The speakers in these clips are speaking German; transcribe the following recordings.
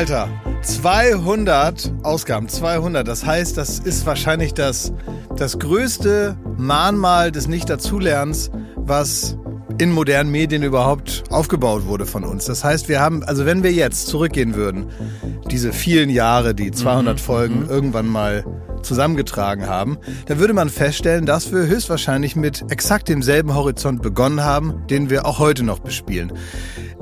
Alter, 200 Ausgaben, 200. Das heißt, das ist wahrscheinlich das, das größte Mahnmal des Nicht-Dazulernens, was in modernen Medien überhaupt aufgebaut wurde von uns. Das heißt, wir haben, also wenn wir jetzt zurückgehen würden, diese vielen Jahre, die 200 mhm. Folgen mhm. irgendwann mal zusammengetragen haben, dann würde man feststellen, dass wir höchstwahrscheinlich mit exakt demselben Horizont begonnen haben, den wir auch heute noch bespielen.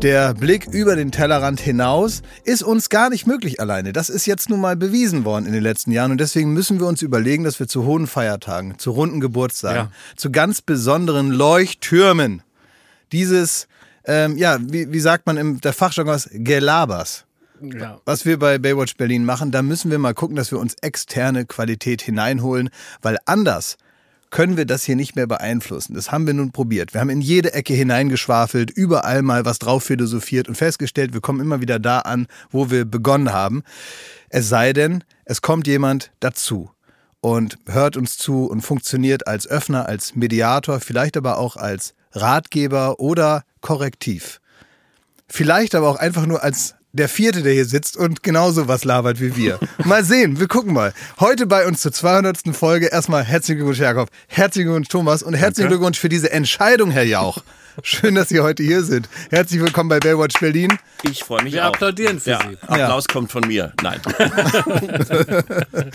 Der Blick über den Tellerrand hinaus ist uns gar nicht möglich alleine. Das ist jetzt nun mal bewiesen worden in den letzten Jahren und deswegen müssen wir uns überlegen, dass wir zu hohen Feiertagen, zu runden Geburtstagen, ja. zu ganz besonderen Leuchttürmen dieses, ähm, ja, wie, wie sagt man im der Fachjargon was, Gelabers ja. was wir bei Baywatch Berlin machen, da müssen wir mal gucken, dass wir uns externe Qualität hineinholen, weil anders können wir das hier nicht mehr beeinflussen. Das haben wir nun probiert. Wir haben in jede Ecke hineingeschwafelt, überall mal was drauf philosophiert und festgestellt, wir kommen immer wieder da an, wo wir begonnen haben. Es sei denn, es kommt jemand dazu und hört uns zu und funktioniert als Öffner, als Mediator, vielleicht aber auch als Ratgeber oder Korrektiv. Vielleicht aber auch einfach nur als der vierte, der hier sitzt und genauso was labert wie wir. Mal sehen, wir gucken mal. Heute bei uns zur 200. Folge erstmal herzlichen Glückwunsch, Jakob. Herzlichen Glückwunsch, Thomas. Und herzlichen. Glückwunsch für diese Entscheidung, Herr Jauch. Schön, dass Sie heute hier sind. Herzlich willkommen bei Baywatch Berlin. Ich freue mich Wir auch. applaudieren für ja, Sie. Applaus ja. kommt von mir. Nein.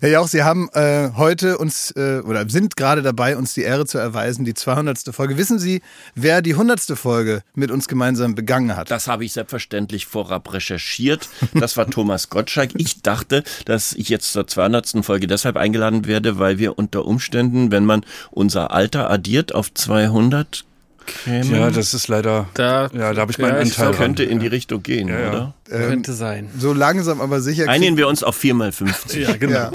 Herr Jauch, Sie haben äh, heute uns äh, oder sind gerade dabei, uns die Ehre zu erweisen, die 200. Folge. Wissen Sie, wer die 100. Folge mit uns gemeinsam begangen hat? Das habe ich selbstverständlich vorab recherchiert. Das war Thomas Gottschalk. Ich dachte, dass ich jetzt zur 200. Folge deshalb eingeladen werde, weil wir unter Umständen, wenn man unser Alter addiert auf 200, kämen. Ja, das ist leider. Da, ja, da habe ich meinen ja, Anteil. Das könnte in die Richtung gehen, ja, oder? Ähm, könnte sein. So langsam, aber sicher. Einigen wir uns auf 4 mal 50 ja, genau.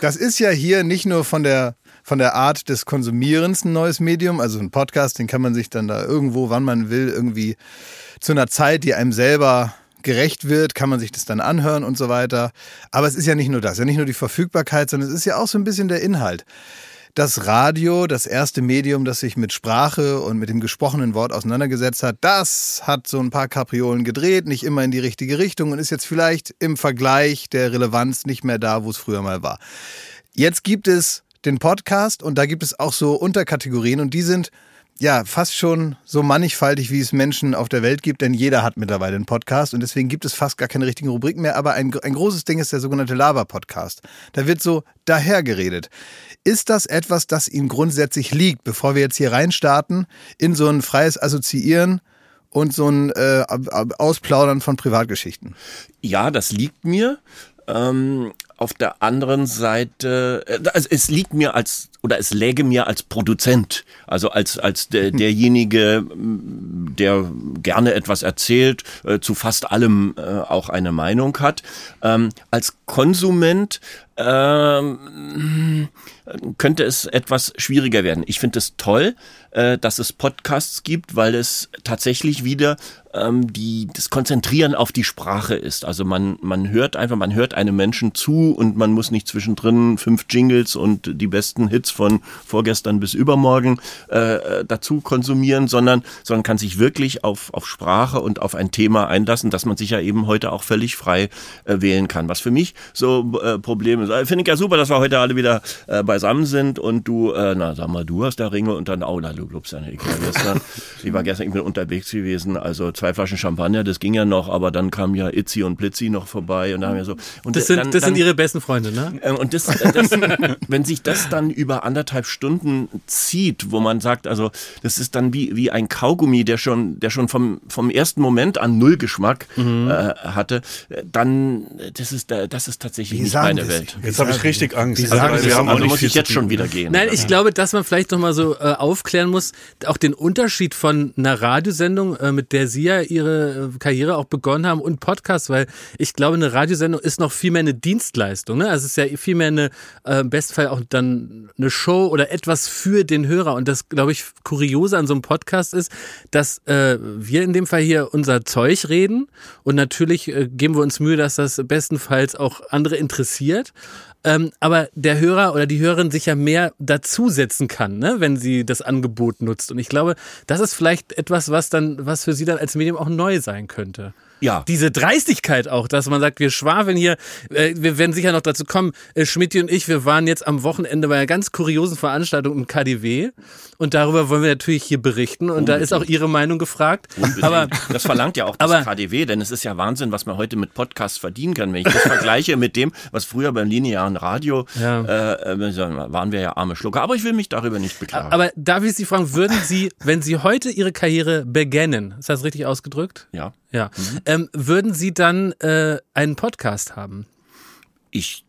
Das ist ja hier nicht nur von der von der Art des Konsumierens ein neues Medium, also ein Podcast, den kann man sich dann da irgendwo, wann man will, irgendwie zu einer Zeit, die einem selber gerecht wird, kann man sich das dann anhören und so weiter. Aber es ist ja nicht nur das, ja nicht nur die Verfügbarkeit, sondern es ist ja auch so ein bisschen der Inhalt das Radio, das erste Medium, das sich mit Sprache und mit dem gesprochenen Wort auseinandergesetzt hat, das hat so ein paar Kapriolen gedreht, nicht immer in die richtige Richtung und ist jetzt vielleicht im Vergleich der Relevanz nicht mehr da, wo es früher mal war. Jetzt gibt es den Podcast und da gibt es auch so Unterkategorien und die sind ja, fast schon so mannigfaltig, wie es Menschen auf der Welt gibt, denn jeder hat mittlerweile einen Podcast und deswegen gibt es fast gar keine richtigen Rubriken mehr. Aber ein, ein großes Ding ist der sogenannte Laber-Podcast. Da wird so dahergeredet. Ist das etwas, das Ihnen grundsätzlich liegt, bevor wir jetzt hier reinstarten, in so ein freies Assoziieren? Und so ein äh, Ausplaudern von Privatgeschichten. Ja, das liegt mir. Ähm, auf der anderen Seite, äh, also es liegt mir als oder es läge mir als Produzent, also als als der, derjenige, der gerne etwas erzählt, äh, zu fast allem äh, auch eine Meinung hat, ähm, als Konsument ähm, könnte es etwas schwieriger werden. Ich finde es toll, äh, dass es Podcasts gibt, weil es tatsächlich wieder ähm, die, das Konzentrieren auf die Sprache ist. Also man, man hört einfach, man hört einem Menschen zu und man muss nicht zwischendrin fünf Jingles und die besten Hits von vorgestern bis übermorgen äh, dazu konsumieren, sondern, sondern kann sich wirklich auf, auf Sprache und auf ein Thema einlassen, dass man sich ja eben heute auch völlig frei äh, wählen kann. Was für mich so äh, Probleme ist. Äh, finde ich ja super, dass wir heute alle wieder äh, beisammen sind und du, äh, na sag mal, du hast da Ringe und dann, oh, du glaubst ja nicht. Ich war gestern, ich war gestern, ich bin unterwegs gewesen, also zwei Flaschen Champagner, das ging ja noch, aber dann kam ja Itzi und Blitzi noch vorbei und da haben wir so. Und das sind, dann, das sind ihre besten Freunde, ne? Äh, und das, das wenn sich das dann über anderthalb Stunden zieht, wo man sagt, also das ist dann wie, wie ein Kaugummi, der schon, der schon vom, vom ersten Moment an null Geschmack mhm. äh, hatte, dann das ist, das ist tatsächlich nicht meine das? Welt. Jetzt habe ich richtig Angst. Also, wir haben also muss ich jetzt schon wieder gehen. Nein, ich glaube, dass man vielleicht noch mal so äh, aufklären muss, auch den Unterschied von einer Radiosendung, äh, mit der Sie ja Ihre äh, Karriere auch begonnen haben, und Podcast, weil ich glaube, eine Radiosendung ist noch viel mehr eine Dienstleistung. Ne? Also es ist ja viel mehr eine, äh, im Bestfall auch dann eine Show oder etwas für den Hörer. Und das, glaube ich, kuriose an so einem Podcast ist, dass äh, wir in dem Fall hier unser Zeug reden und natürlich äh, geben wir uns Mühe, dass das bestenfalls auch andere interessiert ähm, aber der Hörer oder die Hörerin sich ja mehr dazusetzen kann, ne, wenn sie das Angebot nutzt. Und ich glaube, das ist vielleicht etwas, was dann, was für sie dann als Medium auch neu sein könnte. ja. diese Dreistigkeit auch, dass man sagt, wir schwafeln hier, äh, wir werden sicher noch dazu kommen, äh, Schmidt und ich, wir waren jetzt am Wochenende bei einer ganz kuriosen Veranstaltung im KDW und darüber wollen wir natürlich hier berichten und Unbedingt. da ist auch Ihre Meinung gefragt. Aber das verlangt ja auch das aber, KDW, denn es ist ja Wahnsinn, was man heute mit Podcasts verdienen kann. Wenn ich das vergleiche mit dem, was früher beim linearen Radio, ja. äh, äh waren wir ja arme Schlucker. Aber ich will mich darüber nicht beklagen. Aber darf ich Sie fragen, würden Sie, wenn Sie heute Ihre Karriere beginnen, ist das richtig ausgedrückt? Ja. Ja. Mhm. Ähm, würden Sie dann äh, einen Podcast haben? Ich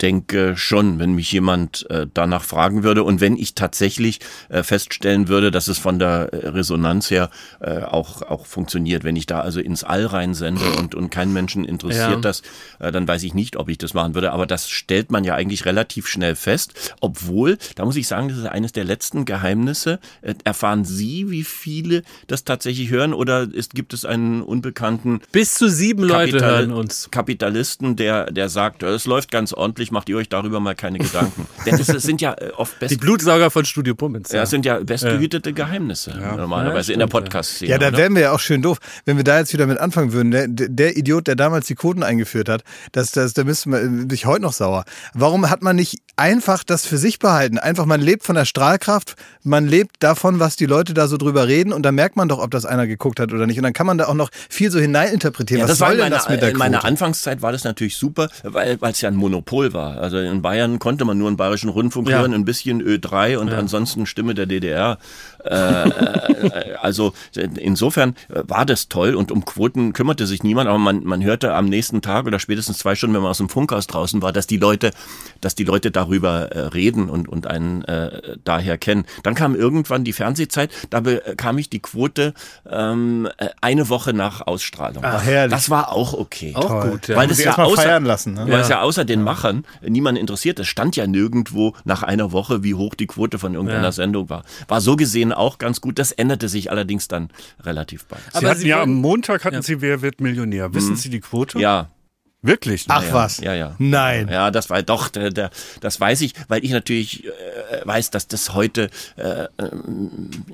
denke schon, wenn mich jemand äh, danach fragen würde und wenn ich tatsächlich äh, feststellen würde, dass es von der äh, Resonanz her äh, auch auch funktioniert, wenn ich da also ins All rein sende und und keinen Menschen interessiert ja. das, äh, dann weiß ich nicht, ob ich das machen würde. Aber das stellt man ja eigentlich relativ schnell fest, obwohl da muss ich sagen, das ist eines der letzten Geheimnisse. Äh, erfahren Sie, wie viele das tatsächlich hören oder ist, gibt es einen unbekannten bis zu sieben Leute hören uns Kapitalisten, der der sagt, es läuft ganz ordentlich Natürlich macht ihr euch darüber mal keine Gedanken. Denn es sind ja äh, oft best Die Blutsauger von Studio Pummins. Ja, es sind ja bestgehütete Geheimnisse ja. normalerweise ja, in der Podcast-Szene. Ja, da wären wir ja auch schön doof, wenn wir da jetzt wieder mit anfangen würden. Der, der Idiot, der damals die Quoten eingeführt hat, das, das, da müsste man sich heute noch sauer. Warum hat man nicht einfach das für sich behalten? Einfach, man lebt von der Strahlkraft, man lebt davon, was die Leute da so drüber reden und da merkt man doch, ob das einer geguckt hat oder nicht. Und dann kann man da auch noch viel so hineininterpretieren. Ja, was soll denn das mit der In meiner Anfangszeit war das natürlich super, weil es ja ein Monopol war war. Also in Bayern konnte man nur einen bayerischen Rundfunk ja. hören, ein bisschen Ö3 und ja. ansonsten Stimme der DDR. Äh, äh, also insofern war das toll und um Quoten kümmerte sich niemand, aber man, man hörte am nächsten Tag oder spätestens zwei Stunden, wenn man aus dem Funkhaus draußen war, dass die Leute, dass die Leute darüber äh, reden und, und einen äh, daher kennen. Dann kam irgendwann die Fernsehzeit, da bekam ich die Quote ähm, äh, eine Woche nach Ausstrahlung. Ach, herrlich. Das war auch okay. Auch toll. gut, ja. Weil es ja außer, lassen, ne? weil es ja außer den Machern niemand interessiert. Es stand ja nirgendwo nach einer Woche, wie hoch die Quote von irgendeiner ja. Sendung war. War so gesehen auch ganz gut. Das änderte sich allerdings dann relativ bald. Sie Aber hatten Sie ja am Montag hatten ja. Sie Wer wird Millionär. Wissen mhm. Sie die Quote? Ja. Wirklich? Ach ja, was? Ja, ja. Nein. Ja, das war doch, der, der, das weiß ich, weil ich natürlich äh, weiß, dass das heute äh,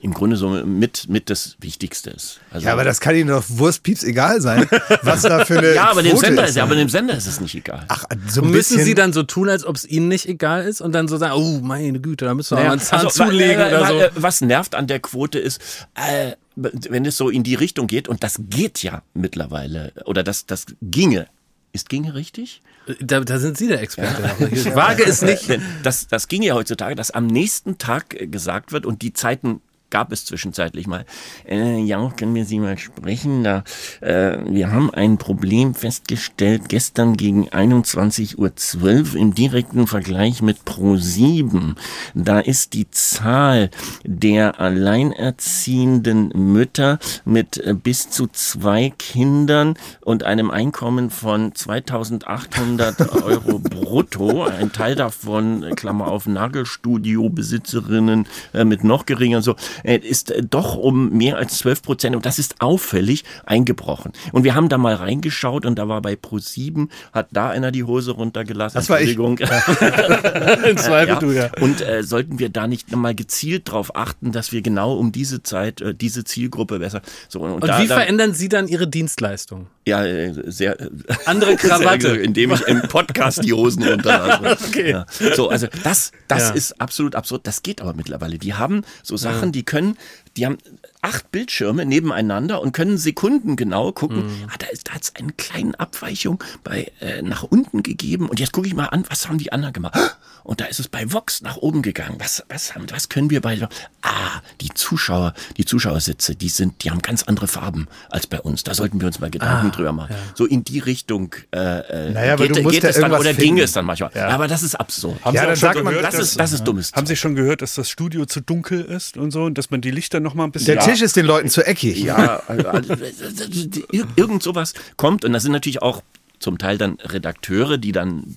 im Grunde so mit, mit das Wichtigste ist. Also, ja, aber das kann Ihnen doch Wurstpieps egal sein, was da für eine Ja, aber dem Sender ist, ja, aber dem Sender ist es nicht egal. Ach, so ein Müssen Sie dann so tun, als ob es Ihnen nicht egal ist und dann so sagen, oh meine Güte, da müssen wir naja, mal einen Zahn also, zulegen äh, oder so. Äh, was nervt an der Quote ist, äh, wenn es so in die Richtung geht, und das geht ja mittlerweile, oder das, das ginge ist ginge richtig? Da, da sind Sie der Experte. Ja. Ich wage es nicht. Das, das ginge ja heutzutage, dass am nächsten Tag äh, gesagt wird und die Zeiten gab es zwischenzeitlich mal. Äh, ja, können wir Sie mal sprechen? Da, äh, wir haben ein Problem festgestellt gestern gegen 21.12 Uhr im direkten Vergleich mit Pro7. Da ist die Zahl der alleinerziehenden Mütter mit äh, bis zu zwei Kindern und einem Einkommen von 2800 Euro brutto, ein Teil davon, äh, Klammer auf, Nagelstudio-Besitzerinnen äh, mit noch geringer, so, ist äh, doch um mehr als 12 Prozent, und das ist auffällig, eingebrochen. Und wir haben da mal reingeschaut und da war bei Pro7, hat da einer die Hose runtergelassen. Das war ich. In Zweifel ja. du, ja. Und äh, sollten wir da nicht nochmal gezielt darauf achten, dass wir genau um diese Zeit, äh, diese Zielgruppe besser. So, und, und da, wie verändern Sie dann Ihre Dienstleistung? Ja, äh, sehr. Andere Krawatte. Sehr, indem ich im Podcast die Hosen runterlasse. okay. Ja. So, also das, das ja. ist absolut absurd. Das geht aber mittlerweile. Die haben so Sachen, die können, die haben acht Bildschirme nebeneinander und können sekundengenau gucken. Mhm. Ah, da ist, da hat es eine kleine Abweichung bei äh, nach unten gegeben. Und jetzt gucke ich mal an, was haben die anderen gemacht? Und da ist es bei Vox nach oben gegangen. Was, was haben, was können wir bei? Ah, die Zuschauer, die Zuschauersitze, die sind, die haben ganz andere Farben als bei uns. Da sollten wir uns mal Gedanken ah, drüber machen. Ja. So in die Richtung äh, äh naja, geht, geht ja es dann oder ging es dann manchmal. Ja. Aber das ist absurd. Haben ja, dann sagt man, das, ist, das ist dummes. Haben Sie schon gehört, dass das Studio zu dunkel ist und so und dass man die Lichter noch mal ein bisschen. Der Tisch ist den Leuten zu eckig. Ja, also, also, irgend sowas kommt und das sind natürlich auch zum Teil dann Redakteure, die dann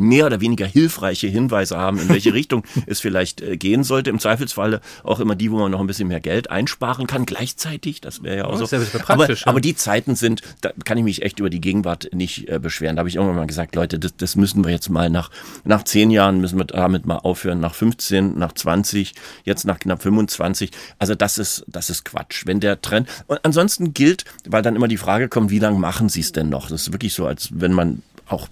mehr oder weniger hilfreiche Hinweise haben, in welche Richtung es vielleicht äh, gehen sollte. Im Zweifelsfalle auch immer die, wo man noch ein bisschen mehr Geld einsparen kann, gleichzeitig. Das wäre ja auch so. Ja aber, ja. aber die Zeiten sind, da kann ich mich echt über die Gegenwart nicht äh, beschweren. Da habe ich irgendwann mal gesagt, Leute, das, das müssen wir jetzt mal nach, nach zehn Jahren müssen wir damit mal aufhören, nach 15, nach 20, jetzt nach knapp 25. Also das ist, das ist Quatsch. Wenn der Trend, und ansonsten gilt, weil dann immer die Frage kommt, wie lange machen Sie es denn noch? Das ist wirklich so, als wenn man auch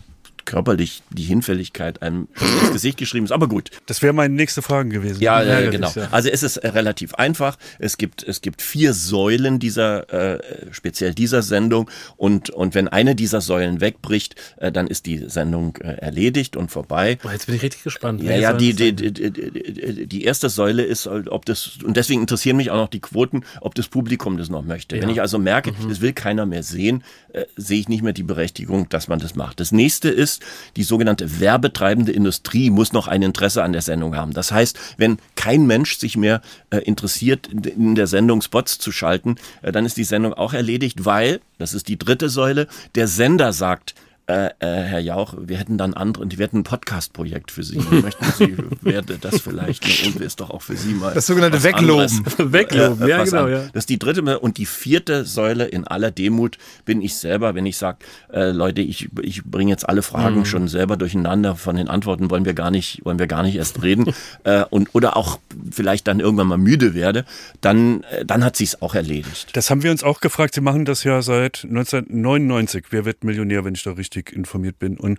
körperlich die Hinfälligkeit einem ins Gesicht geschrieben ist. Aber gut. Das wäre meine nächste Frage gewesen. Ja, äh, genau. Also es ist äh, relativ einfach. Es gibt, es gibt vier Säulen dieser, äh, speziell dieser Sendung. Und, und wenn eine dieser Säulen wegbricht, äh, dann ist die Sendung äh, erledigt und vorbei. Boah, jetzt bin ich richtig gespannt. Ja, ja, die, die, die, die, die erste Säule ist, ob das, und deswegen interessieren mich auch noch die Quoten, ob das Publikum das noch möchte. Ja. Wenn ich also merke, mhm. das will keiner mehr sehen, äh, sehe ich nicht mehr die Berechtigung, dass man das macht. Das nächste ist, die sogenannte werbetreibende Industrie muss noch ein Interesse an der Sendung haben. Das heißt, wenn kein Mensch sich mehr äh, interessiert, in der Sendung Spots zu schalten, äh, dann ist die Sendung auch erledigt, weil, das ist die dritte Säule, der Sender sagt, äh, äh, Herr Jauch, wir hätten dann andere, wir hätten ein Podcast-Projekt für Sie. Möchten Sie, werde das vielleicht, ne, und ist doch auch für Sie mal. Das sogenannte Wegloben. Wegloben, äh, ja, genau, ja. Das ist die dritte und die vierte Säule in aller Demut bin ich selber, wenn ich sage, äh, Leute, ich, ich bringe jetzt alle Fragen mhm. schon selber durcheinander, von den Antworten wollen wir gar nicht, wollen wir gar nicht erst reden, äh, und, oder auch vielleicht dann irgendwann mal müde werde, dann, äh, dann hat sich's auch erledigt. Das haben wir uns auch gefragt. Sie machen das ja seit 1999. Wer wird Millionär, wenn ich da richtig richtig informiert bin. Und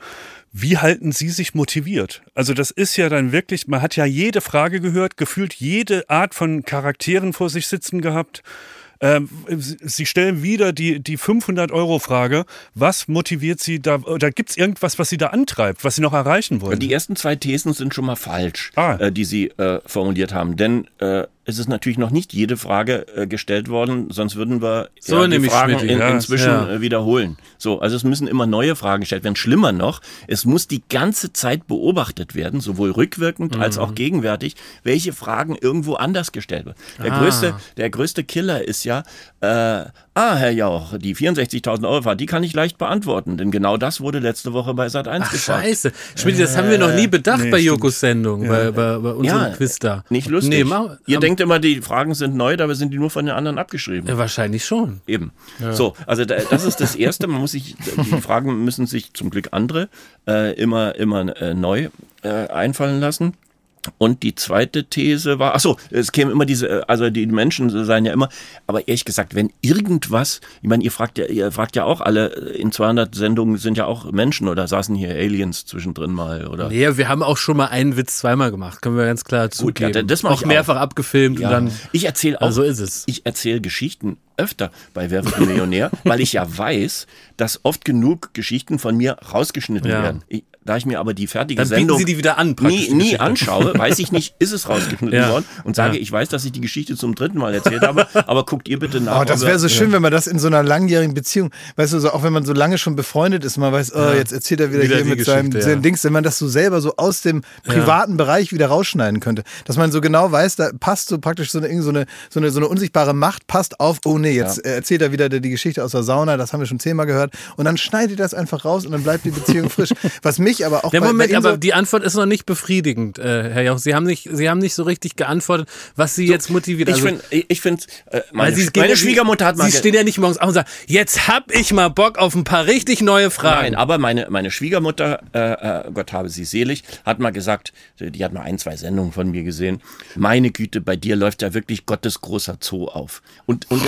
wie halten Sie sich motiviert? Also das ist ja dann wirklich, man hat ja jede Frage gehört, gefühlt jede Art von Charakteren vor sich sitzen gehabt. Ähm, Sie stellen wieder die, die 500-Euro-Frage. Was motiviert Sie da? Oder gibt es irgendwas, was Sie da antreibt, was Sie noch erreichen wollen? Die ersten zwei Thesen sind schon mal falsch, ah. äh, die Sie äh, formuliert haben. Denn äh, es ist natürlich noch nicht jede Frage äh, gestellt worden, sonst würden wir so ja, die Fragen in, inzwischen ja. Äh, wiederholen. So, also es müssen immer neue Fragen gestellt werden. Schlimmer noch, es muss die ganze Zeit beobachtet werden, sowohl rückwirkend mhm. als auch gegenwärtig, welche Fragen irgendwo anders gestellt werden. Der ah. größte, der größte Killer ist ja, äh, Ah, Herr Jauch, die 64.000 Euro Fahrt, die kann ich leicht beantworten, denn genau das wurde letzte Woche bei Sat 1 Ach, gefragt. Scheiße. Schmidt, das haben wir noch nie bedacht nee, bei Jokos Sendung, ja. bei, bei, bei unserem ja, Quiz da. Nicht lustig. Nee, mach, Ihr um, denkt immer, die Fragen sind neu, dabei sind die nur von den anderen abgeschrieben. Ja, wahrscheinlich schon. Eben. So, also das ist das Erste. Man muss sich, die Fragen müssen sich zum Glück andere äh, immer, immer äh, neu äh, einfallen lassen. Und die zweite These war, ach so, es käme immer diese, also die Menschen seien ja immer, aber ehrlich gesagt, wenn irgendwas, ich meine, ihr fragt ja, ihr fragt ja auch alle, in 200 Sendungen sind ja auch Menschen oder saßen hier Aliens zwischendrin mal, oder? Nee, wir haben auch schon mal einen Witz zweimal gemacht, können wir ganz klar Gut, zugeben. Ja, das auch mehrfach auch. abgefilmt ja. und dann. Ich erzähle auch, also ist es. ich erzähle Geschichten öfter bei Wer wird Millionär, weil ich ja weiß, dass oft genug Geschichten von mir rausgeschnitten ja. werden. Ich, da ich mir aber die fertige Dann Sendung Sie die wieder an, nie, nie anschaue, weiß ich nicht, ist es rausgeschnitten ja. worden und sage, ja. ich weiß, dass ich die Geschichte zum dritten Mal erzählt habe, aber guckt ihr bitte nach. Oh, das wäre so schön, wenn man das in so einer langjährigen Beziehung, weißt du, so, auch wenn man so lange schon befreundet ist, man weiß, oh, jetzt erzählt er wieder, wieder hier mit seinem, ja. seinem Dings, wenn man das so selber so aus dem privaten Bereich wieder rausschneiden könnte, dass man so genau weiß, da passt so praktisch so eine, so eine, so eine, so eine unsichtbare Macht, passt auf, oh nee, jetzt erzählt er wieder die Geschichte aus der Sauna, das haben wir schon zehnmal gehört und dann schneidet ihr das einfach raus und dann bleibt die Beziehung frisch. Was mich aber auch der bei, Moment, bei aber die Antwort ist noch nicht befriedigend, äh, Herr Jauch. Sie haben nicht, Sie haben nicht so richtig geantwortet, was Sie so, jetzt motiviert. Also, ich finde, ich finde, äh, meine, Sie, meine Schwiegermutter hat mal. Sie stehen ja nicht morgens auf und sagen, jetzt hab ich mal Bock auf ein paar richtig neue Fragen. Nein, aber meine, meine Schwiegermutter, äh, äh, Gott habe sie selig, hat mal gesagt, die hat mal ein, zwei Sendungen von mir gesehen. Meine Güte, bei dir läuft ja wirklich Gottes großer Zoo auf. Und, und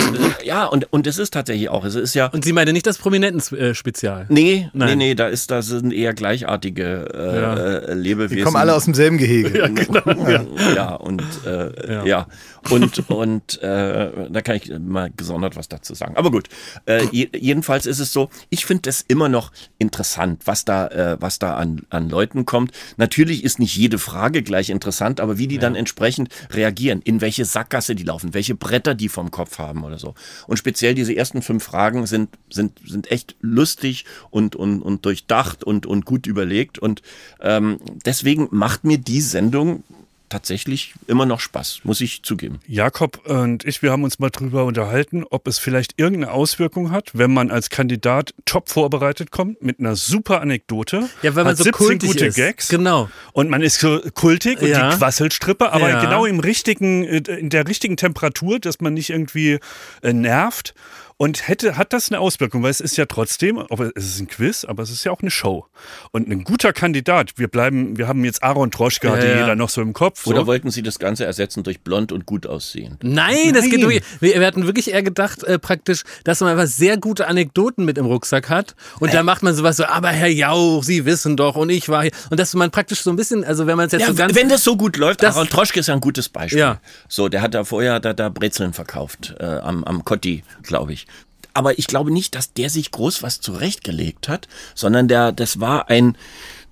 ja, und, und es ist tatsächlich auch. Es ist ja. Und Sie meinen nicht das Prominenten-Spezial? Nee, Nein. nee, nee, da ist, da sind eher gleichartige äh, ja. äh, Lebewesen. Die kommen alle aus demselben Gehege. ja, genau. Ja, ja und äh, ja. Und, und äh, da kann ich mal gesondert was dazu sagen. Aber gut, äh, jedenfalls ist es so, ich finde es immer noch interessant, was da, was da an, an Leuten kommt. Natürlich ist nicht jede Frage gleich interessant, aber wie die dann entsprechend reagieren, in welche Sackgasse die laufen, welche Bretter die vom Kopf haben oder so. Und speziell diese ersten fünf Fragen sind, sind, sind echt lustig und, und, und durchdacht und, und gut überlegt. Und ähm, deswegen macht mir die Sendung tatsächlich immer noch Spaß, muss ich zugeben. Jakob und ich, wir haben uns mal drüber unterhalten, ob es vielleicht irgendeine Auswirkung hat, wenn man als Kandidat top vorbereitet kommt mit einer super Anekdote. Ja, weil man hat so 17 kultig gute ist. Gags. Genau. Und man ist so kultig und Ja. die Quasselstrippe, aber Ja. genau im richtigen, äh, in der richtigen Temperatur, dass man nicht irgendwie äh, nervt. Und hätte, hat das eine Auswirkung, weil es ist ja trotzdem, aber es ist ein Quiz, aber es ist ja auch eine Show. Und ein guter Kandidat, wir bleiben, wir haben jetzt Aaron Troschka, Ja, die ja. jeder noch so im Kopf. So. Oder wollten Sie das Ganze ersetzen durch blond und gut aussehend? Nein, das Nein. geht wirklich. Wir, wir hatten wirklich eher gedacht, äh, praktisch, dass man einfach sehr gute Anekdoten mit im Rucksack hat. Und da macht man sowas so, aber Herr Jauch, Sie wissen doch, und ich war hier. Und dass man praktisch so ein bisschen, also wenn man es jetzt Ja, so ganz. wenn das so gut läuft, Das- Aaron Troschke ist ja ein gutes Beispiel. Ja. So, der hat da vorher da, da Brezeln verkauft, äh, am, am Cotti, glaube ich. Aber ich glaube nicht, dass der sich groß was zurechtgelegt hat, sondern der, das war ein,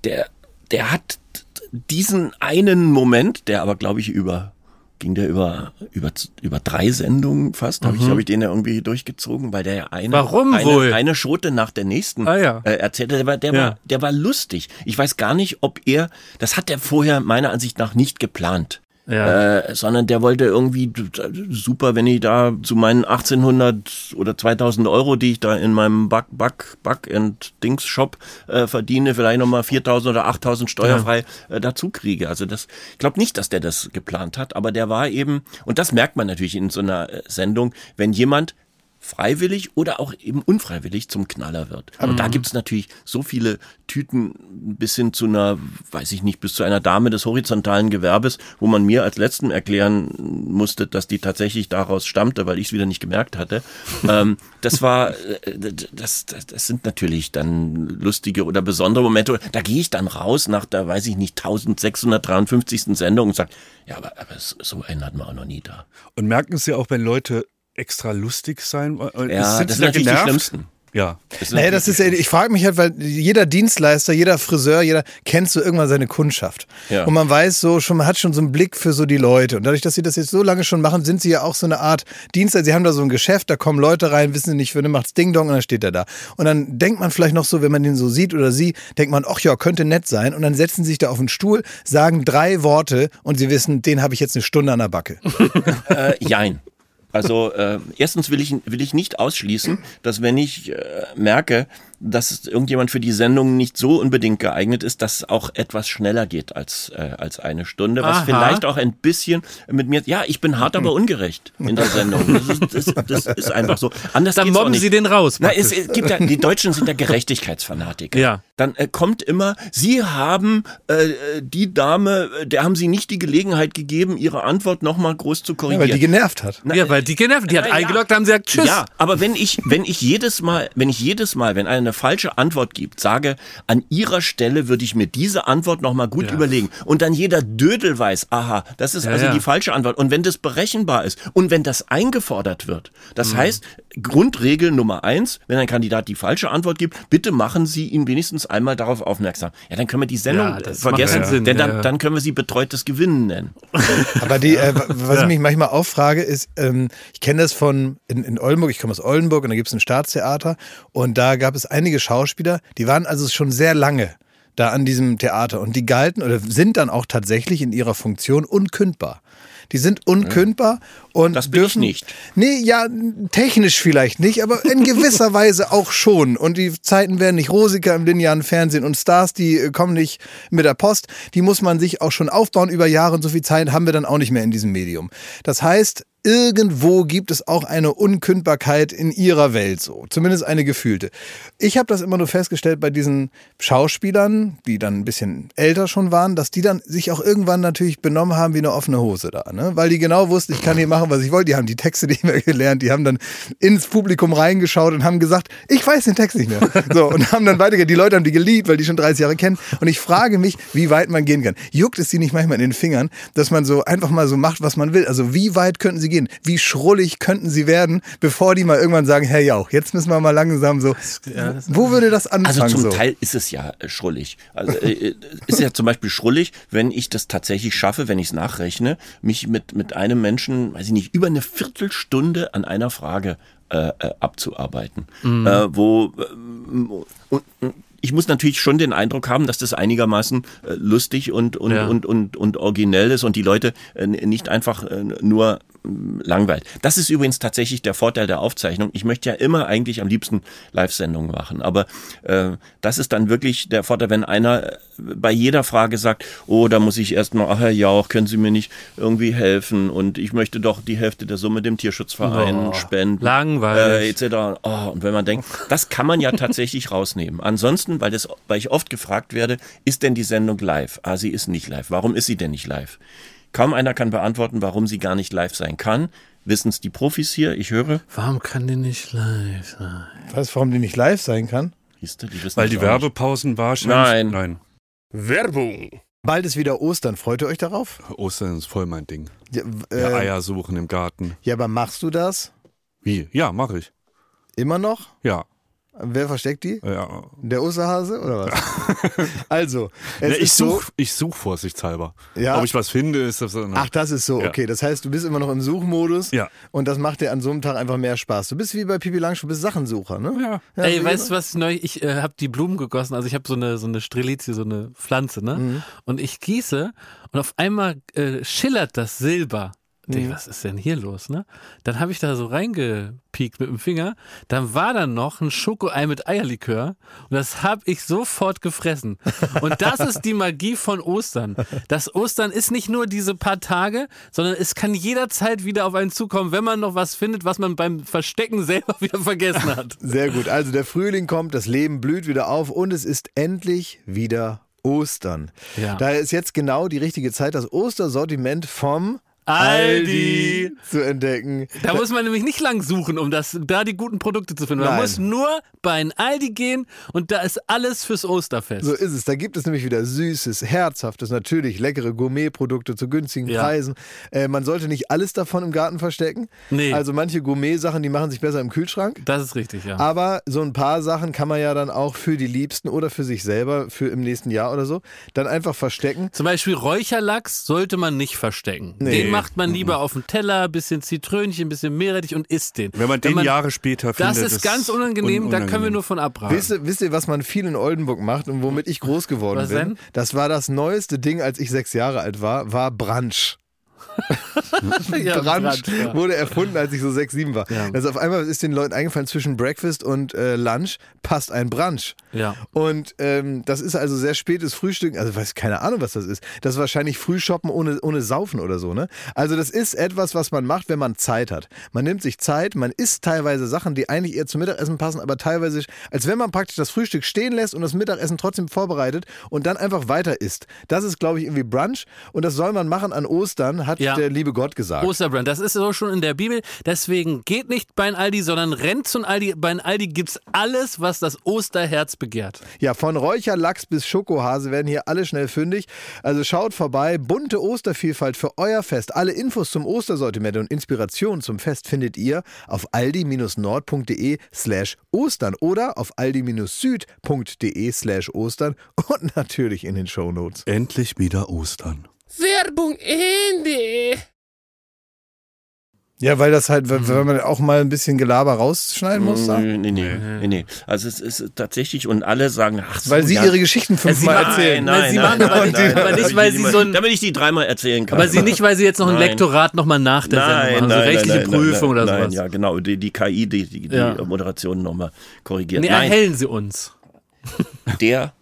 der, der hat diesen einen Moment, der aber, glaube ich, über ging der über über über drei Sendungen fast habe ich habe ich den ja irgendwie durchgezogen weil der ja eine Mhm. Warum eine, wohl? eine Schote nach der nächsten Ah, ja. äh, erzählte der war der Ja. war der war lustig ich weiß gar nicht ob er das hat er vorher meiner Ansicht nach nicht geplant Ja. äh, sondern der wollte irgendwie super, wenn ich da zu meinen 1800 oder 2000 Euro, die ich da in meinem Back, Back, Back and Dings Shop äh, verdiene, vielleicht nochmal 4000 oder 8000 steuerfrei äh, dazu kriege. Also das, ich glaube nicht, dass der das geplant hat, aber der war eben, und das merkt man natürlich in so einer äh, Sendung, wenn jemand freiwillig oder auch eben unfreiwillig zum Knaller wird. Und da gibt's natürlich so viele Tüten bis hin zu einer, weiß ich nicht, bis zu einer Dame des horizontalen Gewerbes, wo man mir als Letzten erklären musste, dass die tatsächlich daraus stammte, weil ich es wieder nicht gemerkt hatte. ähm, das war, äh, das, das, das sind natürlich dann lustige oder besondere Momente. Da gehe ich dann raus nach der, weiß ich nicht, 1653. Sendung und sage, ja, aber, aber so einen hatten wir auch noch nie da. Und merken Sie auch, wenn Leute extra lustig sein wollen? Ja, Sind das sind natürlich die genervt? Schlimmsten. Ja. Das Naja, das ist, die ja- ich frage mich halt, weil jeder Dienstleister, jeder Friseur, jeder kennt so irgendwann seine Kundschaft. Ja. Und man weiß so schon, man hat schon so einen Blick für so die Leute. Und dadurch, dass sie das jetzt so lange schon machen, sind sie ja auch so eine Art Dienstleister. Sie haben da so ein Geschäft, da kommen Leute rein, wissen sie nicht, für eine macht's Ding Dong und dann steht er da. Und dann denkt man vielleicht noch so, wenn man den so sieht oder sie, denkt man, ach ja, könnte nett sein. Und dann setzen sie sich da auf den Stuhl, sagen drei Worte und sie wissen, den habe ich jetzt eine Stunde an der Backe. Äh, jein. Also äh, erstens will ich, will ich nicht ausschließen, dass wenn ich äh, merke, dass irgendjemand für die Sendung nicht so unbedingt geeignet ist, dass auch etwas schneller geht als, äh, als eine Stunde, was Aha. vielleicht auch ein bisschen mit mir, ja, ich bin hart, aber ungerecht in der Sendung. Das ist, das, das ist einfach so. Anders Dann mobben. Sie den raus. Na, es, es gibt ja, die Deutschen sind ja Gerechtigkeitsfanatiker. Ja. Dann äh, kommt immer, Sie haben äh, die Dame, der haben Sie nicht die Gelegenheit gegeben, Ihre Antwort nochmal groß zu Ja, korrigieren. weil die genervt hat. ja, weil die genervt, die hat Na ja. eingeloggt, haben sie gesagt, tschüss. Ja, aber wenn ich, wenn ich jedes Mal, wenn ich jedes Mal, wenn einer eine falsche Antwort gibt, sage, an ihrer Stelle würde ich mir diese Antwort nochmal gut Ja. überlegen und dann jeder Dödel weiß, aha, das ist Ja, also ja. die falsche Antwort. Und wenn das berechenbar ist und wenn das eingefordert wird, Mhm. das heißt, Grundregel Nummer eins, wenn ein Kandidat die falsche Antwort gibt, bitte machen Sie ihn wenigstens einmal darauf aufmerksam. Ja, dann können wir die Sendung Ja, vergessen, Sinn, denn dann, ja, dann können wir sie betreutes Gewinnen nennen. Aber die, äh, was Ja. ich mich manchmal auch frage, ist, ähm, ich kenne das von in, in Oldenburg, ich komme aus Oldenburg und da gibt es ein Staatstheater und da gab es einige Schauspieler, die waren also schon sehr lange da an diesem Theater und die galten oder sind dann auch tatsächlich in ihrer Funktion unkündbar. Die sind unkündbar und Das bin ich dürfen nicht. Nee, ja, technisch vielleicht nicht, aber in gewisser Weise auch schon. Und die Zeiten werden nicht rosiger im linearen Fernsehen und Stars, die äh, kommen nicht mit der Post. Die muss man sich auch schon aufbauen über Jahre und so viel Zeit haben wir dann auch nicht mehr in diesem Medium. Das heißt, irgendwo gibt es auch eine Unkündbarkeit in ihrer Welt so, zumindest eine gefühlte. Ich habe das immer nur festgestellt bei diesen Schauspielern, die dann ein bisschen älter schon waren, dass die dann sich auch irgendwann natürlich benommen haben wie eine offene Hose da, ne? weil die genau wussten, ich kann hier machen, was ich wollte. Die haben die Texte nicht mehr gelernt, die haben dann ins Publikum reingeschaut und haben gesagt, ich weiß den Text nicht mehr. So und haben dann weitergehört. Die Leute haben die geliebt, weil die schon 30 Jahre kennen. Und ich frage mich, wie weit man gehen kann. Juckt es die nicht manchmal in den Fingern, dass man so einfach mal so macht, was man will? Also wie weit könnten sie gehen? Wie schrullig könnten sie werden, bevor die mal irgendwann sagen, Herr Jauch, jetzt müssen wir mal langsam so. Wo würde das anfangen? Also zum so? Teil ist es ja äh, schrullig. Also äh, ist ja zum Beispiel schrullig, wenn ich das tatsächlich schaffe, wenn ich es nachrechne, mich mit mit einem Menschen, weiß ich nicht, über eine Viertelstunde an einer Frage äh, äh, abzuarbeiten, äh, wo ähm, und, und ich muss natürlich schon den Eindruck haben, dass das einigermaßen äh, lustig und, und, Ja. und, und, und originell ist und die Leute äh, nicht einfach äh, nur langweilt. Das ist übrigens tatsächlich der Vorteil der Aufzeichnung. Ich möchte ja immer eigentlich am liebsten Live-Sendungen machen, aber äh, das ist dann wirklich der Vorteil, wenn einer bei jeder Frage sagt, oh, da muss ich erstmal, ach Herr Jauch, können Sie mir nicht irgendwie helfen und ich möchte doch die Hälfte der Summe dem Tierschutzverein Oh, spenden. langweilig. Äh, etc. Oh, und wenn man denkt, das kann man ja tatsächlich rausnehmen. Ansonsten, weil, das, weil ich oft gefragt werde, ist denn die Sendung live? Ah, sie ist nicht live. Warum ist sie denn nicht live? Kaum einer kann beantworten, warum sie gar nicht live sein kann. Wissen es die Profis hier? Ich höre. Warum kann die nicht live sein? Weißt du, warum die nicht live sein kann? Siehst du, die wissen Weil die. Werbepausen wahrscheinlich. Nein. Nein. Werbung. Bald ist wieder Ostern. Freut ihr euch darauf? Ostern ist voll mein Ding. Ja, äh, Ja, Eier suchen im Garten. ja, aber machst du das Wie? Ja, mache ich. immer noch? Ja. Wer versteckt die? ja. Der Osterhase oder was? also, es Ja, ich ist so. suche ich such vorsichtshalber. Ja. Ob ich was finde, ist das so. Ach, das ist so, Ja. okay. Das heißt, du bist immer noch im Suchmodus Ja. und das macht dir an so einem Tag einfach mehr Spaß. Du bist wie bei Pipi Langstrumpf, du bist Sachensucher, ne? Ja. Ja, Ey, weißt du was neu? Ich äh, habe die Blumen gegossen. Also ich habe so eine so eine Strelizie, so eine Pflanze, ne? Mhm. Und ich gieße und auf einmal äh, schillert das Silber. Denk, was ist denn hier los, ne? Dann habe ich da so reingepiekt mit dem Finger. Dann war da noch ein Schokoei mit Eierlikör und das habe ich sofort gefressen. Und das ist die Magie von Ostern. Das Ostern ist nicht nur diese paar Tage, sondern es kann jederzeit wieder auf einen zukommen, wenn man noch was findet, was man beim Verstecken selber wieder vergessen hat. Sehr gut. Also der Frühling kommt, das Leben blüht wieder auf und es ist endlich wieder Ostern. Ja. Daher ist jetzt genau die richtige Zeit, das Ostersortiment vom Aldi. zu entdecken. Da muss man nämlich nicht lang suchen, um das, da die guten Produkte zu finden. Man Nein. muss nur bei ein Aldi gehen und da ist alles fürs Osterfest. So ist es. Da gibt es nämlich wieder süßes, herzhaftes, natürlich leckere Gourmetprodukte zu günstigen Ja. Preisen. Äh, man sollte nicht alles davon im Garten verstecken. Nee. Also manche Gourmet-Sachen, die machen sich besser im Kühlschrank. Das ist richtig, ja. Aber so ein paar Sachen kann man ja dann auch für die Liebsten oder für sich selber, für im nächsten Jahr oder so, dann einfach verstecken. Zum Beispiel Räucherlachs sollte man nicht verstecken. Nee. Den macht man lieber auf dem Teller, bisschen Zitrönchen, bisschen Meerrettich und isst den. Wenn man den Jahre später Das findet. ist ganz unangenehm, un- da können wir nur von abraten. Wisst ihr, wisst ihr, was man viel in Oldenburg macht und womit ich groß geworden Was bin? denn? Das war das neueste Ding, als ich sechs Jahre alt war, war Brunch. ja, Brunch ja. wurde erfunden, als ich so sechs, sieben war. Ja. Also auf einmal ist den Leuten eingefallen, zwischen Breakfast und äh, Lunch passt ein Brunch. Ja. Und ähm, das ist also sehr spätes Frühstück, also weiß keine Ahnung, was das ist. Das ist wahrscheinlich Frühshoppen ohne, ohne Saufen oder so, ne? Also das ist etwas, was man macht, wenn man Zeit hat. Man nimmt sich Zeit, man isst teilweise Sachen, die eigentlich eher zum Mittagessen passen, aber teilweise, als wenn man praktisch das Frühstück stehen lässt und das Mittagessen trotzdem vorbereitet und dann einfach weiter isst. Das ist, glaube ich, irgendwie Brunch und das soll man machen an Ostern, hat Ja. der liebe Gott gesagt. Osterbrand, das ist so schon in der Bibel. Deswegen geht nicht bei ein Aldi, sondern rennt zum Aldi. Bei ein Aldi gibt's alles, was das Osterherz begehrt. Ja, von Räucherlachs bis Schokohase werden hier alle schnell fündig. Also schaut vorbei. Bunte Ostervielfalt für euer Fest. Alle Infos zum Ostersortiment und Inspiration zum Fest findet ihr auf aldi-nord.de slash Ostern oder auf aldi-süd.de slash Ostern und natürlich in den Shownotes. Endlich wieder Ostern. Werbung Ende. Ja, weil das halt, weil weil man auch mal ein bisschen Gelaber rausschneiden muss. da. Nee, nee, nee, nee, nee. Also es ist tatsächlich, und alle sagen, ach so, Weil sie ja, ihre Geschichten fünfmal machen- erzählen. Nein, nein, Sie nein, machen nein, aber nein, nicht- nein, nein, weil ich sie die- so ein- Damit ich die dreimal erzählen kann. Aber sie nicht, weil sie jetzt noch ein Nein. Lektorat nochmal nach der Sendung Nein, machen, nein, so rechtliche nein, nein, Prüfung nein, oder nein, sowas. Ja, genau, die, die KI, die, die, die Ja. Moderation nochmal korrigiert. Nee, Nein, erhellen sie uns. der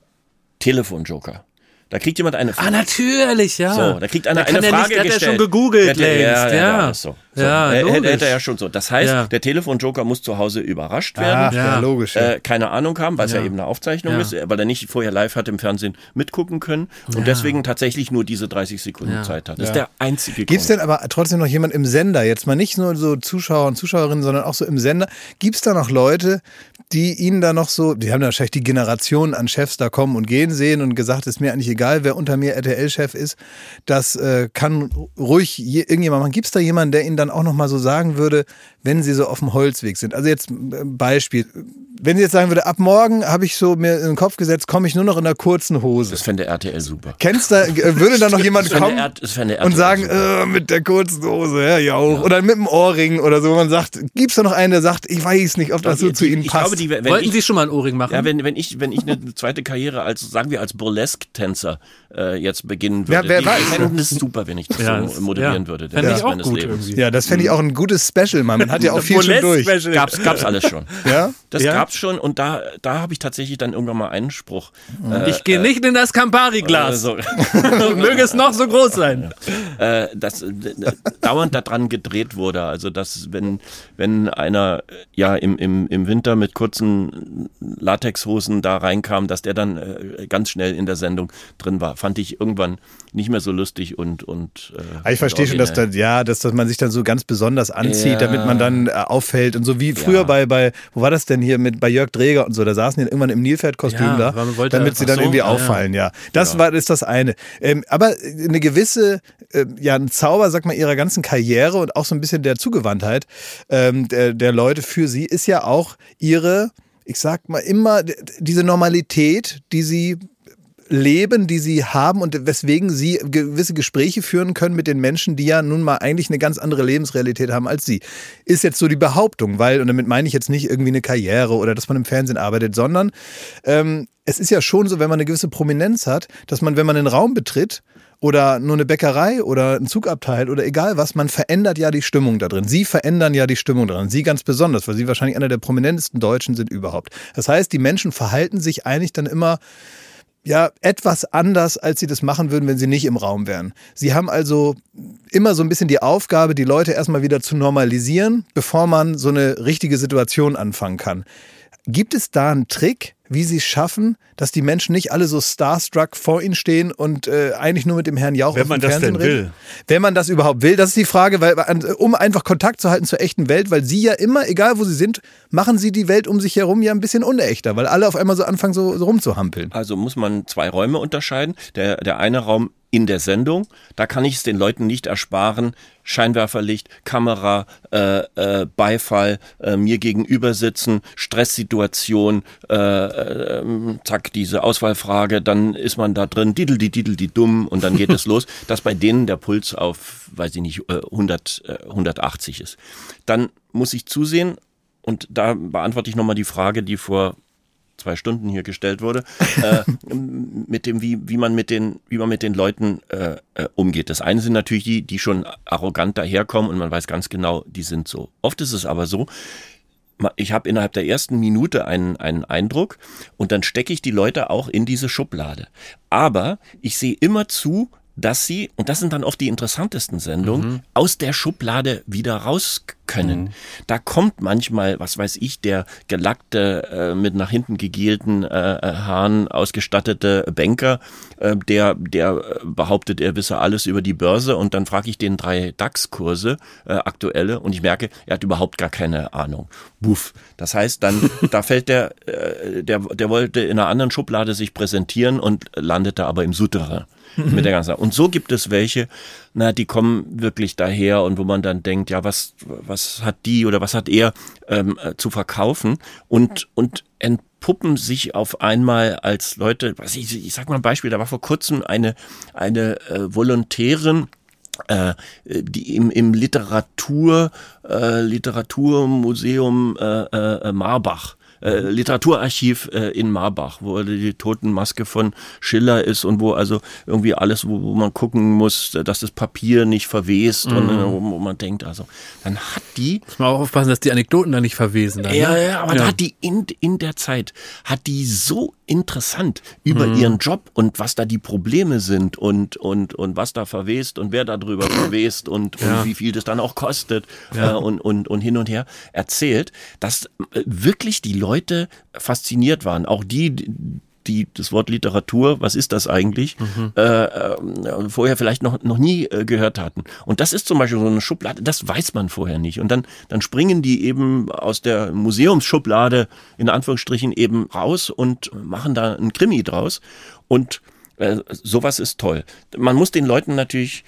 Telefonjoker. Da kriegt jemand eine Ah, Frage. natürlich, ja. So, da kriegt einer Der kann eine ja nicht- Frage der hat ja gestellt. schon gegoogelt Der hat ja- längst, ja. Ja, ja. ja, ist so. So. Ja, Äh, hätte, logisch. hätte er ja schon so. Das heißt, Ja. der Telefonjoker muss zu Hause überrascht werden. Ach, ja, Ja. logisch. Ja. Äh, keine Ahnung haben, weil es ja. Eben eine Aufzeichnung ist, weil er nicht vorher live hat im Fernsehen mitgucken können und deswegen tatsächlich nur diese 30 Sekunden. Zeit hat. Das ist der einzige Gibt es denn aber trotzdem noch jemand im Sender, jetzt mal nicht nur so Zuschauer und Zuschauerinnen, sondern auch so im Sender, gibt es da noch Leute, die Ihnen da noch so, die haben da wahrscheinlich die Generationen an Chefs da kommen und gehen sehen und gesagt, ist mir eigentlich egal, wer unter mir RTL-Chef ist, das äh, kann ruhig je, irgendjemand machen. Gibt es da jemanden, der Ihnen dann auch noch mal so sagen würde, wenn Sie so auf dem Holzweg sind? Also jetzt äh, Beispiel, wenn sie jetzt sagen würde, ab morgen habe ich so mir in den Kopf gesetzt, komme ich nur noch in einer kurzen Hose. Das fände RTL super. Kennst du, äh, würde da noch jemand kommen und sagen, äh, mit der kurzen Hose, ja, ja auch. Oder mit dem Ohrring oder so. wo Man sagt, gibt's da noch einen, der sagt, ich weiß nicht, ob das so Die- zu Ihnen ich passt. Glaube, die, wenn Wollten ich, Sie schon mal einen Ohrring machen? Ja, wenn, wenn ich, wenn ich eine zweite Karriere als, sagen wir, als Burlesque-Tänzer äh, jetzt beginnen würde, Wer- wer die- weiß? ich fände es super, wenn ich das Ja, so moderieren ja. würde. den Fände ich Rest auch meines gut Lebens. irgendwie. ja, das fände ich auch ein gutes Special, Mann. Man hat ja auch viel schon durch. Gab's, gab's alles schon. Ja? Das Ja? gab's schon und da, da habe ich tatsächlich dann irgendwann mal einen Spruch. Äh, Ich gehe nicht in das Campari-Glas. so, Möge es noch so groß sein. äh, dass äh, dauernd daran gedreht wurde. Also dass wenn wenn einer äh, ja im, im, im Winter mit kurzen Latexhosen da reinkam, dass der dann äh, ganz schnell in der Sendung drin war, fand ich irgendwann nicht mehr so lustig und und. Äh, Aber ich verstehe schon, dass, da, ja, dass, dass man sich dann so ganz besonders anzieht, Ja. damit man dann äh, auffällt und so wie früher Ja. bei, bei, wo war das denn hier mit bei Jörg Dreger und so, da saßen die dann irgendwann im Nilpferdkostüm Ja, da, damit sie dann so, irgendwie ja, ja. auffallen, ja. Das war ist das eine. Ähm, aber eine gewisse, äh, ja, ein Zauber, sag mal, ihrer ganzen Karriere und auch so ein bisschen der Zugewandtheit ähm, der, der Leute für sie ist ja auch ihre, ich sag mal, immer diese Normalität, die sie leben, die sie haben und weswegen sie gewisse Gespräche führen können mit den Menschen, die ja nun mal eigentlich eine ganz andere Lebensrealität haben als sie. Ist jetzt so die Behauptung, weil, und damit meine ich jetzt nicht irgendwie eine Karriere oder dass man im Fernsehen arbeitet, sondern ähm, es ist ja schon so, wenn man eine gewisse Prominenz hat, dass man, wenn man einen Raum betritt, oder nur eine Bäckerei oder ein Zugabteil oder egal was, man verändert ja die Stimmung da drin. Sie verändern ja die Stimmung drin. Sie ganz besonders, weil sie wahrscheinlich einer der prominentesten Deutschen sind überhaupt. Das heißt, die Menschen verhalten sich eigentlich dann immer ja, etwas anders, als sie das machen würden, wenn sie nicht im Raum wären. Sie haben also immer so ein bisschen die Aufgabe, die Leute erstmal wieder zu normalisieren, bevor man so eine richtige Situation anfangen kann. Gibt es da einen Trick, wie sie es schaffen, dass die Menschen nicht alle so starstruck vor ihnen stehen und äh, eigentlich nur mit dem Herrn Jauch Wenn auf man dem das Fernsehen denn reden? will. Wenn man das überhaupt will, das ist die Frage, weil um einfach Kontakt zu halten zur echten Welt, weil sie ja immer, egal wo sie sind, machen sie die Welt um sich herum ja ein bisschen unechter, weil alle auf einmal so anfangen so, so rumzuhampeln. Also muss man zwei Räume unterscheiden. Der, der eine Raum in der Sendung, da kann ich es den Leuten nicht ersparen. Scheinwerferlicht, Kamera, äh, äh, Beifall, äh, mir gegenüber sitzen, Stresssituation, äh, äh, ähm, zack, diese Auswahlfrage, dann ist man da drin, didel, die didel, die dumm und dann geht es los, dass bei denen der Puls auf, weiß ich nicht, äh, 100, äh, 180 ist. Dann muss ich zusehen, und da beantworte ich nochmal die Frage, die vor zwei Stunden hier gestellt wurde, äh, mit dem, wie, wie man mit den, wie man mit den Leuten äh, äh, umgeht. Das eine sind natürlich die, die schon arrogant daherkommen und man weiß ganz genau, die sind so. Oft ist es aber so, ich habe innerhalb der ersten Minute einen, einen Eindruck und dann stecke ich die Leute auch in diese Schublade. Aber ich sehe immer zu, dass sie, und das sind dann oft die interessantesten Sendungen, aus der Schublade wieder raus können. Da kommt manchmal, was weiß ich, der gelackte, äh, mit nach hinten gegelten äh, äh, Haaren ausgestattete Banker, äh, der, der äh, behauptet, er wisse alles über die Börse und dann frage ich den drei DAX-Kurse, äh, aktuelle, und ich merke, er hat überhaupt gar keine Ahnung. Buff. Das heißt, dann, da fällt der, äh, der, der wollte in einer anderen Schublade sich präsentieren und landete aber im Souterrain mit der ganzen. Und so gibt es welche, na, die kommen wirklich daher und wo man dann denkt, ja, was, was hat die oder was hat er ähm, äh, zu verkaufen? Und, und entpuppen sich auf einmal als Leute, was ich, ich sag mal ein Beispiel, da war vor kurzem eine, eine äh, Volontärin, äh, die im, im Literatur, äh, Literaturmuseum äh, äh, Marbach äh, Literaturarchiv äh, in Marbach, wo die Totenmaske von Schiller ist und wo also irgendwie alles, wo, wo man gucken muss, dass das Papier nicht verwest und äh, wo, wo man denkt, also dann hat die Muss man auch aufpassen, dass die Anekdoten da nicht verwesen. Dann, ja, ne? ja, aber da hat die in, in der Zeit, hat die so interessant über ihren Job und was da die Probleme sind und, und, und was da verwest und wer da drüber verwest und, und wie viel das dann auch kostet äh, und, und, und hin und her erzählt, dass äh, wirklich die Leute fasziniert waren. Auch die, die das Wort Literatur, was ist das eigentlich, äh, äh, vorher vielleicht noch, noch nie äh, gehört hatten. Und das ist zum Beispiel so eine Schublade, das weiß man vorher nicht. Und dann, dann springen die eben aus der Museumsschublade in Anführungsstrichen eben raus und machen da einen Krimi draus. Und äh, sowas ist toll. Man muss den Leuten natürlich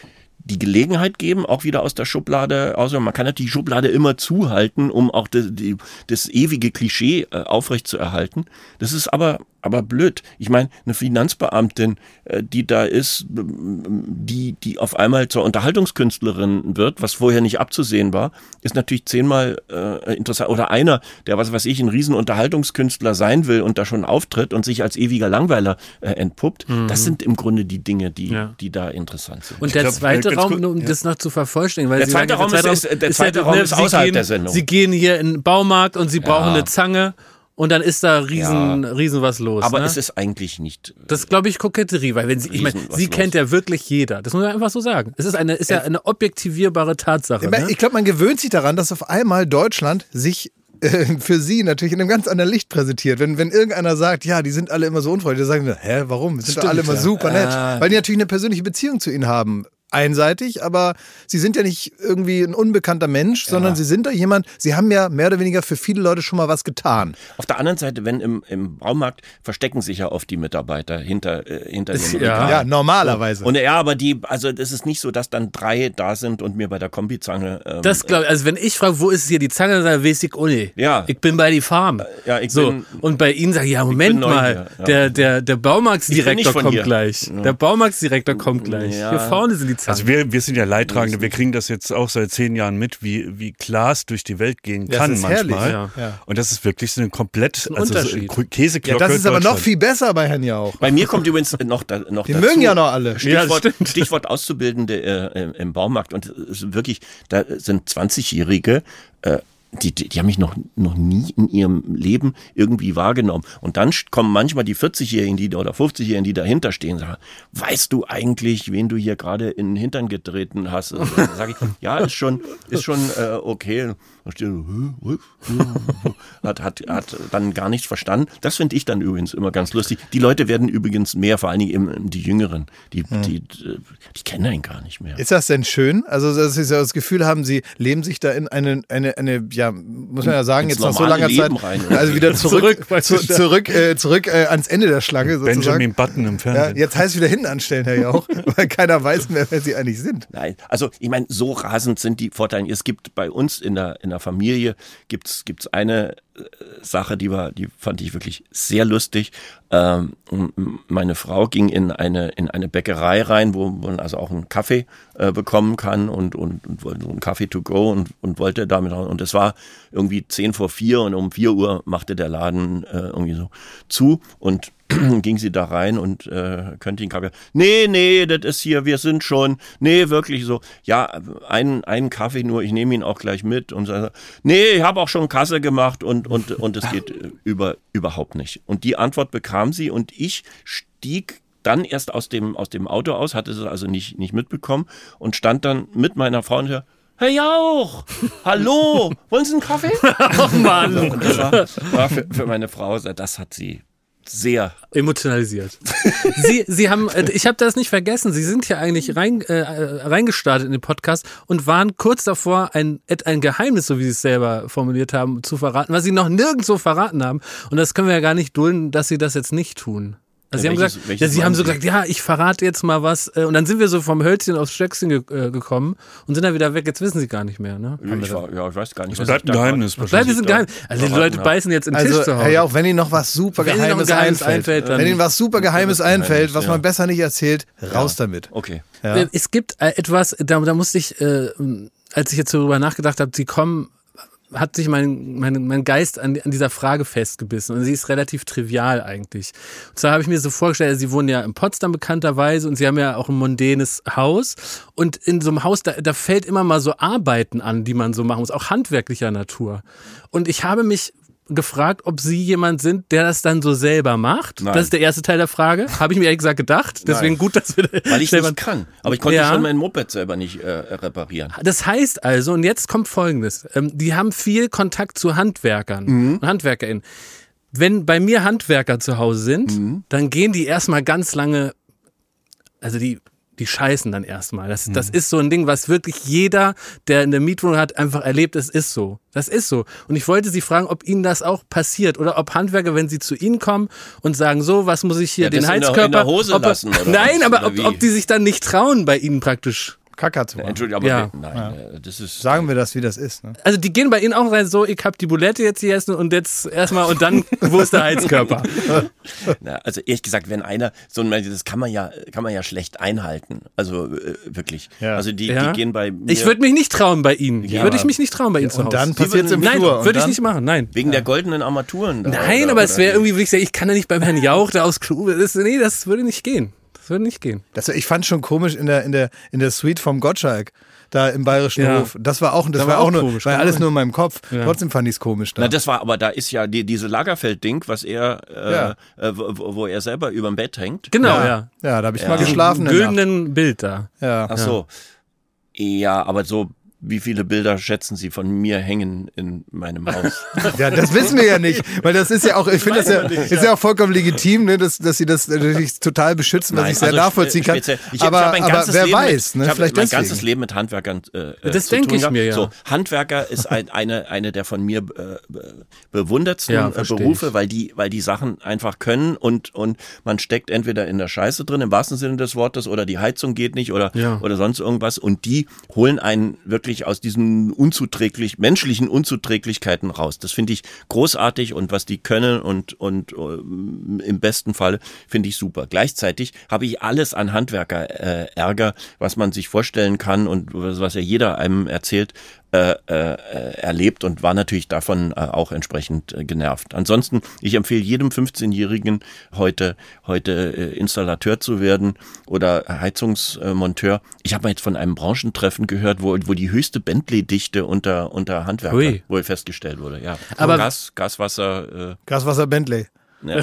die Gelegenheit geben, auch wieder aus der Schublade, außer man kann natürlich die Schublade immer zuhalten, um auch das, die, das ewige Klischee äh, aufrechtzuerhalten. Das ist aber, aber blöd. Ich meine, eine Finanzbeamtin, äh, die da ist, die, die auf einmal zur Unterhaltungskünstlerin wird, was vorher nicht abzusehen war, ist natürlich zehnmal äh, interessant. Oder einer, der, was weiß ich, ein Riesenunterhaltungskünstler sein will und da schon auftritt und sich als ewiger Langweiler äh, entpuppt. Das sind im Grunde die Dinge, die, Ja. die da interessant sind. Und der glaub, zweite Raum, nur um ja. das noch zu vervollständigen, weil Der Sie zweite sagen, Raum ist- ist- der zweite ja, Raum ist Sie außerhalb gehen, der Sendung. Sie gehen hier in den Baumarkt und Sie brauchen eine Zange und dann ist da riesen, riesen was los. aber ne? es ist eigentlich nicht. Das ist, glaube ich, Koketterie, weil wenn sie, ich meine, sie los. kennt ja wirklich jeder. Das muss man einfach so sagen. Es ist eine, ist ja eine objektivierbare Tatsache. Ich, mein, Ne? ich glaube, man gewöhnt sich daran, dass auf einmal Deutschland sich äh, für sie natürlich in einem ganz anderen Licht präsentiert. Wenn, wenn irgendeiner sagt, ja, die sind alle immer so unfreundlich, dann sagen wir, hä, warum? Die sind doch Stimmt, alle immer ja. super nett. Ah. Weil die natürlich eine persönliche Beziehung zu ihnen haben. Einseitig, aber sie sind ja nicht irgendwie ein unbekannter Mensch, sondern sie sind da jemand, sie haben ja mehr oder weniger für viele Leute schon mal was getan. Auf der anderen Seite, wenn im, im Baumarkt verstecken sich ja oft die Mitarbeiter hinter, äh, hinter Ist- dem ja. Regal. Ja, normalerweise. Und ja, aber die, also das ist nicht so, dass dann drei da sind und mir bei der Kombizange. Ähm, Das glaube ich, also wenn ich frage, wo ist hier die Zange, dann sage ich, weiß ich nicht. Ja. Ich bin bei die Farm. ja, ich so, bin- und bei Ihnen sage ich, ja, Moment mal, ja. der, der, der von kommt hier. gleich. Der Baumarktsdirektor kommt gleich. Ja. Hier vorne sind die Zangen. Also wir, wir sind ja Leidtragende, wir kriegen das jetzt auch seit zehn Jahren mit, wie, wie Glas durch die Welt gehen Das kann ist manchmal. herrlich, ja. Ja. Und das ist wirklich so ein komplett ein also so Unterschied. ein Käseglocke Ja, das ist aber noch viel besser bei Herrn Jauch. Bei mir kommt übrigens noch, da, noch Die dazu, mögen ja noch alle. Ja, Stichwort, stimmt. Stichwort Auszubildende äh, im Baumarkt. Und wirklich, da sind 20-Jährige, äh, die, die, die haben mich noch, noch nie in ihrem Leben irgendwie wahrgenommen. Und dann kommen manchmal die 40-Jährigen die, oder 50-Jährigen, die dahinter stehen, und sagen, weißt du eigentlich, wen du hier gerade in den Hintern getreten hast? Und dann sage ich, ja, ist schon, ist schon äh, okay. Dann steht er so, "Hä, was? hat, hat, hat dann gar nichts verstanden. Das finde ich dann übrigens immer ganz lustig. Die Leute werden übrigens mehr, vor allen Dingen eben die Jüngeren, die, die, die, die kennen einen gar nicht mehr. Ist das denn schön? Also, dass Sie das Gefühl haben, Sie leben sich da in eine, eine, eine ja, muss man ja sagen, jetzt nach so langer Zeit, Leben rein. also wieder zurück, Zurück, zu, ja. zurück, äh, zurück äh, ans Ende der Schlange sozusagen. Benjamin Button im Ja, Fernsehen. jetzt heißt es wieder hinten anstellen, Herr Jauch, weil keiner weiß mehr, wer Sie eigentlich sind. Nein, also ich meine, so rasend sind die Vorteile. Es gibt bei uns in der, in der Familie gibt's gibt's eine Sache, die war, die fand ich wirklich sehr lustig. Ähm, meine Frau ging in eine in eine Bäckerei rein, wo man also auch einen Kaffee äh, bekommen kann und und, und wollte so einen Kaffee to go und und wollte damit und es war irgendwie zehn vor vier und um vier Uhr machte der Laden äh, irgendwie so zu und ging sie da rein und äh, könnte den Kaffee. Nee, nee, das ist hier, wir sind schon. Nee, wirklich so. Ja, einen, einen Kaffee nur, ich nehme ihn auch gleich mit. Und so, nee, ich habe auch schon Kasse gemacht und, und, und es geht über, überhaupt nicht. Und die Antwort bekam sie und ich stieg dann erst aus dem, aus dem Auto aus, hatte es also nicht, nicht mitbekommen und stand dann mit meiner Frau und hör, Herr Jauch, hallo, wollen Sie einen Kaffee? oh Mann. Das war, war für, für meine Frau, das hat sie sehr Emotionalisiert. Sie, Sie haben, äh, ich habe das nicht vergessen. Sie sind ja eigentlich rein, äh, äh, reingestartet in den Podcast und waren kurz davor, ein, ein Geheimnis, so wie Sie es selber formuliert haben, zu verraten, was Sie noch nirgendwo verraten haben. Und das können wir ja gar nicht dulden, dass Sie das jetzt nicht tun. Also Ja, Sie haben welches- gesagt, welches ja, Sie haben so gesagt, ja, ich verrate jetzt mal was. äh, Und dann sind wir so vom Hölzchen aufs Stöckchen ge äh, gekommen und sind dann wieder weg. Jetzt wissen Sie gar nicht mehr, ne? Ich, war, ja, ich weiß gar nicht, was bleibt ein Geheimnis Bleibt ein Geheimnis. Also die Leute beißen jetzt in den Tisch Also, zu Herr Hause. Jauch, wenn Ihnen noch was super Wenn Geheimes Geheimnis einfällt, einfällt, dann- wenn Ihnen was super Geheimes einfällt, was ja. man besser nicht erzählt, raus damit. Okay. Ja. Es gibt äh, etwas, da, da musste ich, äh, als ich jetzt darüber nachgedacht habe, sie kommen, hat sich mein, mein, mein Geist an, an dieser Frage festgebissen und sie ist relativ trivial eigentlich. Und zwar habe ich mir so vorgestellt, sie wohnen ja in Potsdam bekannterweise und sie haben ja auch ein mondänes Haus und in so einem Haus, da, da fällt immer mal so Arbeiten an, die man so machen muss, auch handwerklicher Natur. Und ich habe mich gefragt, ob Sie jemand sind, der das dann so selber macht. Nein. Das ist der erste Teil der Frage. Habe ich mir ehrlich gesagt gedacht. Deswegen Nein. gut, dass wir Weil ich selber- nicht kann. Aber ich konnte Ja. schon mein Moped selber nicht äh, reparieren. Das heißt also, und jetzt kommt Folgendes, ähm, die haben viel Kontakt zu Handwerkern und HandwerkerInnen. Wenn bei mir Handwerker zu Hause sind, dann gehen die erstmal ganz lange, also die, die scheißen dann erstmal. Das, das ist so ein Ding, was wirklich jeder, der in der Mietwohnung hat, einfach erlebt. Es ist so. Das ist so. Und ich wollte Sie fragen, ob Ihnen das auch passiert oder ob Handwerker, wenn sie zu Ihnen kommen und sagen, so, was muss ich hier, Ja, den das in der- Heizkörper. in der Hose ob, lassen, oder Nein, was? aber Oder ob, ob die sich dann nicht trauen, bei Ihnen praktisch Kacker zu machen. Entschuldigung, aber Ja. nein, äh, das ist. Sagen wir das, wie das ist. Ne? Also die gehen bei Ihnen auch rein so, ich hab die Bulette jetzt hier essen und jetzt erstmal und dann, wo ist der Heizkörper? Na, also ehrlich gesagt, wenn einer so ein, das kann man ja, kann man ja schlecht einhalten. Also äh, wirklich. Ja. Also die, Ja. die gehen bei mir Ich würde mich nicht trauen bei Ihnen. Ja, würde ich mich nicht trauen bei Ihnen zu Und Hause. dann passiert's im Nein, und würde ich nicht machen, nein. wegen der goldenen Armaturen. Da, Nein, oder, aber es oder wäre wie? irgendwie, würde ich sagen, ich kann da nicht beim Herrn Jauch da aufs Klo. Das, nee, das würde nicht gehen. Das würde nicht gehen. Das, ich fand schon komisch in der, in der, in der Suite vom Gottschalk. Da im Bayerischen Ja. Hof. Das war auch, das Da war war auch, auch nur, komisch, war ja genau. alles nur in meinem Kopf. Ja. Trotzdem fand ich es komisch da. Na, das war, aber da ist ja die, diese Lagerfeld-Ding, was er, äh, Ja. äh, wo, wo er selber überm Bett hängt. Genau, ja. ja. ja, da habe ich mal geschlafen. Ein güldenen Bild da. Ja. Ach so. Ja, aber so, wie viele Bilder schätzen Sie von mir hängen in meinem Haus? ja, das wissen wir ja nicht, weil das ist ja auch, ich finde das ja, ist ja auch vollkommen legitim, ne, dass, dass sie das natürlich total beschützen, was Nein, ich sehr also nachvollziehen kann. speziell- Ich, hab- aber ich hab mein aber ganzes wer Leben weiß, mit, ne, ich hab vielleicht mein deswegen. ganzes Leben mit Handwerkern äh, äh, Das zu denk tun ich mir, ja. So, Handwerker ist ein, eine, eine der von mir äh, be- bewundertsten Ja, äh, Berufe, ich. weil die, weil die Sachen einfach können und, und man steckt entweder in der Scheiße drin, im wahrsten Sinne des Wortes, oder die Heizung geht nicht oder, Ja. oder sonst irgendwas und die holen einen wirklich aus diesen unzuträglich, menschlichen Unzuträglichkeiten raus. Das finde ich großartig und was die können und, und ähm, im besten Fall finde ich super. Gleichzeitig habe ich alles an Handwerker äh, Ärger, was man sich vorstellen kann und was, was ja jeder einem erzählt, äh, äh, erlebt und war natürlich davon äh, auch entsprechend äh, genervt. Ansonsten, ich empfehle jedem 15-Jährigen heute heute äh, Installateur zu werden oder Heizungsmonteur. Ich habe mal jetzt von einem Branchentreffen gehört, wo, wo die höchste Bentley-Dichte unter unter Handwerker Ui. wohl festgestellt wurde. Ja, Aber- Gas, Gaswasser. Gaswasser Bentley. Ja.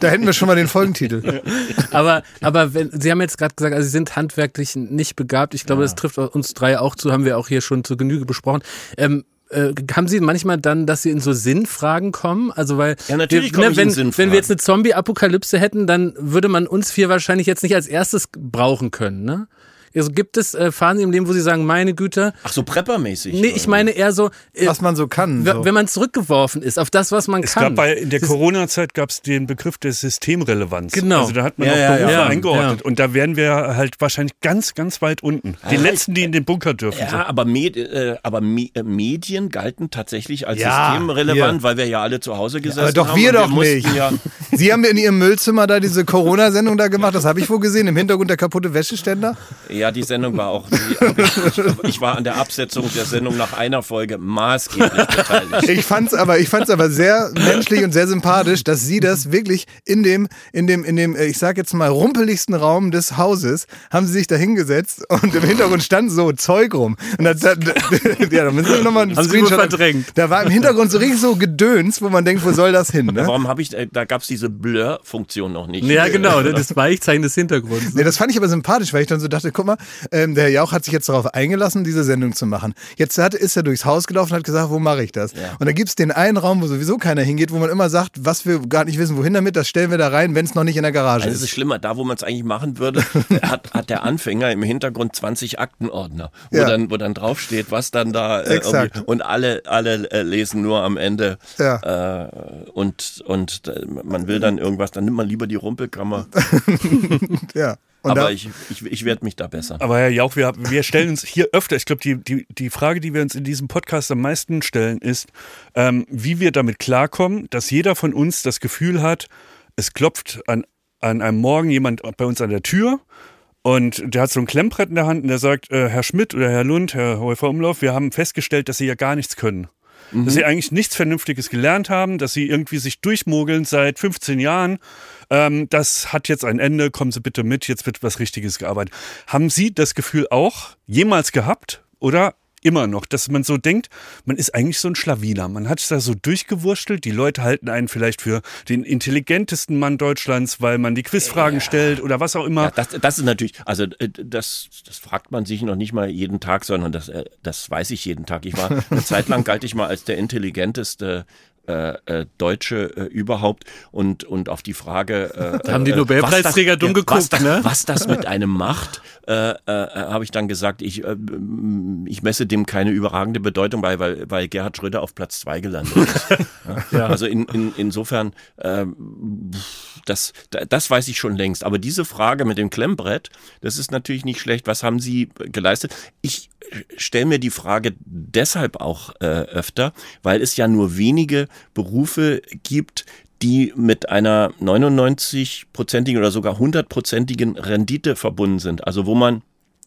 Da hätten wir schon mal den Folgentitel. Aber, aber wenn, Sie haben jetzt gerade gesagt, also Sie sind handwerklich nicht begabt. Ich glaube, das trifft uns drei auch zu, haben wir auch hier schon zur Genüge besprochen. Ähm, äh, haben Sie manchmal dann, dass Sie in so Sinnfragen kommen? Also weil Ja, natürlich wir, in wenn, wenn wir jetzt eine Zombie-Apokalypse hätten, dann würde man uns vier wahrscheinlich jetzt nicht als erstes brauchen können, ne? Also gibt es äh, Phasen im Leben, wo Sie sagen, meine Güte, Ach so preppermäßig. nee, ich meine eher so, äh, Was man so kann. So. wenn man zurückgeworfen ist auf das, was man Es kann. gab bei, in der Corona-Zeit gab es den Begriff der Systemrelevanz. Genau. Also da hat man Ja, auch ja, Berufe ja. eingeordnet. Ja. Und da wären wir halt wahrscheinlich ganz, ganz weit unten. Die letzten, die in den Bunker dürfen. Ja, aber, Med äh, aber Me äh, Medien galten tatsächlich als Ja, systemrelevant, weil wir ja alle zu Hause gesessen aber doch haben. wir doch mussten nicht. Ja, Sie haben in Ihrem Müllzimmer da diese Corona-Sendung da gemacht, das habe ich wohl gesehen, im Hintergrund der kaputte Wäscheständer. ja, die Sendung war auch. Die, ich war an der Absetzung der Sendung nach einer Folge maßgeblich beteiligt. Ich fand's aber, ich fand's aber sehr menschlich und sehr sympathisch, dass Sie das wirklich in dem, in dem, in dem, äh, ich sag jetzt mal, rumpeligsten Raum des Hauses, haben Sie sich da hingesetzt und im Hintergrund stand so Zeug rum. Und da, da, ja, da müssen wir nochmal einen Haben Sie wohl Screenshot. verdrängt. Da war im Hintergrund so richtig so Gedöns, wo man denkt, wo soll das hin, ne? Warum habe ich, äh, da gab es diese Blur-Funktion noch nicht. ja, genau, das Weichzeichen des Hintergrunds. Nee, das fand ich aber sympathisch, weil ich dann so dachte, guck mal, ähm, der Herr Jauch hat sich jetzt darauf eingelassen, diese Sendung zu machen. Jetzt hat, ist er durchs Haus gelaufen und hat gesagt, wo mache ich das? Und da gibt's den einen Raum, wo sowieso keiner hingeht, wo man immer sagt, was wir gar nicht wissen, wohin damit, das stellen wir da rein, wenn es noch nicht in der Garage Also es ist ist. schlimmer, da wo man es eigentlich machen würde, hat, hat der Anfänger im Hintergrund 20 Aktenordner, wo Ja. dann wo dann draufsteht, was dann da äh, und alle alle äh, lesen nur am Ende Ja. äh, und und äh, man will dann irgendwas, dann nimmt man lieber die Rumpelkammer. Ja. Und Aber da, ich, ich, ich werde mich da besser. Aber Herr Jauch, wir, wir stellen uns hier öfter, ich glaube, die, die, die Frage, die wir uns in diesem Podcast am meisten stellen, ist, ähm, wie wir damit klarkommen, dass jeder von uns das Gefühl hat, es klopft an, an einem Morgen jemand bei uns an der Tür und der hat so ein Klemmbrett in der Hand und der sagt, äh, Herr Schmidt oder Herr Lund, Herr Häufer Umlauf, wir haben festgestellt, dass Sie ja gar nichts können. Dass sie eigentlich nichts Vernünftiges gelernt haben, dass sie irgendwie sich durchmogeln seit 15 Jahren. Ähm, das hat jetzt ein Ende, kommen Sie bitte mit, jetzt wird was Richtiges gearbeitet. Haben Sie das Gefühl auch jemals gehabt oder immer noch, dass man so denkt, man ist eigentlich so ein Schlawiner. Man hat es da so durchgewurstelt. Die Leute halten einen vielleicht für den intelligentesten Mann Deutschlands, weil man die Quizfragen stellt oder was auch immer. Ja, das, das ist natürlich, also äh, das, das fragt man sich noch nicht mal jeden Tag, sondern das, äh, das weiß ich jeden Tag. Ich war eine Zeit lang galt ich mal als der intelligenteste äh, äh, Deutsche äh, überhaupt und und auf die Frage äh, haben die äh, Nobelpreisträger was das, dumm was geguckt, das, ne? was das mit einem macht, äh, habe ich dann gesagt, ich ich messe dem keine überragende Bedeutung bei, weil weil Gerhard Schröder auf Platz zwei gelandet ist. ja. Also in, in, insofern ähm, das, da- das weiß ich schon längst. Aber diese Frage mit dem Klemmbrett, das ist natürlich nicht schlecht. Was haben Sie geleistet? Ich stelle mir die Frage deshalb auch öfter, weil es ja nur wenige Berufe gibt, die mit einer 99-prozentigen oder sogar 100-prozentigen Rendite verbunden sind. Also wo man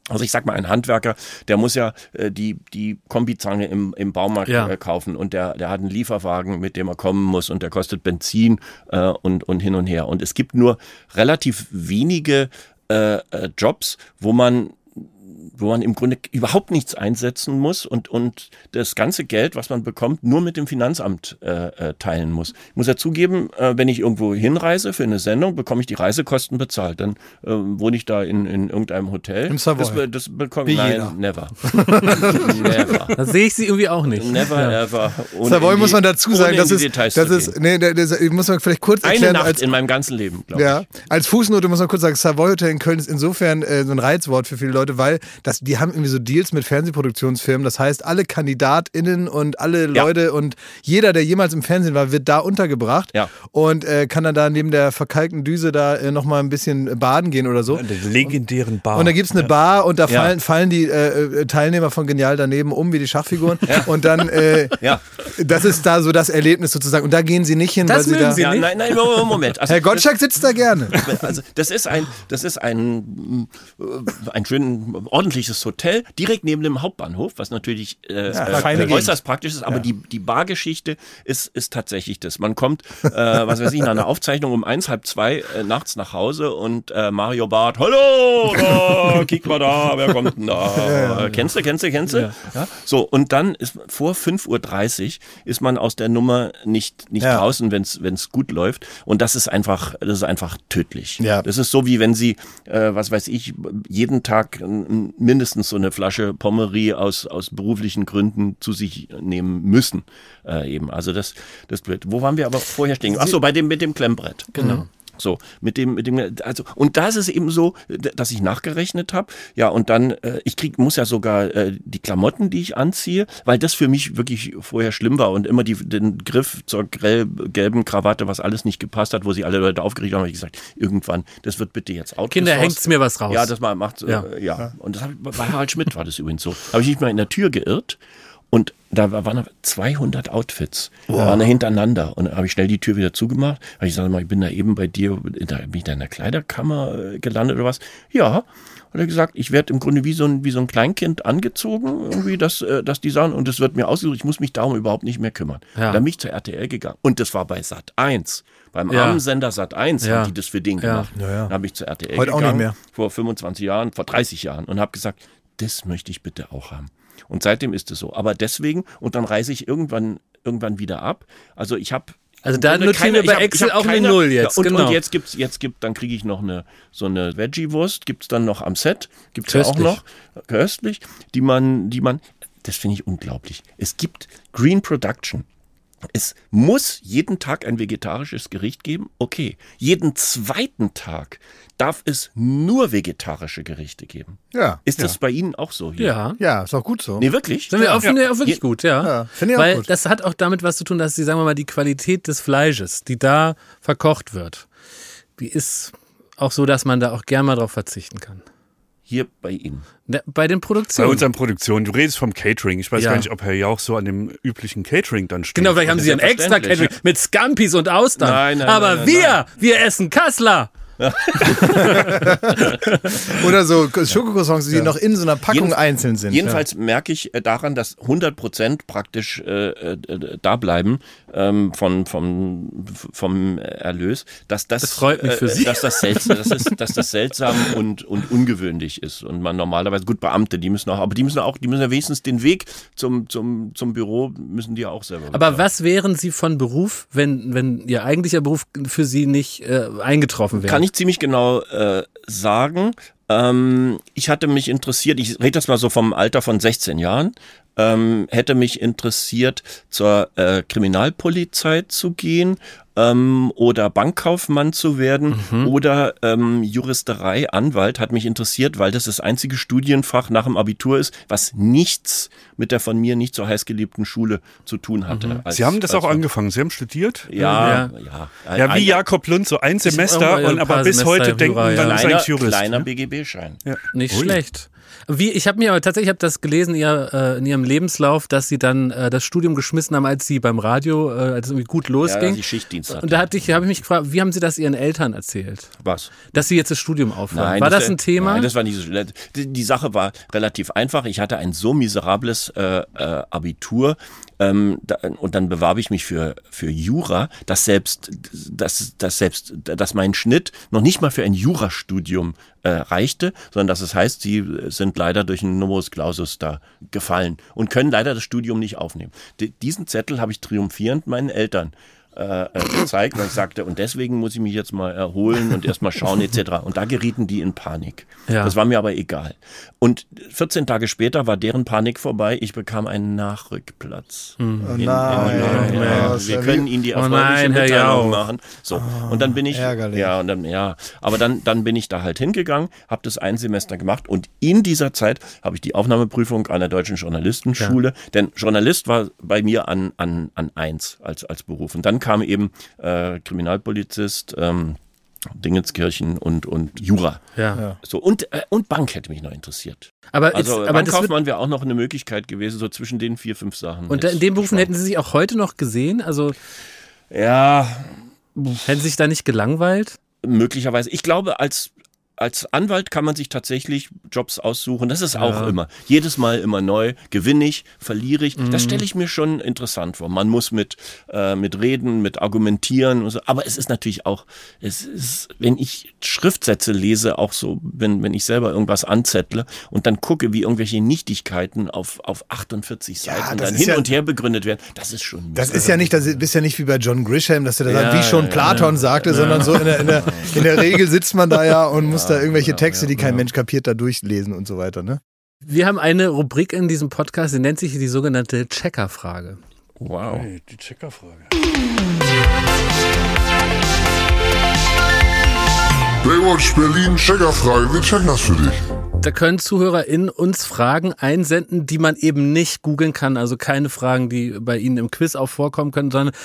also ich sag mal, ein Handwerker, der muss ja äh, die, die Kombizange im, im Baumarkt Ja. äh, kaufen und der, der hat einen Lieferwagen, mit dem er kommen muss und der kostet Benzin äh, und, und hin und her. Und es gibt nur relativ wenige äh, äh, Jobs, wo man wo man im Grunde überhaupt nichts einsetzen muss und, und das ganze Geld, was man bekommt, nur mit dem Finanzamt äh, äh, teilen muss. Ich muss ja zugeben, äh, wenn ich irgendwo hinreise für eine Sendung, bekomme ich die Reisekosten bezahlt. Dann äh, wohne ich da in, in irgendeinem Hotel. Im Savoy. Das, das bekomme ich. Nein, jeder. never. never. Da sehe ich sie irgendwie auch nicht. Never ever. Ohne Savoy in muss die- man dazu sagen, das die ist, das ist, nee, das, das muss man vielleicht kurz Eine erklären. Nacht als, in meinem ganzen Leben, glaube ja, ich. als Fußnote muss man kurz sagen, Savoy Hotel in Köln ist insofern äh, so ein Reizwort für viele Leute, weil das, die haben irgendwie so Deals mit Fernsehproduktionsfirmen. Das heißt, alle KandidatInnen und alle Ja. Leute und jeder, der jemals im Fernsehen war, wird da untergebracht Ja. und äh, kann dann da neben der verkalkten Düse da äh, nochmal ein bisschen baden gehen oder so. Der legendären Bar. Und da gibt's eine Bar und da fallen, fallen die äh, äh, Teilnehmer von Genial daneben um wie die Schachfiguren. Und dann, äh, das ist da so das Erlebnis sozusagen. Und da gehen sie nicht hin, Das weil sie da. Sie Ja, nicht? nein, nein, Moment. Also Herr Gottschalk sitzt da gerne. Also das ist ein, das ist ein, äh, ein schön ordentliches Hotel direkt neben dem Hauptbahnhof, was natürlich äh, feine äh, äußerst praktisch ist. Aber die, die Bargeschichte ist, ist tatsächlich das. Man kommt, äh, was weiß ich, nach einer Aufzeichnung um eins, halb zwei äh, nachts nach Hause und äh, Mario Barth, hallo, da, kick mal da, wer kommt denn da? Kennst du, kennst du, kennst du? Ja. So, und dann ist vor 5.30 Uhr ist man aus der Nummer nicht, nicht Ja. draußen, wenn es gut läuft. Und das ist einfach, das ist einfach tödlich. Ja. Das ist so wie wenn Sie, äh, was weiß ich, jeden Tag mm, mindestens so eine Flasche Pommery aus, aus beruflichen Gründen zu sich nehmen müssen. Äh, eben. Also das, das blöd. Wo waren wir aber vorher stehen? Ach so, bei dem mit dem Klemmbrett. Genau. So, mit dem, mit dem, also, und da ist es eben so, dass ich nachgerechnet habe, ja, und dann, äh, ich krieg, muss ja sogar äh, die Klamotten, die ich anziehe, weil das für mich wirklich vorher schlimm war und immer die, den Griff zur grell, gelben Krawatte, was alles nicht gepasst hat, wo sich alle Leute aufgeregt haben, habe ich gesagt, irgendwann, das wird bitte jetzt outgesourced. Kinder, hängt's mir was raus. Ja, das mal macht, Ja. ja. Äh, ja. Und das hab ich, bei Harald Schmidt war das übrigens so. Habe ich mich mal in der Tür geirrt und da war- waren 200 Outfits, waren da hintereinander. Und dann habe ich schnell die Tür wieder zugemacht. Habe ich gesagt, mal, ich bin da eben bei dir, in der, bin ich da in der Kleiderkammer äh, gelandet oder was? Ja. Und er hat gesagt, ich werde im Grunde wie so ein, wie so ein Kleinkind angezogen, irgendwie, das, äh, das die Sachen, und es wird mir ausgesucht, ich muss mich darum überhaupt nicht mehr kümmern. Ja. Dann bin ich zur RTL gegangen. Und das war bei Sat 1. Beim Ja. armen Sender Sat 1 Ja. haben die das für den gemacht. Ja, ja. Dann habe ich zur RTL Heute auch gegangen, nicht mehr. vor 25 Jahren, vor 30 Jahren und habe gesagt, das möchte ich bitte auch haben. Und seitdem ist es so. Aber deswegen, und dann reise ich irgendwann, irgendwann wieder ab. Also ich habe Also da notieren wir bei Excel auch eine Null jetzt, Ja, und, genau. und jetzt gibt's, jetzt gibt, dann kriege ich noch eine so eine Veggie-Wurst, gibt's dann noch am Set, gibt's ja auch noch köstlich, die man, die man, das finde ich unglaublich. Es gibt Green Production. Es muss jeden Tag ein vegetarisches Gericht geben. Okay. Jeden zweiten Tag darf es nur vegetarische Gerichte geben. Ja. Ist ja. das bei Ihnen auch so hier? Ja. Ja, ist auch gut so. Nee, wirklich? Sind wir auch, finde ich auch wirklich Je- gut, ja. Ja, finde ich auch Weil gut. das hat auch damit was zu tun, dass die, sagen wir mal, die Qualität des Fleisches, die da verkocht wird, die ist auch so, dass man da auch gern mal drauf verzichten kann. Hier bei Ihnen. Ne, Bei den Bei Produktionen. unseren Produktionen. Du redest vom Catering. Ich weiß Ja. gar nicht, ob Herr Jauch so an dem üblichen Catering dann steht. Genau, vielleicht haben sie ein extra. Catering mit Scampis und Austern. Nein, nein, Aber nein, nein, wir, nein. wir essen Kassler. Oder so Schokocroissants, die noch in so einer Packung Jeden- einzeln sind. Jedenfalls merke ich äh, daran, dass 100 Prozent praktisch äh, äh, da bleiben ähm, von, vom, vom Erlös, dass das, Das freut mich für äh, Sie. Dass das, seltsam, das ist, dass das seltsam und, und ungewöhnlich ist und man normalerweise gut Beamte, die müssen auch, aber die müssen auch, die müssen ja wenigstens den Weg zum zum zum Büro müssen die ja auch selber. Aber bezahlen. was wären Sie von Beruf, wenn, wenn Ihr eigentlicher Beruf für Sie nicht äh, eingetroffen wäre? Kann ich ziemlich genau äh, sagen. Ähm, ich hatte mich interessiert, ich rede jetzt mal so vom Alter von 16 Jahren, ähm, hätte mich interessiert, zur äh, Kriminalpolizei zu gehen, ähm, oder Bankkaufmann zu werden oder ähm, Juristerei, Anwalt hat mich interessiert, weil das das einzige Studienfach nach dem Abitur ist, was nichts mit der von mir nicht so heiß geliebten Schule zu tun hatte. Als- Sie haben das als- auch angefangen. Sie haben studiert? Ja, Ja. ja. Ja, wie Ein- Jakob Lund, so ein Semester, und aber bis Semester heute denken, man ist kleiner, eigentlich Jurist. kleiner ne? BGB-Schein. Ja. Nicht Ui. schlecht. Wie, ich habe mir aber tatsächlich, ich habe das gelesen ihr, äh, in ihrem Lebenslauf, dass sie dann äh, das Studium geschmissen haben, als sie beim Radio, äh, als es irgendwie gut Ja, losging. die Schichtdienst hatte. und da hatte ich, habe ich mich gefragt, wie haben Sie das Ihren Eltern erzählt, Was? dass Sie jetzt das Studium aufhören? war das, ein Thema? Nein, das war nicht so schlimm. Die, die Sache war relativ einfach. Ich hatte ein so miserables äh, äh, Abitur ähm, da, und dann bewarb ich mich für für Jura, dass selbst dass, dass selbst dass mein Schnitt noch nicht mal für ein Jurastudium äh, reichte, sondern dass es heißt, sie sind leider durch einen Numerus Clausus da gefallen und können leider das Studium nicht aufnehmen. D diesen Zettel habe ich triumphierend meinen Eltern äh, äh, gezeigt und ich sagte, und deswegen muss ich mich jetzt mal erholen und erstmal schauen etc. Und da gerieten die in Panik. Ja. Das war mir aber egal. Und 14 Tage später war deren Panik vorbei. Ich bekam einen Nachrückplatz. Oh In- in- nein, in- oh, ja, ist wir ja können Ihnen die Oh erfreuliche Herr Mitteilung machen. So und dann bin ich ärgerlich. ja und dann ja, aber dann dann bin ich da halt hingegangen, habe das ein Semester gemacht und in dieser Zeit habe ich die Aufnahmeprüfung an der deutschen Journalistenschule, denn Journalist war bei mir an an an eins als als Beruf und dann kam eben äh, Kriminalpolizist. Ähm, Dingenskirchen und, und Jura. ja. So, und, äh, und Bank hätte mich noch interessiert. Aber, Also jetzt, aber das wird, Bankkaufmann wäre auch noch eine Möglichkeit gewesen, so zwischen den vier, fünf Sachen. und in den Berufen hätten Sie sich auch heute noch gesehen? Also Ja, hätten Sie sich da nicht gelangweilt? möglicherweise. Ich glaube, als, als Anwalt kann man sich tatsächlich Jobs aussuchen. Das ist auch immer. Jedes Mal immer neu. Gewinne ich, verliere ich. Mhm. Das stelle ich mir schon interessant vor. Man muss mit, äh, mit reden, mit argumentieren und so. Aber es ist natürlich auch, es ist, wenn ich Schriftsätze lese, auch so, wenn, wenn ich selber irgendwas anzettle und dann gucke, wie irgendwelche Nichtigkeiten auf, auf 48 Seiten das dann ist hin ja- und her begründet werden, das ist schon Das ist ja nicht, das bist ja nicht wie bei John Grisham, dass er da sagt, Ja, wie schon ja, Platon sagte, sondern so in der, in, der, in der Regel sitzt man da ja und muss da irgendwelche Texte, die kein Mensch kapiert, da durchlesen und so weiter. Ne? Wir haben eine Rubrik in diesem Podcast, die nennt sich die sogenannte Checkerfrage. Wow. Hey, die Checkerfrage. Baywatch Berlin, Checkerfrage, wir checken das für dich. Da können ZuhörerInnen uns Fragen einsenden, die man eben nicht googeln kann. Also keine Fragen, die bei Ihnen im Quiz auch vorkommen können, sondern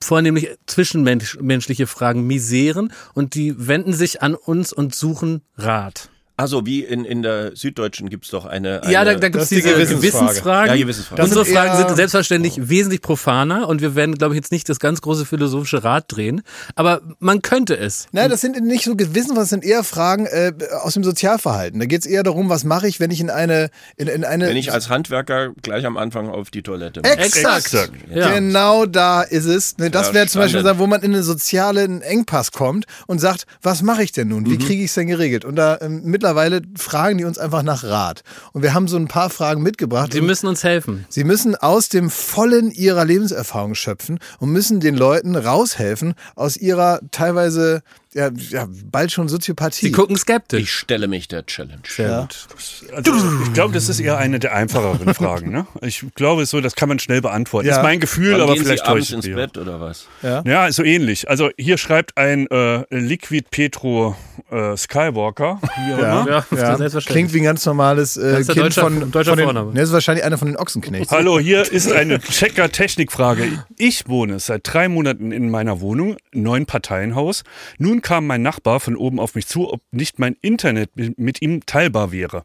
vornehmlich zwischenmenschliche Fragen, Miseren. Und die wenden sich an uns und suchen Rat. Also wie in, in der Süddeutschen gibt's doch eine, eine Ja, da, da gibt es diese Gewissensfrage. Gewissensfragen. Ja, Gewissensfragen. Unsere sind Fragen sind selbstverständlich wesentlich profaner und wir werden, glaube ich, jetzt nicht das ganz große philosophische Rad drehen. Aber man könnte es. Nein, das sind nicht so Gewissen, das sind eher Fragen äh, aus dem Sozialverhalten. Da geht es eher darum, was mache ich, wenn ich in eine, in, in eine Wenn ich als Handwerker gleich am Anfang auf die Toilette muss. Exakt. Exakt. Ja. Genau da ist es. Ne, das Ja, wäre zum Beispiel, wo man in einen sozialen Engpass kommt und sagt, was mache ich denn nun? Mhm. Wie kriege ich es denn geregelt? Und da ähm, mittlerweile fragen die uns einfach nach Rat. Und wir haben so ein paar Fragen mitgebracht. Sie müssen uns helfen. Sie müssen aus dem Vollen ihrer Lebenserfahrung schöpfen und müssen den Leuten raushelfen aus ihrer teilweise ja, ja bald schon Soziopathie. Sie gucken skeptisch. Ich stelle mich der Challenge. Gut. Also, ich glaube, das ist eher eine der einfacheren Fragen. Ne? Ich glaube, so, das kann man schnell beantworten. Ja. Ist mein Gefühl, Wann aber gehen vielleicht Sie abends täuscht ins. Bett oder was? Ja, so ähnlich. Also hier schreibt ein äh, Liquid Petro äh, Skywalker. Ja. Ja. Klingt wie ein ganz normales äh, Ganz Kind deutscher- von, deutscher von den, Vorname. ne, das ist wahrscheinlich einer von den Ochsenknechts. Hallo, hier ist eine Checker-Technikfrage. Ich wohne seit drei Monaten in meiner Wohnung, neun Parteienhaus. Nun kam mein Nachbar von oben auf mich zu, ob nicht mein Internet mit ihm teilbar wäre.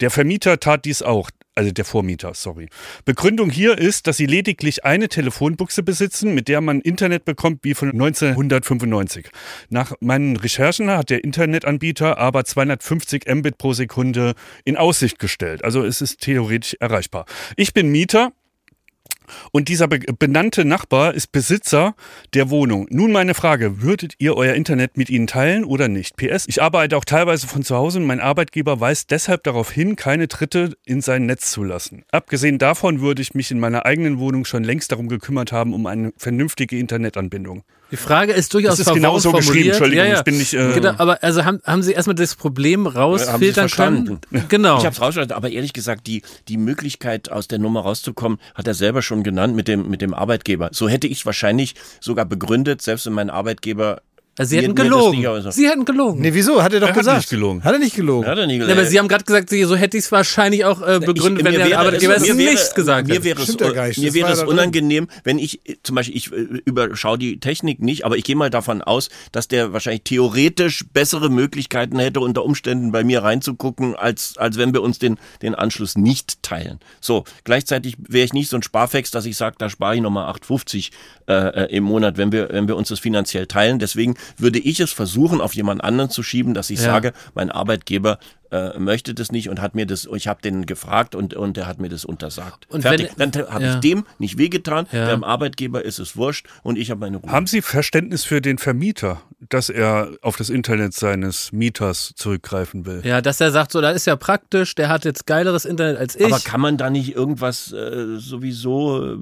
Der Vermieter tat dies auch. Also der Vormieter, sorry. Begründung hier ist, dass sie lediglich eine Telefonbuchse besitzen, mit der man Internet bekommt wie von 1995. Nach meinen Recherchen hat der Internetanbieter aber 250 Mbit pro Sekunde in Aussicht gestellt. Also es ist theoretisch erreichbar. Ich bin Mieter, und dieser be benannte Nachbar ist Besitzer der Wohnung. Nun meine Frage, würdet ihr euer Internet mit ihnen teilen oder nicht? PS, ich arbeite auch teilweise von zu Hause und mein Arbeitgeber weist deshalb darauf hin, keine Dritte in sein Netz zu lassen. Abgesehen davon würde ich mich in meiner eigenen Wohnung schon längst darum gekümmert haben, um eine vernünftige Internetanbindung. Die Frage ist durchaus Das ist genau so geschrieben, formuliert. Entschuldigung, ja, ja. ich bin nicht, äh, genau, aber also haben, haben Sie erstmal das Problem Sie rausfiltern können? Genau. Ich habe es rausgehört, aber ehrlich gesagt, die, die Möglichkeit, aus der Nummer rauszukommen, hat er selber schon genannt mit dem, mit dem Arbeitgeber. So hätte ich es wahrscheinlich sogar begründet, selbst wenn mein Arbeitgeber. Also Sie hätten gelogen. nicht. Sie hätten gelogen. Nee, wieso? Hat er doch Er hat gesagt. nicht gelogen. Hat er nicht gelogen? Hat er nie Ja, gesagt. aber Sie haben gerade gesagt, Sie- so hätte ich es wahrscheinlich auch äh, begründet, Ich- wenn der Arbeitgeber es nicht gesagt mir hätte. wäre es, ja nicht. Mir Das wäre es unangenehm, wenn ich, äh, zum Beispiel, ich äh, überschaue die Technik nicht, aber ich gehe mal davon aus, dass der wahrscheinlich theoretisch bessere Möglichkeiten hätte, unter Umständen bei mir reinzugucken, als, als wenn wir uns den, den Anschluss nicht teilen. So, gleichzeitig wäre ich nicht so ein Sparfex, dass ich sage, da spare ich nochmal 8,50 äh, äh, im Monat, wenn wir, wenn wir uns das finanziell teilen. Deswegen würde ich es versuchen, auf jemand anderen zu schieben, dass ich Ja. sage, mein Arbeitgeber äh, möchte das nicht und hat mir das, ich habe den gefragt und, und der hat mir das untersagt. Und Fertig. wenn- Dann habe ja. ich dem nicht wehgetan, Ja. dem Arbeitgeber ist es wurscht und ich habe meine Ruhe. Haben Sie Verständnis für den Vermieter, dass er auf das Internet seines Mieters zurückgreifen will? Ja, dass er sagt, so, das ist ja praktisch, der hat jetzt geileres Internet als ich. Aber kann man da nicht irgendwas äh, sowieso äh,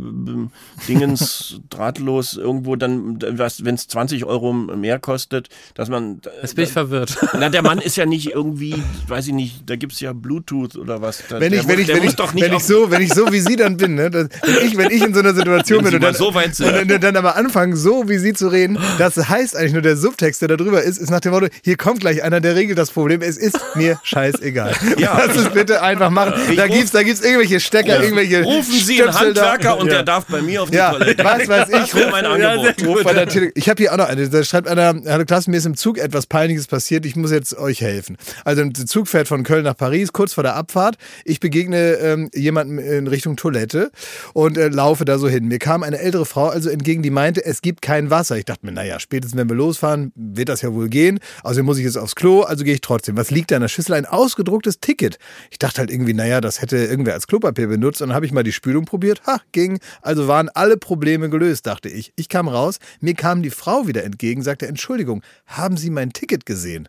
Dingens drahtlos irgendwo dann, was, wenn es 20 Euro mehr kostet, dass man. Jetzt bin ich verwirrt. Na, der Mann ist ja nicht irgendwie, weiß ich nicht, da gibt's ja Bluetooth oder was. Da, Wenn ich, wenn muss, ich, wenn ich, wenn ich so, wenn ich so wie Sie dann bin, ne, das, wenn ich, wenn ich in so einer Situation bin und dann, so und dann, dann aber anfangen, so wie Sie zu reden, das heißt eigentlich nur der Subtext, der da drüber ist, ist nach dem Motto, hier kommt gleich einer, der regelt das Problem. Es ist mir scheißegal. Ja. Lass es bitte einfach machen. Da gibt's, da gibt's irgendwelche Stecker, irgendwelche Rufen Sie einen Stöpsel da. Handwerker und Ja. der darf bei mir auf die Ja, Toilette. was weiß ich. Wäre mein Angebot. Ich habe hier auch noch eine. Da schreibt einer, hallo Klasse, mir ist im Zug etwas Peinliches passiert. Ich muss jetzt euch helfen. Also der Zug fährt von Köln nach Paris, kurz vor der Abfahrt. Ich begegne ähm, jemandem in Richtung Toilette und äh, laufe da so hin. Mir kam eine ältere Frau also entgegen, die meinte, es gibt kein Wasser. Ich dachte mir, naja, spätestens wenn wir losfahren, wird das ja wohl gehen. Also muss ich jetzt aufs Klo, also gehe ich trotzdem. Was liegt da in der Schüssel? Ein ausgedrucktes Ticket. Ich dachte halt irgendwie, naja, das hätte irgendwer als Klopapier benutzt. Und dann habe ich mal die Spülung probiert. Ha, ging. Also waren alle Probleme gelöst, dachte ich. Ich kam raus, mir kam die Frau wieder entgegen, sagte, Entschuldigung, haben Sie mein Ticket gesehen?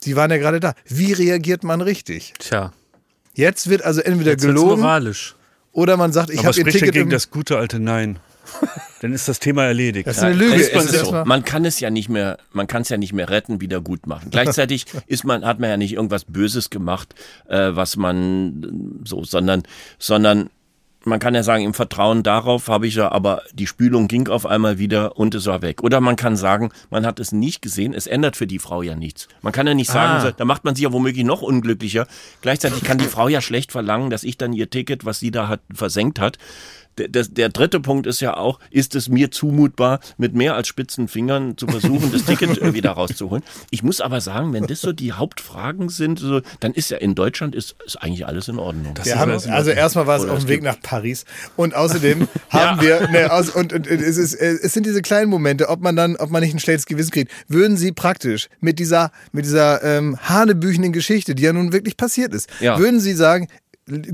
Sie waren ja gerade da. Wie reagiert man richtig? Tja, Jetzt wird also entweder jetzt gelogen moralisch. oder man sagt, ich Aber habe Ihr spricht Ticket dagegen im, das gute alte Nein. Dann ist das Thema erledigt. Das ist eine Lüge. Es ist so. Man kann es ja nicht mehr, man kann es ja nicht mehr retten, wieder gut machen. Gleichzeitig ist man, hat man ja nicht irgendwas Böses gemacht, äh, was man so, sondern, sondern man kann ja sagen, im Vertrauen darauf habe ich ja, aber die Spülung ging auf einmal wieder und es war weg. Oder man kann sagen, man hat es nicht gesehen, es ändert für die Frau ja nichts. Man kann ja nicht sagen, Ah. da macht man sich ja womöglich noch unglücklicher. Gleichzeitig kann die Frau ja schlecht verlangen, dass ich dann ihr Ticket, was sie da hat, versenkt hat. Der, der, dritte Punkt ist ja auch, ist es mir zumutbar, mit mehr als spitzen Fingern zu versuchen, das Ticket äh, wieder rauszuholen. Ich muss aber sagen, wenn das so die Hauptfragen sind, so, dann ist ja in Deutschland ist, ist eigentlich alles in Ordnung. Haben, also erstmal war es auf dem Weg nach Paris und außerdem haben wir ne, aus, und, und es, ist, es sind diese kleinen Momente, ob man dann, ob man nicht ein schlechtes Gewissen kriegt. Würden Sie praktisch mit dieser mit dieser ähm, hanebüchenden Geschichte, die ja nun wirklich passiert ist, Ja. würden Sie sagen,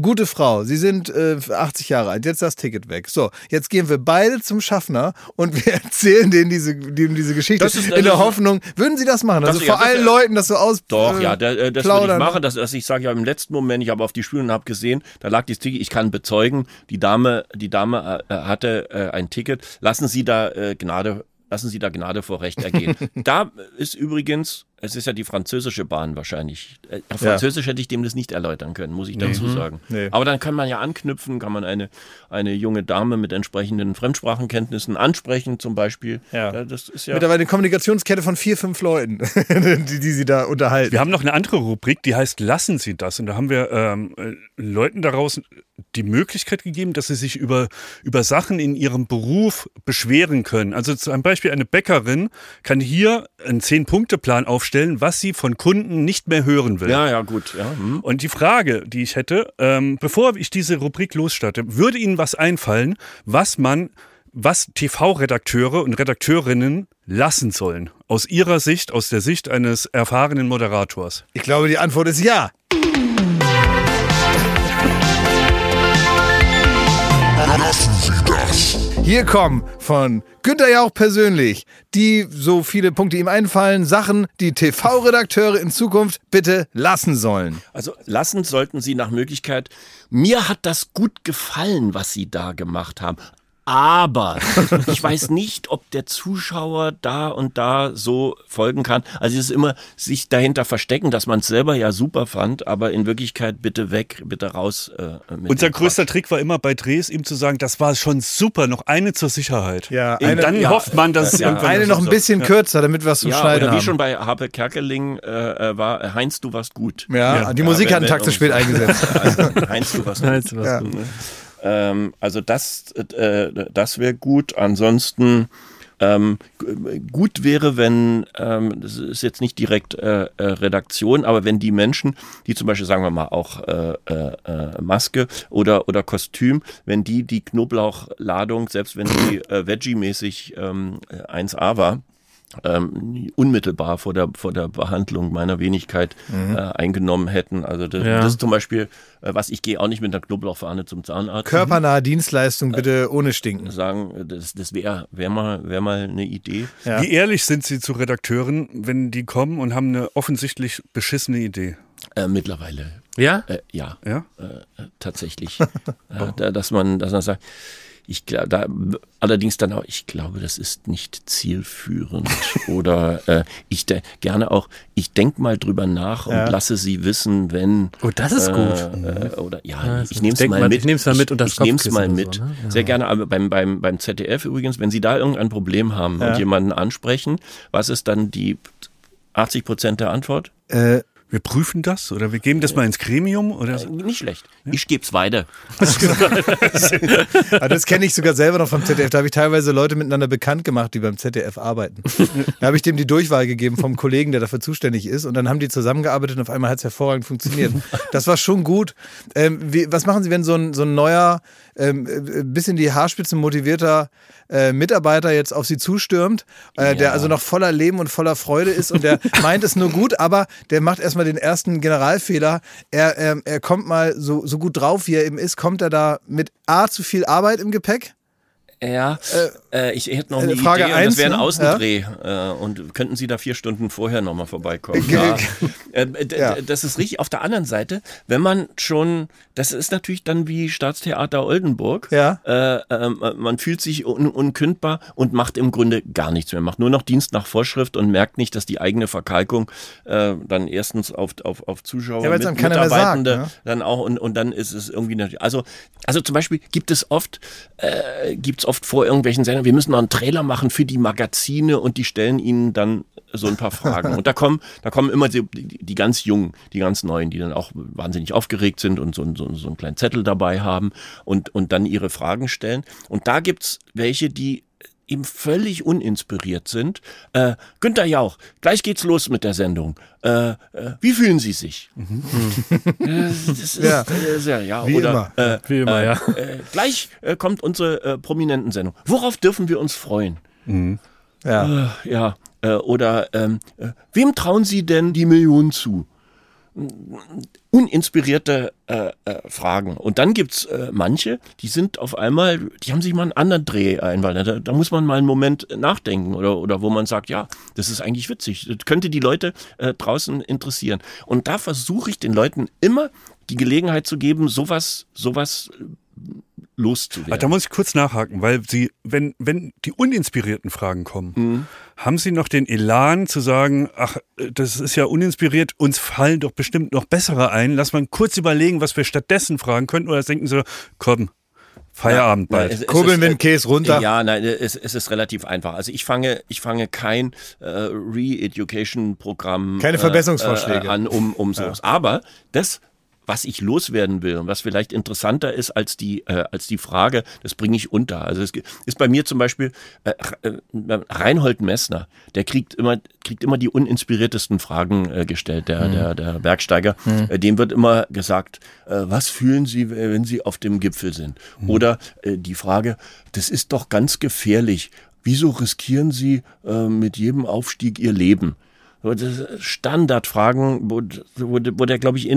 gute Frau, Sie sind äh, 80 Jahre alt, jetzt das Ticket weg. So, jetzt gehen wir beide zum Schaffner und wir erzählen denen diese, denen diese Geschichte Das ist- in der das Hoffnung. Würden Sie das machen? Das- Also ja, vor das- allen Leuten das so aus. Doch, äh, ja, da, äh, das würde ich machen, dass, dass ich sage, ja, im letzten Moment, ich habe auf die Spüle und habe gesehen, da lag dieses Ticket, ich kann bezeugen, die Dame, die Dame äh, hatte äh, ein Ticket, lassen Sie da äh, Gnade, lassen Sie da Gnade vor Recht ergehen. da ist übrigens, es ist ja die französische Bahn wahrscheinlich. Äh, auf Ja. Französisch hätte ich dem das nicht erläutern können, muss ich dazu sagen. Nee. Aber dann kann man ja anknüpfen, kann man eine, eine junge Dame mit entsprechenden Fremdsprachenkenntnissen ansprechen zum Beispiel. Ja. das ist ja Mittlerweile eine Kommunikationskette von vier, fünf Leuten, die, die sie da unterhalten. Wir haben noch eine andere Rubrik, die heißt Lassen Sie das. Und da haben wir ähm, äh, Leuten daraus die Möglichkeit gegeben, dass sie sich über, über Sachen in ihrem Beruf beschweren können. Also zum Beispiel eine Bäckerin kann hier einen Zehn-Punkte-Plan aufstellen, was sie von Kunden nicht mehr hören will. ja, ja, gut. Ja, hm. Und die Frage, die ich hätte, ähm, bevor ich diese Rubrik losstarte, würde Ihnen was einfallen, was man, was TV-Redakteure und Redakteurinnen lassen sollen? Aus Ihrer Sicht, aus der Sicht eines erfahrenen Moderators. Ich glaube, die Antwort ist ja. Hier kommen von Günther Jauch persönlich die so viele Punkte ihm einfallen, Sachen, die TV-Redakteure in Zukunft bitte lassen sollen. Also lassen sollten Sie nach Möglichkeit. Mir hat das gut gefallen, was Sie da gemacht haben. Aber ich weiß nicht, ob der Zuschauer da und da so folgen kann. Also es ist immer sich dahinter verstecken, dass man es selber ja super fand, aber in Wirklichkeit bitte weg, bitte raus. Äh, mit Unser größter. Trick war immer bei Drehs, ihm zu sagen, das war schon super, noch eine zur Sicherheit. Ja, Und eine- dann ja, hofft man, dass es ja, irgendwann Eine noch ein bisschen kürzer, damit wir was zum Ja, Schneiden oder wie haben. schon bei Harpe Kerkeling äh, äh, war, Heinz, du warst gut. ja, die Musik hat einen wenn- Tag zu spät eingesetzt. Also, Heinz, du warst gut. Heinz, du warst Ja. gut. Ähm, also das, äh, das wäre gut. Ansonsten ähm, gut wäre, wenn, ähm, das ist jetzt nicht direkt äh, äh, Redaktion, aber wenn die Menschen, die zum Beispiel, sagen wir mal, auch äh, äh, äh, Maske oder, oder Kostüm, wenn die die Knoblauchladung, selbst wenn die äh, Veggie-mäßig ähm, äh, 1A war, ähm, unmittelbar vor der, vor der Behandlung meiner Wenigkeit äh, eingenommen hätten. Also das, Ja. das ist zum Beispiel, äh, was ich gehe auch nicht mit einer Knoblauchfahne zum Zahnarzt. Körpernahe Dienstleistung bitte ohne Stinken. Sagen, äh, das, das wäre wär mal, wär mal eine Idee. Ja. Wie ehrlich sind Sie zu Redakteuren, wenn die kommen und haben eine offensichtlich beschissene Idee? Äh, mittlerweile, Ja? äh, ja, Ja? äh, tatsächlich. äh, da, dass man, dass man sagt, ich glaube, da, allerdings dann auch, ich glaube, das ist nicht zielführend. Oder äh, ich de gerne auch, ich denke mal drüber nach und Ja. lasse sie wissen, wenn. Oh, das ist gut. Äh, oder ja, Ja, ich nehme es mal mit. ich nehm's mal mit Ich- unter das Ich nehme es mal mit. so, ne? Ja. Sehr gerne, aber beim, beim, beim ZDF übrigens, wenn Sie da irgendein Problem haben Ja. und jemanden ansprechen, was ist dann die 80 Prozent der Antwort? Äh, Wir prüfen das oder wir geben das mal ins Gremium oder so? Nicht schlecht. Ich gebe es weiter. Aber das kenne ich sogar selber noch vom ZDF. Da habe ich teilweise Leute miteinander bekannt gemacht, die beim ZDF arbeiten. Da habe ich dem die Durchwahl gegeben vom Kollegen, der dafür zuständig ist. Und dann haben die zusammengearbeitet und auf einmal hat es hervorragend funktioniert. Das war schon gut. Ähm, wie, was machen Sie, wenn so ein, so ein neuer, ähm, äh, bis in die Haarspitzen motivierter äh, Mitarbeiter jetzt auf Sie zustürmt, äh, der Ja. also noch voller Leben und voller Freude ist und der meint es nur gut, aber der macht erstmal den ersten Generalfehler. Er, ähm, er kommt mal so, so gut drauf, wie er eben ist, kommt er da mit A zu viel Arbeit im Gepäck? Ja, äh, ich hätte noch äh, eine Frage Idee eins, das wäre ein ne? Außendreh. Äh, und könnten Sie da vier Stunden vorher nochmal vorbeikommen? Ja. äh, Ja. Das ist richtig. Auf der anderen Seite, wenn man schon, das ist natürlich dann wie Staatstheater Oldenburg. Ja. Äh, ähm, man fühlt sich un unkündbar und macht im Grunde gar nichts mehr. Macht nur noch Dienst nach Vorschrift und merkt nicht, dass die eigene Verkalkung äh, dann erstens auf, auf, auf Zuschauer, Ja, mit, mehr sagt, Mitarbeitende ne? dann auch und, und dann ist es irgendwie natürlich, also, also zum Beispiel gibt es oft, äh, gibt's oft vor irgendwelchen Sendern, wir müssen noch einen Trailer machen für die Magazine und die stellen ihnen dann so ein paar Fragen. Und da kommen, da kommen immer die, die, ganz Jungen, die ganz Neuen, die dann auch wahnsinnig aufgeregt sind und so, so, so einen kleinen Zettel dabei haben und, und dann ihre Fragen stellen. Und da gibt's welche, die eben völlig uninspiriert sind. Äh, Günther Jauch, gleich geht's los mit der Sendung. Äh, äh, wie fühlen Sie sich? Äh, das ist, Ja. ja, ja Wie oder, immer. Äh, Wie immer, äh, ja. Äh, gleich äh, kommt unsere äh, prominenten Sendung. Worauf dürfen wir uns freuen? Ja. Äh, ja, äh, oder ähm, äh, wem trauen Sie denn die Million zu? Uninspirierte äh, äh, Fragen. Und dann gibt's äh, manche, die sind auf einmal, die haben sich mal einen anderen Dreh einwählen. Da, da muss man mal einen Moment nachdenken oder, oder wo man sagt, ja, das ist eigentlich witzig. Das könnte die Leute äh, draußen interessieren. Und da versuche ich den Leuten immer die Gelegenheit zu geben, sowas, sowas äh, loszuwerden. da muss ich kurz nachhaken, weil Sie, wenn, wenn die uninspirierten Fragen kommen, Mhm. haben Sie noch den Elan zu sagen, ach, das ist ja uninspiriert, uns fallen doch bestimmt noch bessere ein, lass mal kurz überlegen, was wir stattdessen fragen könnten, oder denken Sie, komm, Feierabend Nein, bald. es- es Kurbeln ist, mit äh, dem Käse runter. Ja, nein, es, es ist relativ einfach. Also ich fange, ich fange kein äh, Re-Education-Programm Keine Verbesserungsvorschläge. äh, an, um, um sowas. Aber das, was ich loswerden will und was vielleicht interessanter ist als die, äh, als die Frage, das bringe ich unter. Also es ist bei mir zum Beispiel äh, äh, Reinhold Messner, der kriegt immer, kriegt immer die uninspiriertesten Fragen äh, gestellt, der, der, der Bergsteiger. Äh, dem wird immer gesagt, äh, was fühlen Sie, wenn Sie auf dem Gipfel sind? Oder äh, die Frage, das ist doch ganz gefährlich. Wieso riskieren Sie mit jedem Aufstieg Ihr Leben? Standardfragen, wo, wo, wo der, glaube ich,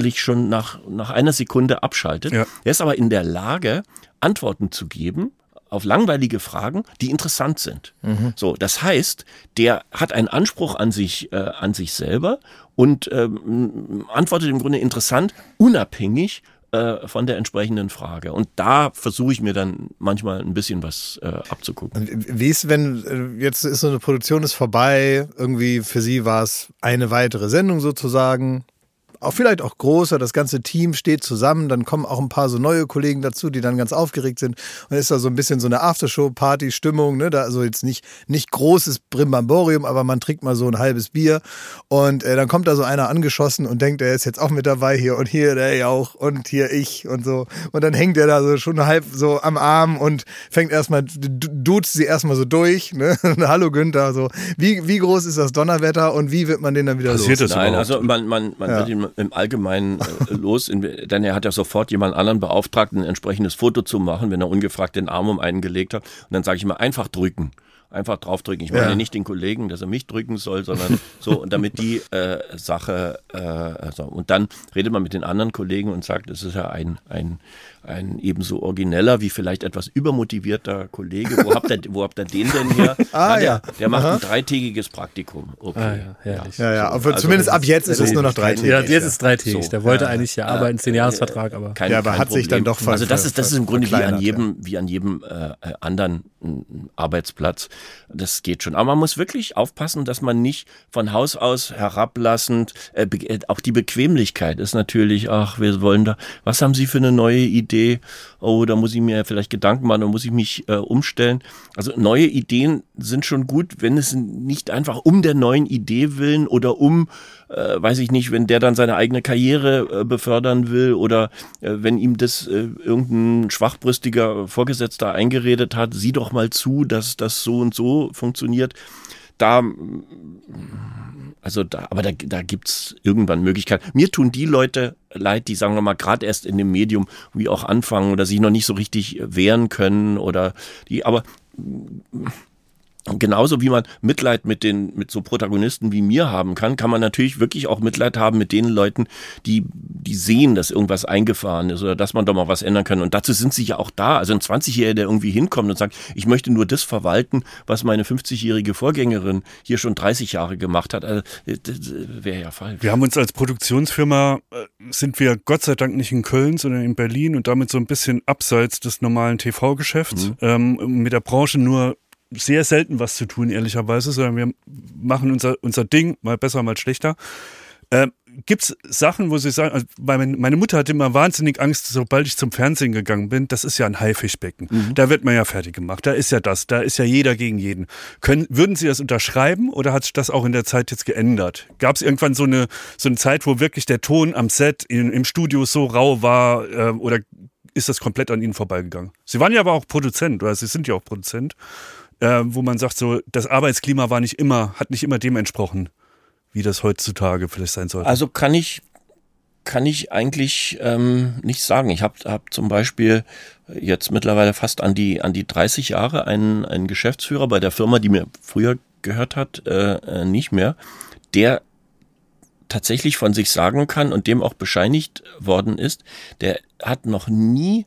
innerlich schon nach, nach einer Sekunde abschaltet. Ja. Er ist aber in der Lage, Antworten zu geben auf langweilige Fragen, die interessant sind. So, das heißt, der hat einen Anspruch an sich, äh, an sich selber und ähm, antwortet im Grunde interessant, unabhängig äh, von der entsprechenden Frage. Und da versuche ich mir dann manchmal ein bisschen was äh, abzugucken. Wie ist, wenn äh, jetzt ist so eine Produktion ist vorbei, irgendwie für Sie war es eine weitere Sendung sozusagen, auch vielleicht auch größer, das ganze Team steht zusammen, dann kommen auch ein paar so neue Kollegen dazu, die dann ganz aufgeregt sind und ist da so ein bisschen so eine Aftershow-Party-Stimmung, ne? da also jetzt nicht, nicht großes Brimbamborium, aber man trinkt mal so ein halbes Bier und äh, dann kommt da so einer angeschossen und denkt, er ist jetzt auch mit dabei hier und hier der Jauch und hier ich und so und dann hängt er da so schon halb so am Arm und fängt erstmal, du- duzt sie erstmal so durch, ne? Hallo Günther, so wie, wie groß ist das Donnerwetter und wie wird man den dann wieder Passiert los? das Nein, überhaupt? also man, man, man Ja. wird ihn im Allgemeinen äh, los, in, denn er hat ja sofort jemand anderen beauftragt, ein entsprechendes Foto zu machen, wenn er ungefragt den Arm um einen gelegt hat. Und dann sage ich immer, einfach drücken. Einfach draufdrücken. Ich meine Ja. nicht den Kollegen, dass er mich drücken soll, sondern so, und damit die äh, Sache, äh, also, und dann redet man mit den anderen Kollegen und sagt, es ist ja ein, ein, ein ebenso origineller wie vielleicht etwas übermotivierter Kollege. Wo habt ihr, wo habt ihr den denn her? Ah, der, ja. der macht Aha. ein dreitägiges Praktikum. Okay. Ah, ja, herrlich. Ja, ja, aber Also, zumindest ab jetzt ist es nur noch drei Ja, jetzt ist es dreitägig. So. Der wollte eigentlich ja arbeiten, zehn Jahresvertrag, aber. Kein, Ja, aber kein hat sich dann Problem. doch ver- Also das ist das ist im Grunde wie an jedem wie an jedem äh, äh, anderen mm, Arbeitsplatz. Das geht schon. Aber man muss wirklich aufpassen, dass man nicht von Haus aus herablassend äh, äh, auch die Bequemlichkeit ist natürlich. Ach, wir wollen da. Was haben Sie für eine neue Idee? Oh, da muss ich mir vielleicht Gedanken machen, da muss ich mich äh, umstellen. Also neue Ideen sind schon gut, wenn es nicht einfach um der neuen Idee willen oder um äh, weiß ich nicht, wenn der dann seine eigene Karriere äh, befördern will oder äh, wenn ihm das äh, irgendein schwachbrüstiger Vorgesetzter eingeredet hat, sieh doch mal zu, dass das so und so funktioniert. Da, also da, aber da, da gibt's irgendwann Möglichkeiten. Mir tun die Leute leid, die sagen wir mal gerade erst in dem Medium wie auch anfangen oder sich noch nicht so richtig wehren können oder die, aber Genauso wie man Mitleid mit den, mit so Protagonisten wie mir haben kann, kann man natürlich wirklich auch Mitleid haben mit den Leuten, die, die sehen, dass irgendwas eingefahren ist oder dass man doch mal was ändern kann. Und dazu sind sie ja auch da. Also ein 20-Jähriger, der irgendwie hinkommt und sagt, ich möchte nur das verwalten, was meine 50-jährige Vorgängerin hier schon 30 Jahre gemacht hat, also, das wäre ja falsch. Wir haben uns als Produktionsfirma, äh, sind wir Gott sei Dank nicht in Köln, sondern in Berlin und damit so ein bisschen abseits des normalen TV-Geschäfts. Ähm, mit der Branche nur sehr selten was zu tun, ehrlicherweise, sondern wir machen unser, unser Ding, mal besser, mal schlechter. Ähm, Gibt es Sachen, wo Sie sagen, also meine, Mutter hatte immer wahnsinnig Angst, sobald ich zum Fernsehen gegangen bin, das ist ja ein Haifischbecken. Da wird man ja fertig gemacht. Da ist ja das, da ist ja jeder gegen jeden. Können, würden Sie das unterschreiben oder hat sich das auch in der Zeit jetzt geändert? Gab es irgendwann so eine, so eine Zeit, wo wirklich der Ton am Set, in, im Studio so rau war äh, oder ist das komplett an Ihnen vorbeigegangen? Sie waren ja aber auch Produzent oder Sie sind ja auch Produzent, äh, wo man sagt so, das Arbeitsklima war nicht immer, hat nicht immer dem entsprochen, wie das heutzutage vielleicht sein sollte. Also kann ich kann ich eigentlich ähm, nicht sagen. Ich habe hab zum Beispiel jetzt mittlerweile fast an die an die 30 Jahre einen, einen Geschäftsführer bei der Firma, die mir früher gehört hat, äh, äh, nicht mehr, der tatsächlich von sich sagen kann und dem auch bescheinigt worden ist, der hat noch nie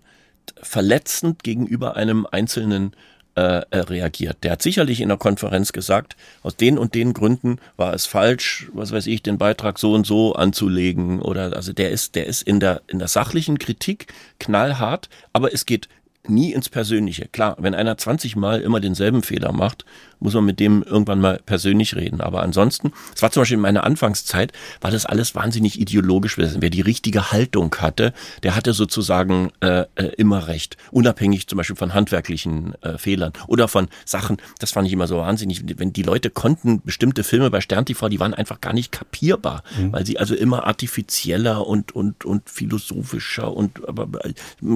verletzend gegenüber einem einzelnen äh, äh, reagiert. Der hat sicherlich in der Konferenz gesagt, aus den und den Gründen war es falsch, was weiß ich, den Beitrag so und so anzulegen oder also der ist der ist in der in der sachlichen Kritik knallhart, aber es geht nie ins Persönliche. Klar, wenn einer 20 Mal immer denselben Fehler macht, muss man mit dem irgendwann mal persönlich reden. Aber ansonsten, es war zum Beispiel in meiner Anfangszeit, war das alles wahnsinnig ideologisch. Wer die richtige Haltung hatte, der hatte sozusagen äh, äh, immer recht. Unabhängig zum Beispiel von handwerklichen äh, Fehlern oder von Sachen, das fand ich immer so wahnsinnig. Wenn die Leute konnten bestimmte Filme bei Stern TV, die waren einfach gar nicht kapierbar, weil sie also immer artifizieller und, und, und philosophischer und aber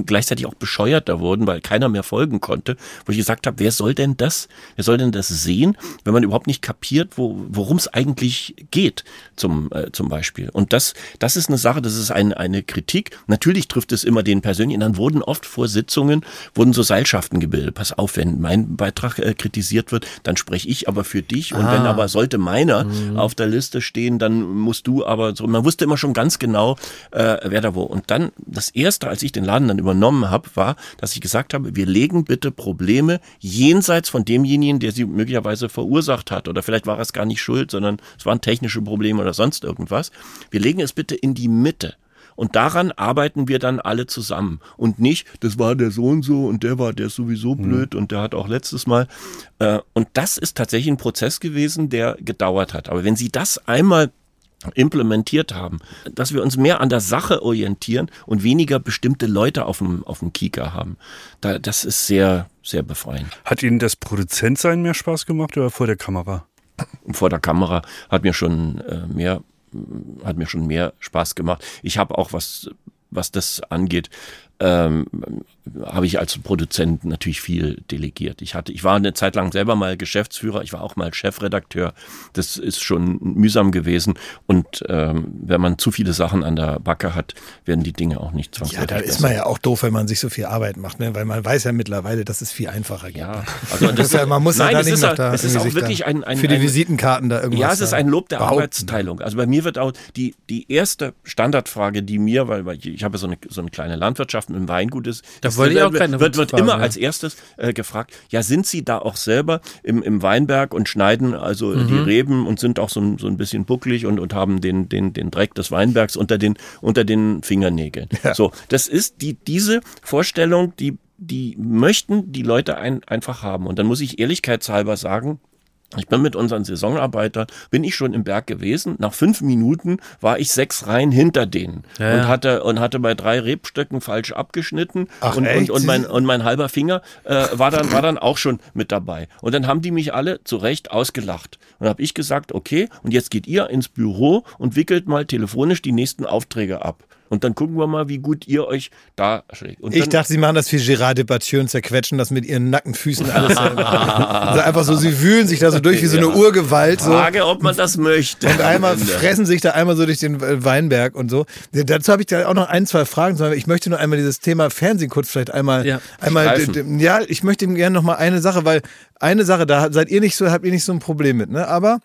gleichzeitig auch bescheuerter wurden, weil keiner mehr folgen konnte, wo ich gesagt habe, wer soll denn das, wer soll denn das sehen, wenn man überhaupt nicht kapiert, wo, worum es eigentlich geht, zum, äh, zum Beispiel. Und das, das ist eine Sache, das ist ein, eine Kritik. Natürlich trifft es immer den Persönlichen. Dann wurden oft vor Sitzungen, wurden so Seilschaften gebildet. Pass auf, wenn mein Beitrag äh, kritisiert wird, dann spreche ich aber für dich. Und wenn aber sollte meiner auf der Liste stehen, dann musst du aber so. Man wusste immer schon ganz genau, äh, wer da wo. Und dann, das erste, als ich den Laden dann übernommen habe, war, dass ich gesagt habe, wir legen bitte Probleme jenseits von demjenigen, der sie möglicherweise verursacht hat. Oder vielleicht war es gar nicht schuld, sondern es waren technische Probleme oder sonst irgendwas. Wir legen es bitte in die Mitte. Und daran arbeiten wir dann alle zusammen. Und nicht, das war der so und so und der war der ist sowieso blöd und der hat auch letztes Mal. Äh, und das ist tatsächlich ein Prozess gewesen, der gedauert hat. Aber wenn Sie das einmal implementiert haben, dass wir uns mehr an der Sache orientieren und weniger bestimmte Leute auf dem, auf dem Kieker haben. Da, das ist sehr, sehr befreiend. Hat Ihnen das Produzentsein mehr Spaß gemacht oder vor der Kamera? Vor der Kamera hat mir schon äh, mehr, hat mir schon mehr Spaß gemacht. Ich habe auch was, was das angeht, ähm, habe ich als Produzent natürlich viel delegiert. Ich hatte, ich war eine Zeit lang selber mal Geschäftsführer, ich war auch mal Chefredakteur. Das ist schon mühsam gewesen. Und ähm, wenn man zu viele Sachen an der Backe hat, werden die Dinge auch nicht Ja, zwangsläufig da ist man ja auch doof, wenn man sich so viel Arbeit macht, ne? weil man weiß ja mittlerweile, dass es viel einfacher geht. Ja, also Das ja, man muss nein, ja da nicht ist, noch ja- da es ist auch wirklich ein, ein für die Visitenkarten da irgendwas. Ja, es ist ein Lob der behaupten. Arbeitsteilung. Also bei mir wird auch die, die erste Standardfrage, die mir, weil, weil ich, ich habe ja so eine, so eine kleine Landwirtschaft mit einem Weingut ist, Da ist- wollte ich auch wird, keine wird, wird Rückfragen, immer ja. als erstes äh, gefragt, ja, sind Sie da auch selber im, im Weinberg und schneiden also Mhm. die Reben und sind auch so, ein- so ein bisschen bucklig und, und haben den, den, den Dreck des Weinbergs unter den, unter den Fingernägeln. So, das ist die, diese Vorstellung, die, die möchten die Leute ein, einfach haben. Und dann muss ich ehrlichkeitshalber sagen, ich bin mit unseren Saisonarbeitern, bin ich schon im Berg gewesen. Nach fünf Minuten war ich sechs Reihen hinter denen Ja, und hatte und hatte bei drei Rebstöcken falsch abgeschnitten Ach, und, und, und mein und mein halber Finger äh, war dann war dann auch schon mit dabei. Und dann haben die mich alle zu Recht ausgelacht und habe ich gesagt, okay, und jetzt geht ihr ins Büro und wickelt mal telefonisch die nächsten Aufträge ab. Und dann gucken wir mal, wie gut ihr euch da schlägt. Und Ich dachte, sie machen das wie Gérard Depardieu und zerquetschen das mit ihren nackten Füßen alles. also einfach so, sie wühlen sich da so durch wie so eine Ja. Urgewalt. So. Frage, ob man das möchte. Und einmal fressen sich da einmal so durch den Weinberg und so. Dazu habe ich da auch noch ein, zwei Fragen. Ich möchte nur einmal dieses Thema Fernsehen kurz vielleicht einmal, Ja. einmal, ja, ich möchte gerne noch mal eine Sache, weil eine Sache, da seid ihr nicht so, habt ihr nicht so ein Problem mit, ne? Aber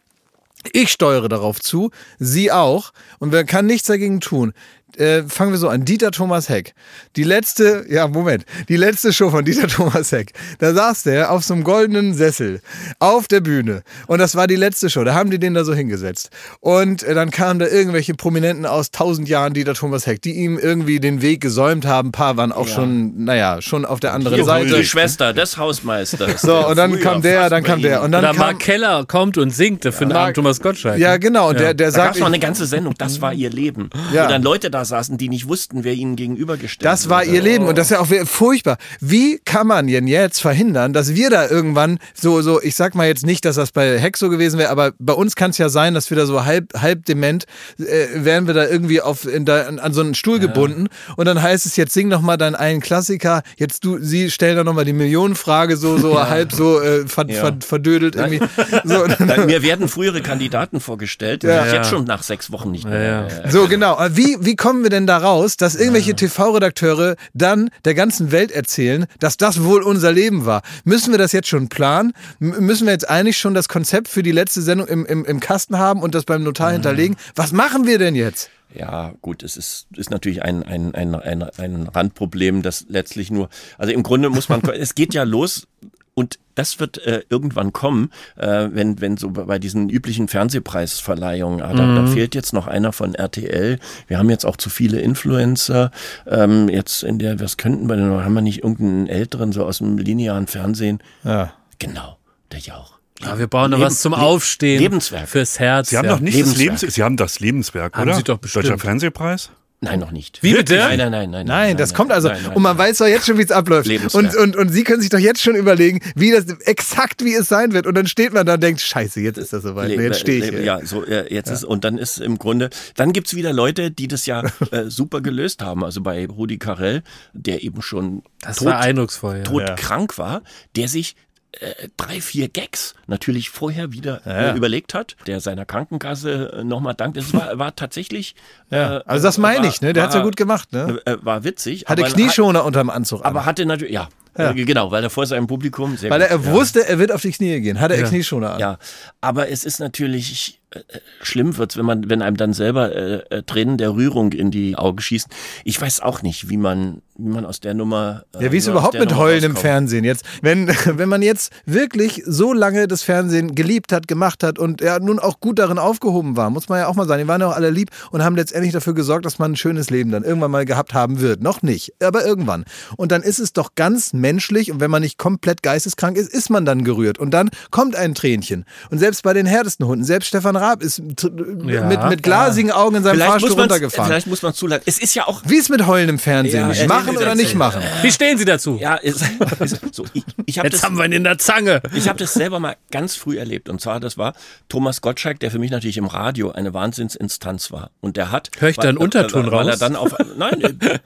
ich steuere darauf zu, sie auch, und wer kann nichts dagegen tun. Äh, fangen wir so an. Dieter Thomas Heck. Die letzte, ja, Moment. Die letzte Show von Dieter Thomas Heck. Da saß der auf so einem goldenen Sessel auf der Bühne. Und das war die letzte Show. Da haben die den da so hingesetzt. Und äh, dann kamen da irgendwelche Prominenten aus tausend Jahren Dieter Thomas Heck, die ihm irgendwie den Weg gesäumt haben. Ein paar waren auch schon, naja, schon auf der anderen Die Seite. Schwester des Hausmeisters. So, und dann Früher kam der, dann kam der. Und dann Oder kam, Mark Keller kommt und singt für den armen Thomas Gottschalk. ja, genau. Und der, der Da gab sagt, es mal eine ganze Sendung, das war ihr Leben. Ja. Wo dann Leute da saßen, die nicht wussten, wer ihnen gegenübergestellt Das war wurde. ihr Leben und das ist ja auch furchtbar. Wie kann man denn jetzt verhindern, dass wir da irgendwann so, so, ich sag mal jetzt nicht, dass das bei Heck so gewesen wäre, aber bei uns kann es ja sein, dass wir da so halb, halb dement, äh, wären wir da irgendwie auf, in da, an, so einen Stuhl gebunden und dann heißt es jetzt sing noch mal deinen einen Klassiker, jetzt du, sie stellen da noch mal die Millionenfrage so, so halb so äh, ver, Ja. ver, verdödelt irgendwie. So, Weil Mir werden frühere Kandidaten vorgestellt, die Ja. ich Ja. jetzt schon nach sechs Wochen nicht mehr. Ja, So, genau. Wie, wie kommen wir denn da raus, dass irgendwelche TV-Redakteure dann der ganzen Welt erzählen, dass das wohl unser Leben war? Müssen wir das jetzt schon planen? M müssen wir jetzt eigentlich schon das Konzept für die letzte Sendung im, im, im Kasten haben und das beim Notar hinterlegen? Was machen wir denn jetzt? Ja, gut, es ist, ist natürlich ein, ein, ein, ein, ein Randproblem, das letztlich nur, also im Grunde muss man, es geht ja los und das wird äh, irgendwann kommen, äh, wenn, wenn so bei diesen üblichen Fernsehpreisverleihungen, ah, da, da fehlt jetzt noch einer von RTL. Wir haben jetzt auch zu viele Influencer. Ähm, jetzt in der, was könnten wir denn noch? Haben wir nicht irgendeinen älteren so aus dem linearen Fernsehen? Ja. Genau, der Jauch. Ja, wir noch Leben- was zum Aufstehen. Lebenswerk. Fürs Herz. Sie haben ja. doch nicht das Lebenswerk. Lebens Sie haben das Lebenswerk, Haben oder? Sie doch bestimmt. Deutscher Fernsehpreis? Nein, noch nicht. Wie bitte? Nein, nein, nein, nein. Nein, das kommt also. nein, nein, und man nein. weiß doch jetzt schon, wie es abläuft. Und, und, und Sie können sich doch jetzt schon überlegen, wie das exakt wie es sein wird. Und dann steht man da und denkt, scheiße, jetzt ist das soweit. Nee, jetzt stehe ich. Ja, so jetzt ist und dann ist im Grunde, dann gibt's wieder Leute, die das ja äh, super gelöst haben. Also bei Rudi Carell, der eben schon Das tot, war eindrucksvoll. Ja. todkrank war, der sich äh, drei, vier Gags natürlich vorher wieder äh, überlegt hat, der seiner Krankenkasse äh, nochmal dankt. Es war, war tatsächlich. Ja. äh, Also das meine war- ich, ne? Der hat's ja gut gemacht, ne? Äh, war witzig. Hatte aber Knieschoner unterm Anzug an. aber hatte natürlich, ja, Ja. Äh, genau, weil er vor seinem Publikum sehr Weil gut, er, er wusste, er wird auf die Knie gehen. Hatte er Knieschoner an. Ja, aber es ist natürlich äh, schlimm wird's, wenn man, wenn einem dann selber äh, äh, Tränen der Rührung in die Augen schießen. Ich weiß auch nicht, wie man, wie man aus der Nummer. Äh, Ja, wie ist überhaupt mit Nummer Heulen im rauskommt. Fernsehen jetzt? Wenn, wenn man jetzt wirklich so lange das Fernsehen geliebt hat, gemacht hat und ja nun auch gut darin aufgehoben war, muss man ja auch mal sagen. Die waren ja auch alle lieb und haben letztendlich dafür gesorgt, dass man ein schönes Leben dann irgendwann mal gehabt haben wird. Noch nicht, aber irgendwann. Und dann ist es doch ganz menschlich und wenn man nicht komplett geisteskrank ist, ist man dann gerührt. Und dann kommt ein Tränchen. Und selbst bei den härtesten Hunden, selbst Stefan Raab ist Ja. mit, mit glasigen Augen in seinem Vielleicht Fahrstuhl runtergefahren. vielleicht muss man zulassen. Es ist ja auch Wie ist mit Heulen im Fernsehen? Ja, äh, machen oder nicht machen? Wie stehen Sie dazu? Ja, ist, ist so. Ich, ich habe Jetzt das, haben wir ihn in der Zange. ich hab das selber mal ganz früh erlebt. Und zwar, das war Thomas Gottschalk, der für mich natürlich im Radio eine Wahnsinnsinstanz war. Und der hat. Hör ich da einen Unterton weil, Weil er raus? dann auf. Nein, äh,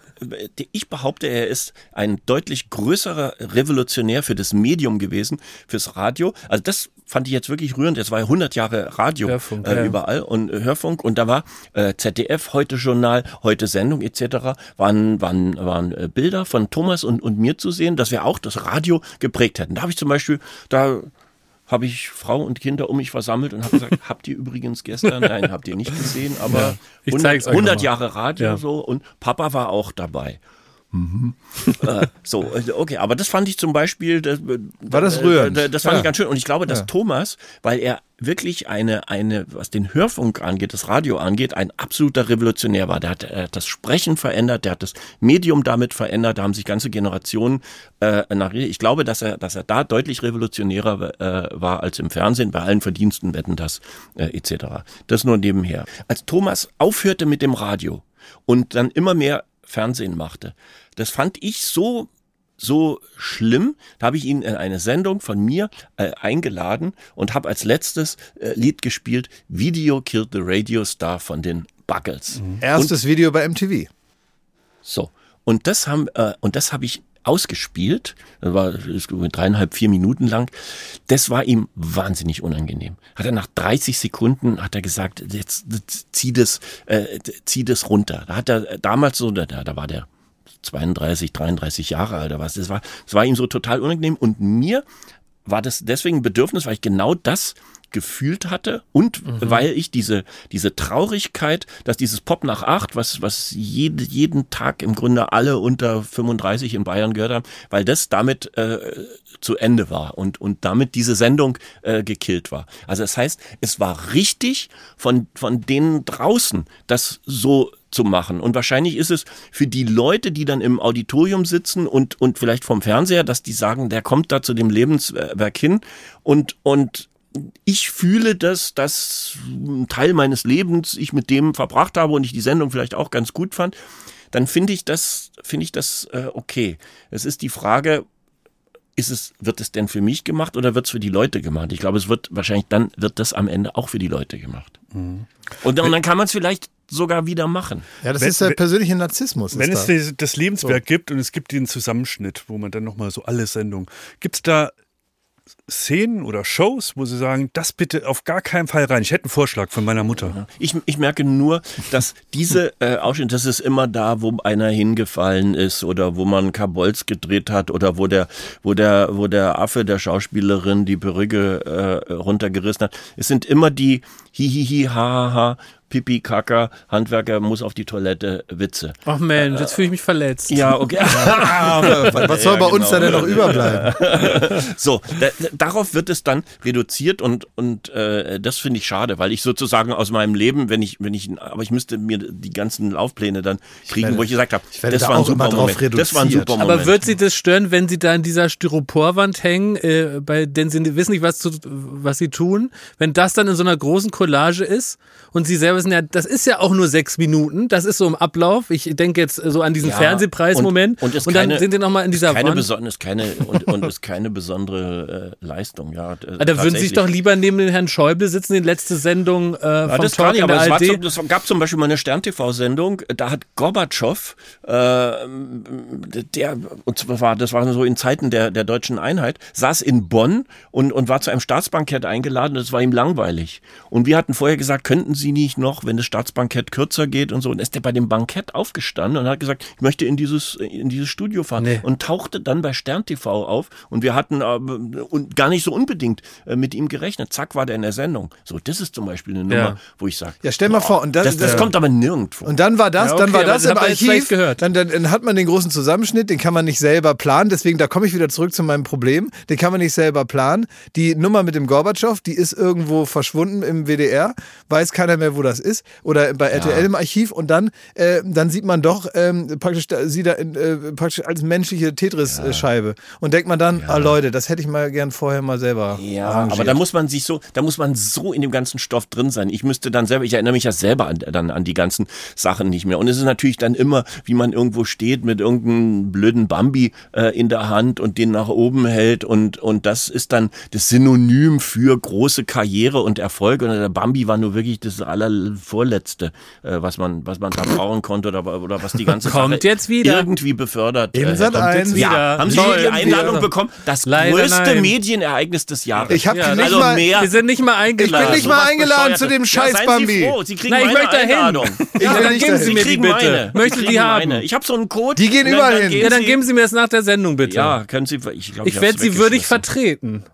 ich behaupte, er ist ein deutlich größerer Revolutionär für das Medium gewesen, fürs Radio. Also das fand ich jetzt wirklich rührend. Es war ja 100 Jahre Radio Hörfunk, äh, ja. überall und äh, Hörfunk. Und da war äh, ZDF, heute Journal, heute Sendung etc. waren, waren, waren äh, Bilder von Thomas und, und mir zu sehen, dass wir auch das Radio geprägt hätten. Da habe ich zum Beispiel, da habe ich Frau und Kinder um mich versammelt und habe gesagt, habt ihr übrigens gestern, nein, habt ihr nicht gesehen, aber ich 100, zeig's euch 100 nochmal. Jahre Radio Ja. so und Papa war auch dabei. äh, so, äh, okay, aber das fand ich zum Beispiel, das, War das äh, rührend? äh, Das fand Ja. ich ganz schön. Und ich glaube, dass Ja. Thomas, weil er wirklich eine, eine, was den Hörfunk angeht, das Radio angeht, ein absoluter Revolutionär war. Der hat, er hat das Sprechen verändert, der hat das Medium damit verändert, da haben sich ganze Generationen äh, nach. Ich glaube, dass er, dass er da deutlich revolutionärer äh, war als im Fernsehen, bei allen Verdiensten, Wetten das, äh, etc. Das nur nebenher. Als Thomas aufhörte mit dem Radio und dann immer mehr Fernsehen machte, das fand ich so so schlimm. Da habe ich ihn in eine Sendung von mir äh, eingeladen und habe als letztes äh, Lied gespielt Video Killed the Radio Star von den Buggles. Erstes Video bei MTV. So. Und das haben, äh, und das habe ich ausgespielt. Das war das dreieinhalb, vier Minuten lang. Das war ihm wahnsinnig unangenehm. Hat er nach 30 Sekunden hat er gesagt, jetzt zieh das, äh, zieh das runter. Da hat er damals so, da, da war der 32, 33 Jahre alt oder was. Das war, das war ihm so total unangenehm. Und mir war das deswegen ein Bedürfnis, weil ich genau das gefühlt hatte und weil ich diese, diese Traurigkeit, dass dieses Pop nach acht, was, was jede, jeden Tag im Grunde alle unter 35 in Bayern gehört haben, weil das damit äh, zu Ende war und, und damit diese Sendung äh, gekillt war. Also das heißt, es war richtig von, von denen draußen, das so zu machen. Und wahrscheinlich ist es für die Leute, die dann im Auditorium sitzen und, und vielleicht vom Fernseher, dass die sagen, der kommt da zu dem Lebenswerk hin und, und ich fühle, dass das ein Teil meines Lebens ich mit dem verbracht habe und ich die Sendung vielleicht auch ganz gut fand, dann finde ich das, finde ich das äh, okay. Es ist die Frage, ist es, wird es denn für mich gemacht oder wird es für die Leute gemacht? Ich glaube, es wird wahrscheinlich dann wird das am Ende auch für die Leute gemacht. Und, und dann kann man es vielleicht sogar wieder machen. Ja, das Wenn- ist der persönliche Narzissmus. Wenn ist es da. das Lebenswerk gibt und es gibt den Zusammenschnitt, wo man dann nochmal so alle Sendungen, gibt es da Szenen oder Shows, wo Sie sagen, das bitte auf gar keinen Fall rein. Ich hätte einen Vorschlag von meiner Mutter. Ich, ich merke nur, dass diese äh, Ausschnitte, das ist immer da, wo einer hingefallen ist oder wo man Kabolz gedreht hat oder wo der, wo der, wo der Affe der Schauspielerin die Perücke äh, runtergerissen hat. Es sind immer die Hihihi, ha, ha, ha, Pipi, Kaka, Handwerker muss auf die Toilette, Witze. Ach Mensch, jetzt fühle ich mich verletzt. Ja, okay. Was soll bei uns da denn noch überbleiben? So, da, da- darauf wird es dann reduziert und und äh, das finde ich schade, weil ich sozusagen aus meinem Leben, wenn ich wenn ich aber ich müsste mir die ganzen Laufpläne dann kriegen, werde- wo ich gesagt habe, ich werde das da war ein super drauf Moment. Das war ein reduziert. super Moment. Aber wird Sie das stören, wenn Sie da in dieser Styroporwand hängen, äh, bei, denn Sie wissen nicht, was, zu, was Sie tun? Wenn das dann in so einer großen Collage ist und Sie selber wissen, ja, das ist ja auch nur sechs Minuten, das ist so im Ablauf. Ich denke jetzt so an diesen Ja, Fernsehpreis-Moment. und, und, und dann keine, sind Sie nochmal in dieser keine Wand. ist keine und, und ist keine besondere äh, Leistung, ja. äh, Ah, Da würden Sie sich doch lieber neben den Herrn Schäuble sitzen, die letzte Sendung äh, Ja, vom das Talk kann ich, in aber der es, war zum, das gab zum Beispiel mal eine Stern-TV-Sendung, da hat Gorbatschow, äh, der, und zwar war, das war so in Zeiten der, der deutschen Einheit, saß in Bonn und, und war zu einem Staatsbankett eingeladen, das war ihm langweilig. Und wir hatten vorher gesagt, könnten Sie nicht noch, wenn das Staatsbankett kürzer geht und so. Und ist der bei dem Bankett aufgestanden und hat gesagt, ich möchte in dieses, in dieses Studio fahren. Nee. Und tauchte dann bei Stern TV auf. Und wir hatten äh, und gar nicht so unbedingt äh, mit ihm gerechnet. Zack, war der in der Sendung. So, das ist zum Beispiel eine Nummer, Ja. wo ich sage, Ja, stell mal vor, und das- das, das ja. kommt aber nirgendwo. Und dann war das, Ja, dann okay, war das im Archiv. Dann, dann, dann hat man den großen Zusammenschnitt, den kann man nicht selber planen. Deswegen, da komme ich wieder zurück zu meinem Problem. Den kann man nicht selber planen. Die Nummer mit dem Gorbatschow, die ist irgendwo verschwunden im WDR. Weiß keiner mehr, wo das ist. Oder bei RTL im Archiv. Und dann, äh, dann sieht man doch ähm, praktisch da, sie da äh, praktisch als menschliche Tetris-Scheibe. Und denkt man dann, ah Leute, das hätte ich mal gern vorher mal selber Ja, arrangiert. aber da muss man sich so, da muss man so in dem ganzen Stoff drin sein. Ich müsste dann selber, ich erinnere mich ja selber an, dann an die ganzen Sachen nicht mehr. Und es ist natürlich dann immer, wie man irgendwo steht mit irgendeinem blöden Bambi äh, in der Hand und den nach oben hält und und das ist dann das Synonym für große Karriere und Erfolg. Und der Bambi war nur wirklich das allervorletzte, äh, was man was man da brauchen konnte oder oder was die ganze Kommt Sache jetzt wieder. irgendwie befördert. Im äh, Sat. hätte. 1. wieder. Ja, haben Sie Toll. die Einladung Ja. bekommen? Das Leider größte nein. Medienereignis des Jahres. Ich habe Ja, nicht also mal, mehr. Wir sind nicht mal Ich eingeladen. bin nicht mal eingeladen zu dem Ja, Scheiß seien Bambi. Sie froh, Sie kriegen Na, ich meine möchte. Einladung. Ich Ja, dann geben. Sie mir die bitte. Möchte Sie die haben. Ich habe so einen Code. Die gehen überall hin. Ja, dann geben Sie mir das nach der Sendung bitte. Ja, können Sie. Ich, glaub, Ich werde Sie würdig vertreten.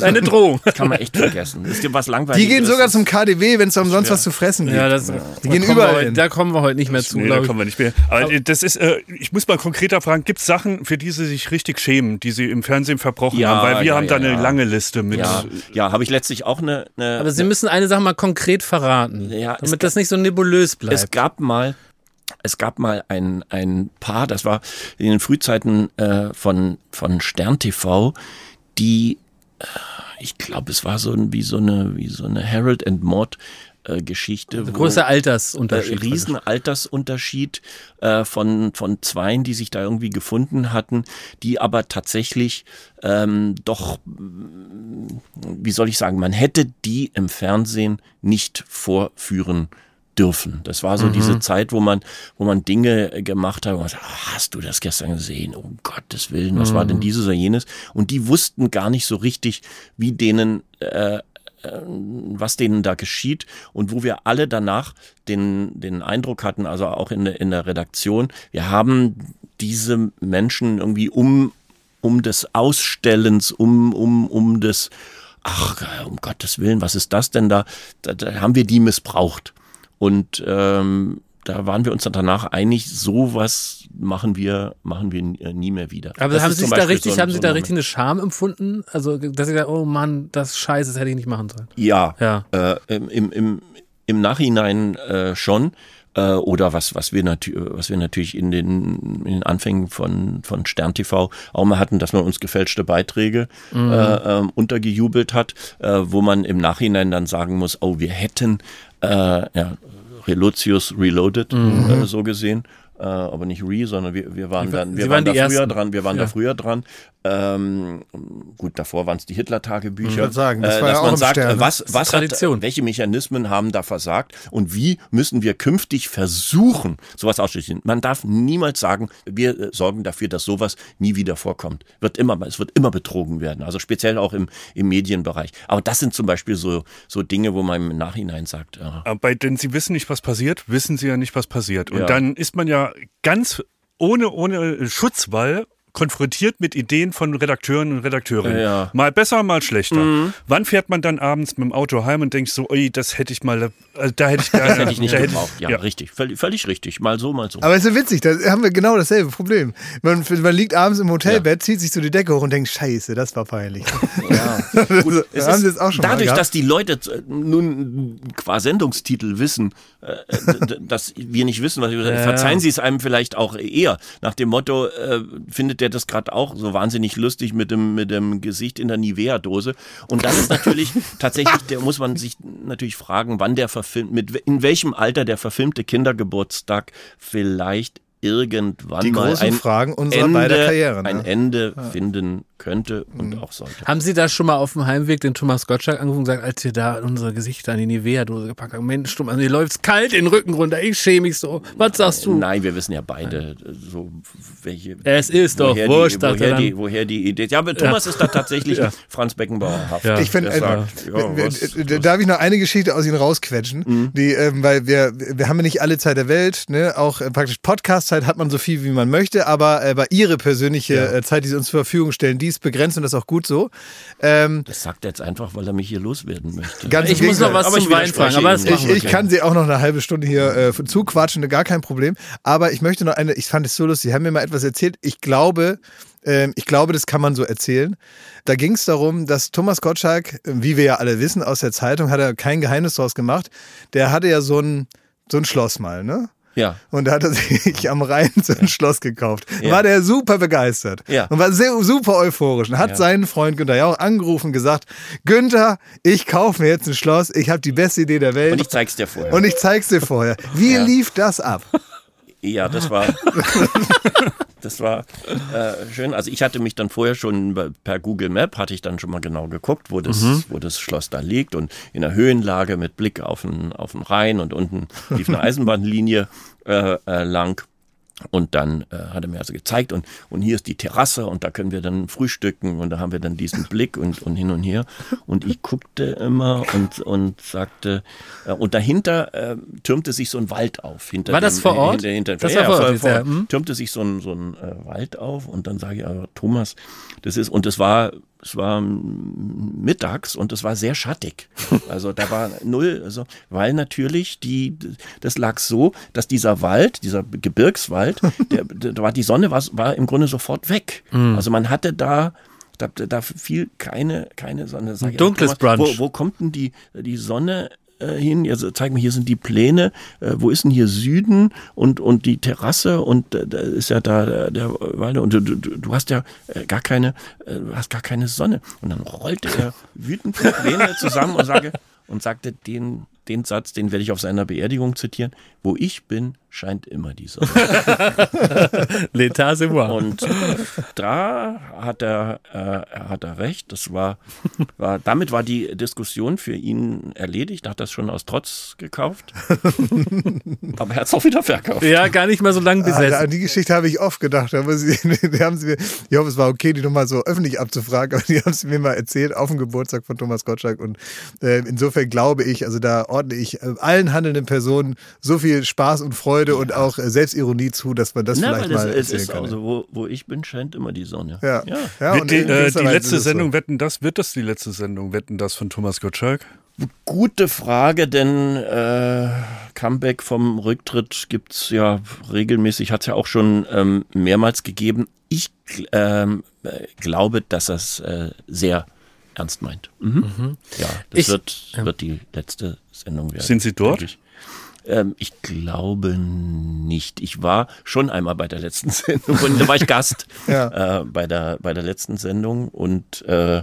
Eine Drohung. Kann man echt vergessen. Ist dir was langweilig? Die gehen sogar zum KDW, wenn es da umsonst was zu fressen gibt. Ja, das, die da gehen überall heute, hin. Da kommen wir heute nicht mehr zu, Nee, da kommen wir nicht mehr. Aber das ist, äh, ich muss mal konkreter fragen, gibt es Sachen, für die Sie sich richtig schämen, die Sie im Fernsehen verbrochen Ja, haben? Weil wir ja, haben da ja, eine ja. lange Liste mit. Ja, ja habe ich letztlich auch eine. eine Aber Sie müssen eine Sache mal konkret verraten, Ja, es damit das nicht so nebulös Es bleibt. gab mal, es gab mal ein, ein Paar, das war in den Frühzeiten äh, von, von Stern TV, die, ich glaube, es war so ein, wie so eine, wie so eine Harold and Maud äh, Geschichte. wo- Großer äh, Altersunterschied. riesen Altersunterschied äh, von, von Zweien, die sich da irgendwie gefunden hatten, die aber tatsächlich ähm, doch, mm, wie soll ich sagen, man hätte die im Fernsehen nicht vorführen dürfen. Das war so diese Zeit, wo man, wo man Dinge äh, gemacht hat, wo man sagt, "Ah, hast du das gestern gesehen? Um Gottes Willen, was war denn dieses oder jenes? Und die wussten gar nicht so richtig, wie denen äh, was denen da geschieht und wo wir alle danach den, den Eindruck hatten, also auch in der, in der Redaktion, wir haben diese Menschen irgendwie um, um des Ausstellens, um, um, um des, ach, um Gottes Willen, was ist das denn da? Da, da haben wir die missbraucht. Und ähm, da waren wir uns dann danach einig, sowas machen wir, machen wir nie mehr wieder. Aber Das haben Sie da richtig, so haben Sie so ein da richtig eine Scham empfunden? Also, dass Sie da, oh Mann, das Scheiße, das hätte ich nicht machen sollen. Ja, Ja. Äh, im, im, im, Nachhinein äh, schon. Äh, oder was, was wir natürlich, was wir natürlich in den, in den Anfängen von, von Stern TV auch mal hatten, dass man uns gefälschte Beiträge äh, ähm, untergejubelt hat, äh, wo man im Nachhinein dann sagen muss, oh, wir hätten äh, ja, Relotius Reloaded, äh, so gesehen. Äh, aber nicht Re, sondern wir, wir waren dann, wir Sie waren, waren da früher dran, wir waren Ja. da früher dran. Ähm, gut, davor waren es die Hitler-Tagebücher. Ich sagen, das äh, war ja dass auch man im sagt, Stern, ne? was, was hat, Tradition. welche Mechanismen haben da versagt und wie müssen wir künftig versuchen, sowas auszuschließen. Man darf niemals sagen, wir äh, sorgen dafür, dass sowas nie wieder vorkommt. Wird immer, es wird immer betrogen werden, also speziell auch im, im Medienbereich. Aber das sind zum Beispiel so, so Dinge, wo man im Nachhinein sagt, ja, Aber bei, denn sie wissen nicht, was passiert, wissen sie ja nicht, was passiert. Und Ja. dann ist man ja ganz ohne, ohne Schutzwall konfrontiert mit Ideen von Redakteuren und Redakteurinnen. Ja. Mhm. Mal besser, mal schlechter. Wann fährt man dann abends mit dem Auto heim und denkt so, ui, das hätte ich mal, äh, da hätte ich gerne. das hätte ich nicht gebraucht. Ja, richtig, völlig, völlig richtig. Mal so, mal so. Aber ist ja witzig, da haben wir genau dasselbe Problem. Man, man liegt abends im Hotelbett, zieht sich so die Decke hoch und denkt, scheiße, das war peinlich. Ja. Gut, es haben Sie jetzt auch schon mal dadurch, dass die Leute nun qua Sendungstitel wissen, äh, dass wir nicht wissen, was wir verzeihen Sie es einem vielleicht auch eher nach dem Motto, äh, findet der das gerade auch so wahnsinnig lustig mit dem mit dem Gesicht in der Nivea-Dose. Und dann ist natürlich tatsächlich, der muss man sich natürlich fragen, wann der verfilmt, mit in welchem Alter der verfilmte Kindergeburtstag vielleicht irgendwann Die mal großen ein Fragen unserer Ende, beider Karrieren, ein ne? Ende finden könnte und Mhm. auch sollte. Haben Sie da schon mal auf dem Heimweg den Thomas Gottschalk angerufen und gesagt, als wir da unsere Gesichter in die Nivea-Dose gepackt haben, Mensch, du, mir läuft's kalt den Rücken runter, ich schäme mich so. Was sagst du? Nein, wir wissen ja beide äh, so welche. Es ist doch woher wurscht, die, er woher, die, woher die Idee. Ja, aber Thomas ist da tatsächlich Franz Beckenbauer haft. Ja. Ich finde, äh, sagt, ja, wir- was- äh, darf ich noch eine Geschichte aus Ihnen rausquetschen, die, ähm, weil wir, wir haben ja nicht alle Zeit der Welt, ne? auch äh, praktisch Podcast-Zeit hat man so viel, wie man möchte, aber äh, bei Ihre persönliche äh, Zeit, die Sie uns zur Verfügung stellen, die ist begrenzt und das ist auch gut so. Ähm, Das sagt er jetzt einfach, weil er mich hier loswerden möchte. ganz Ich muss noch was Aber ich zum Wein fragen, aber Ich, ich gleich. kann sie auch noch eine halbe Stunde hier äh, zuquatschen, gar kein Problem. Aber ich möchte noch eine, ich fand es so lustig, Sie haben mir mal etwas erzählt. Ich glaube, ähm, ich glaube, das kann man so erzählen. Da ging es darum, dass Thomas Gottschalk, äh, wie wir ja alle wissen aus der Zeitung, hat er kein Geheimnis draus gemacht. Der hatte ja so ein, so ein Schloss mal, ne? Ja. Und da hat er sich am Rhein so ein Schloss gekauft. Ja. War der super begeistert. Ja. Und war sehr, super euphorisch. Und hat Ja. seinen Freund Günther Jauch angerufen und gesagt, Günther, ich kaufe mir jetzt ein Schloss. Ich habe die beste Idee der Welt. Und ich zeig's dir vorher. Und ich zeig's dir vorher. Wie lief das ab? Ja, das war, das war äh, schön. Also ich hatte mich dann vorher schon per Google Map hatte ich dann schon mal genau geguckt, wo das, wo das Schloss da liegt und in der Höhenlage mit Blick auf den, auf den Rhein und unten lief eine Eisenbahnlinie äh, äh, lang. Und dann äh, hat er mir also gezeigt und, und hier ist die Terrasse und da können wir dann frühstücken und da haben wir dann diesen Blick und, und hin und her. Und ich guckte immer und, und sagte, äh, und dahinter äh, türmte sich so ein Wald auf. Hinter War das dem- vor Ort? Hinter, hinter, Das ja, war vor Ort, vor, ja, hm? türmte sich so ein, so ein äh, Wald auf und dann sage ich, aber Thomas, das ist, und es war, es war mittags und es war sehr schattig. Also da war null, also, weil natürlich die, das lag so, dass dieser Wald, dieser Gebirgswald, der, da war die Sonne war, war im Grunde sofort weg. Mhm. Also man hatte da da, da fiel keine, keine Sonne. Sag ich, dunkles Thomas, Brunch. Wo, wo kommt denn die, die Sonne äh, hin? Also zeig mir, hier sind die Pläne. Äh, wo ist denn hier Süden und, und die Terrasse und äh, da ist ja da der, der Wald und du, du, du hast ja äh, gar keine, äh, hast gar keine Sonne. Und dann rollte er wütend die Pläne zusammen und sage und sagte den, den Satz, den werde ich auf seiner Beerdigung zitieren. Wo ich bin, scheint immer die Sonne. L'état c'est moi. Und da hat er, äh, hat er recht. Das war, war, damit war die Diskussion für ihn erledigt. Er hat das schon aus Trotz gekauft. Aber er hat es auch wieder verkauft. Ja, gar nicht mal so lang Ah, an besessen. die Geschichte habe ich oft gedacht. Aber sie, die haben sie mir, ich hoffe, es war okay, die nochmal so öffentlich abzufragen, aber die haben sie mir mal erzählt auf dem Geburtstag von Thomas Gottschalk. Und äh, insofern glaube ich, also da ordne ich äh, allen handelnden Personen so viel Spaß und Freude und auch äh, Selbstironie zu, dass man das Na, vielleicht weil es, mal es ist kann. also, wo, wo ich bin, scheint immer die Sonne. ja. ja. Ja, die, äh, die letzte es so. Sendung Wetten das, wird das die letzte Sendung Wetten das von Thomas Gottschalk? Gute Frage, denn äh, Comeback vom Rücktritt gibt's ja regelmäßig, hat's ja auch schon ähm, mehrmals gegeben. Ich gl- ähm, äh, glaube, dass er es äh, sehr ernst meint. Mhm. Ja, das Ich- wird, wird die letzte Sendung werden. Sind Sie dort? Ähm, ich glaube nicht. Ich war schon einmal bei der letzten Sendung und da war ich Gast Ja. äh, bei, der, bei der letzten Sendung und äh,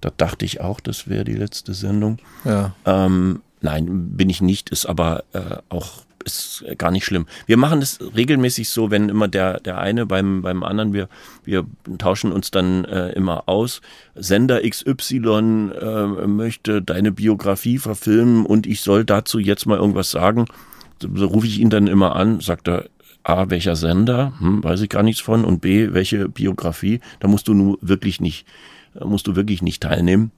da dachte ich auch, das wäre die letzte Sendung. Ja. Ähm, nein, bin ich nicht, ist aber äh, auch ist gar nicht schlimm. Wir machen es regelmäßig so, wenn immer der, der eine beim, beim anderen, wir, wir tauschen uns dann äh, immer aus. Sender XY äh, möchte deine Biografie verfilmen und ich soll dazu jetzt mal irgendwas sagen. So, so rufe ich ihn dann immer an, sagt er, A, welcher Sender? Hm, weiß ich gar nichts von. Und B, welche Biografie? Da musst du nur wirklich nicht, musst du wirklich nicht teilnehmen.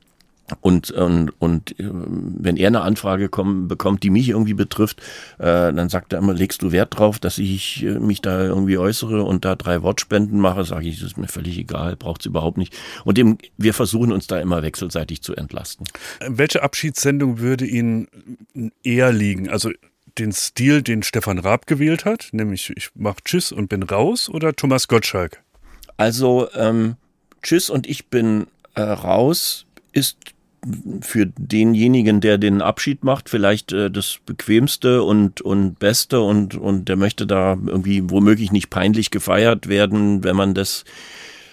Und, und, und äh, wenn er eine Anfrage kommen, bekommt, die mich irgendwie betrifft, äh, dann sagt er immer, legst du Wert drauf, dass ich äh, mich da irgendwie äußere und da drei Wortspenden mache, sage ich, das ist mir völlig egal, braucht's überhaupt nicht. Und dem, wir versuchen uns da immer wechselseitig zu entlasten. Welche Abschiedssendung würde Ihnen eher liegen? Also den Stil, den Stefan Raab gewählt hat, nämlich ich mach Tschüss und bin raus, oder Thomas Gottschalk? Also, ähm, tschüss und ich bin äh, raus ist für denjenigen, der den Abschied macht, vielleicht äh, das bequemste und, und beste und, und der möchte da irgendwie womöglich nicht peinlich gefeiert werden, wenn man das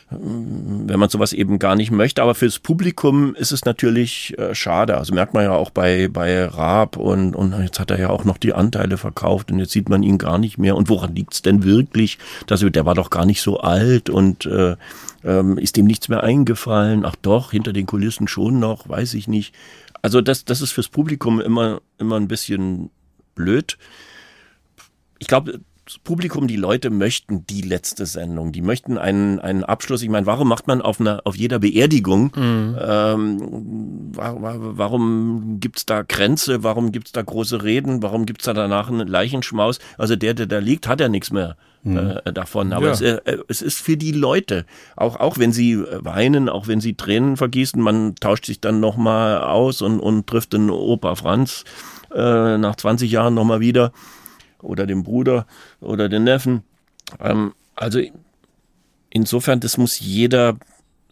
wenn man sowas eben gar nicht möchte. Aber fürs Publikum ist es natürlich äh, schade. Also merkt man ja auch bei, bei Raab und, und jetzt hat er ja auch noch die Anteile verkauft und jetzt sieht man ihn gar nicht mehr. Und woran liegt's denn wirklich? Dass, der war doch gar nicht so alt und äh, ähm, ist dem nichts mehr eingefallen. Ach doch, hinter den Kulissen schon noch, weiß ich nicht. Also das, das ist fürs Publikum immer, immer ein bisschen blöd. Ich glaube, Publikum, die Leute möchten die letzte Sendung. Die möchten einen, einen Abschluss. Ich meine, warum macht man auf, einer, auf jeder Beerdigung, ähm, wa- wa- warum gibt's da Grenze, warum gibt's da große Reden, warum gibt's da danach einen Leichenschmaus? Also der, der da liegt, hat ja nichts mehr äh, davon. Aber Ja. es, äh, es ist für die Leute, auch, auch wenn sie äh, weinen, auch wenn sie Tränen vergießen, man tauscht sich dann nochmal aus und, und trifft den Opa Franz äh, nach 20 Jahren nochmal wieder oder den Bruder oder den Neffen. Ähm, also insofern, das muss jeder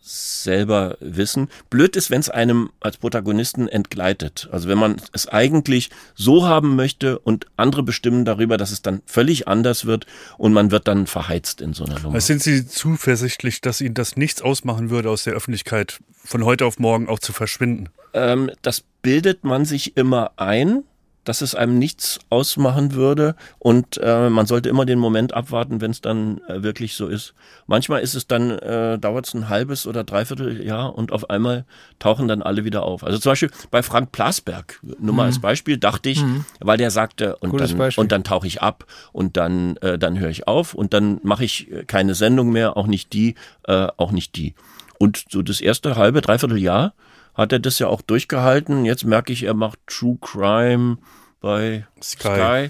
selber wissen. Blöd ist, wenn es einem als Protagonisten entgleitet. Also wenn man es eigentlich so haben möchte und andere bestimmen darüber, dass es dann völlig anders wird und man wird dann verheizt in so einer Nummer. Sind Sie zuversichtlich, dass Ihnen das nichts ausmachen würde, aus der Öffentlichkeit von heute auf morgen auch zu verschwinden? Ähm, das bildet man sich immer ein, dass es einem nichts ausmachen würde und äh, man sollte immer den Moment abwarten, wenn es dann äh, wirklich so ist. Manchmal ist es dann, äh, dauert es ein halbes oder dreiviertel Jahr und auf einmal tauchen dann alle wieder auf. Also zum Beispiel bei Frank Plasberg, nur mal als Beispiel, dachte ich, weil der sagte, und Gutes dann, Beispiel. und dann tauche ich ab und dann, äh, dann höre ich auf und dann mache ich keine Sendung mehr, auch nicht die, äh, auch nicht die. Und so das erste halbe, dreiviertel Jahr hat er das ja auch durchgehalten. Jetzt merke ich, er macht True Crime bei Sky. Sky,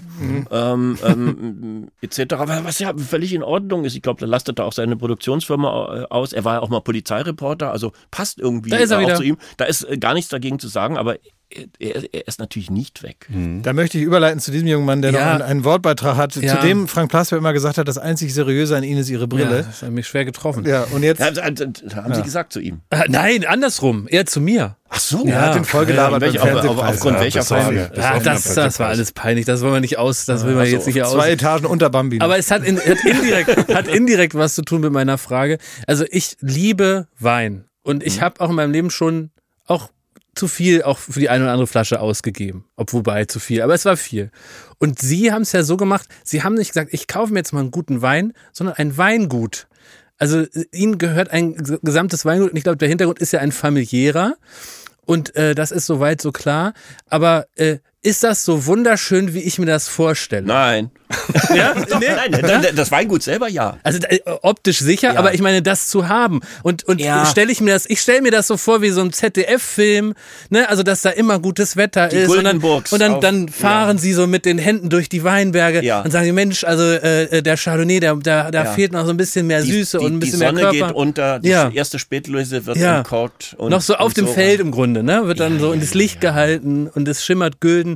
ähm, ähm, etc. Aber Was ja völlig in Ordnung ist. Ich glaube, da lastet er auch seine Produktionsfirma äh, aus. Er war ja auch mal Polizeireporter, also passt irgendwie Da ist er auch wieder. zu ihm. Da ist äh, gar nichts dagegen zu sagen, aber er, er, er ist natürlich nicht weg. Da möchte ich überleiten zu diesem jungen Mann, der Ja. noch einen, einen Wortbeitrag hat, Ja. zu dem Frank Plasberg immer gesagt hat, das einzig Seriöse an Ihnen ist Ihre Ja, Brille. das hat mich schwer getroffen. Ja, und jetzt Ja, also, haben Sie gesagt zu ihm. Ah, Nein, andersrum, eher zu mir. Ach so. er hat den vollgelabert Welche- beim auf- auf- aufgrund Ja, welcher. Frage? Ja, Besoffener das, das war alles peinlich. Das wollen wir nicht aus, das will man jetzt nicht aus. Zwei Etagen unter Bambi. Aber es hat, in, hat, indirekt, hat indirekt was zu tun mit meiner Frage. Also ich liebe Wein und ich habe auch in meinem Leben schon auch zu viel auch für die eine oder andere Flasche ausgegeben. Ob wobei zu viel, aber es war viel. Und Sie haben es ja so gemacht, Sie haben nicht gesagt, ich kaufe mir jetzt mal einen guten Wein, sondern ein Weingut. Also Ihnen gehört ein ges- gesamtes Weingut und ich glaube, der Hintergrund ist ja ein familiärer und äh, das ist soweit so klar. Aber äh, ist das so wunderschön, wie ich mir das vorstelle? Nein. Ja? Nee? Nein, das- Weingut selber ja. Also äh, optisch sicher, Ja. aber ich meine, das zu haben. Und, und Ja. stelle ich mir das, ich stelle mir das so vor wie so ein ZDF-Film, ne? Also dass da immer gutes Wetter Die ist. Und dann, und dann, auf- dann fahren sie so mit den Händen durch die Weinberge Ja. und sagen, Mensch, also äh, der Chardonnay, der, da, da Ja. fehlt noch so ein bisschen mehr Die, Süße die, und ein die bisschen Sonne mehr Körper. geht unter, die Ja. erste Spätlöse wird Ja. noch so auf dem so. Feld im Grunde, ne? Wird dann Ja, so ja, in das ja, Licht gehalten und es schimmert gülden.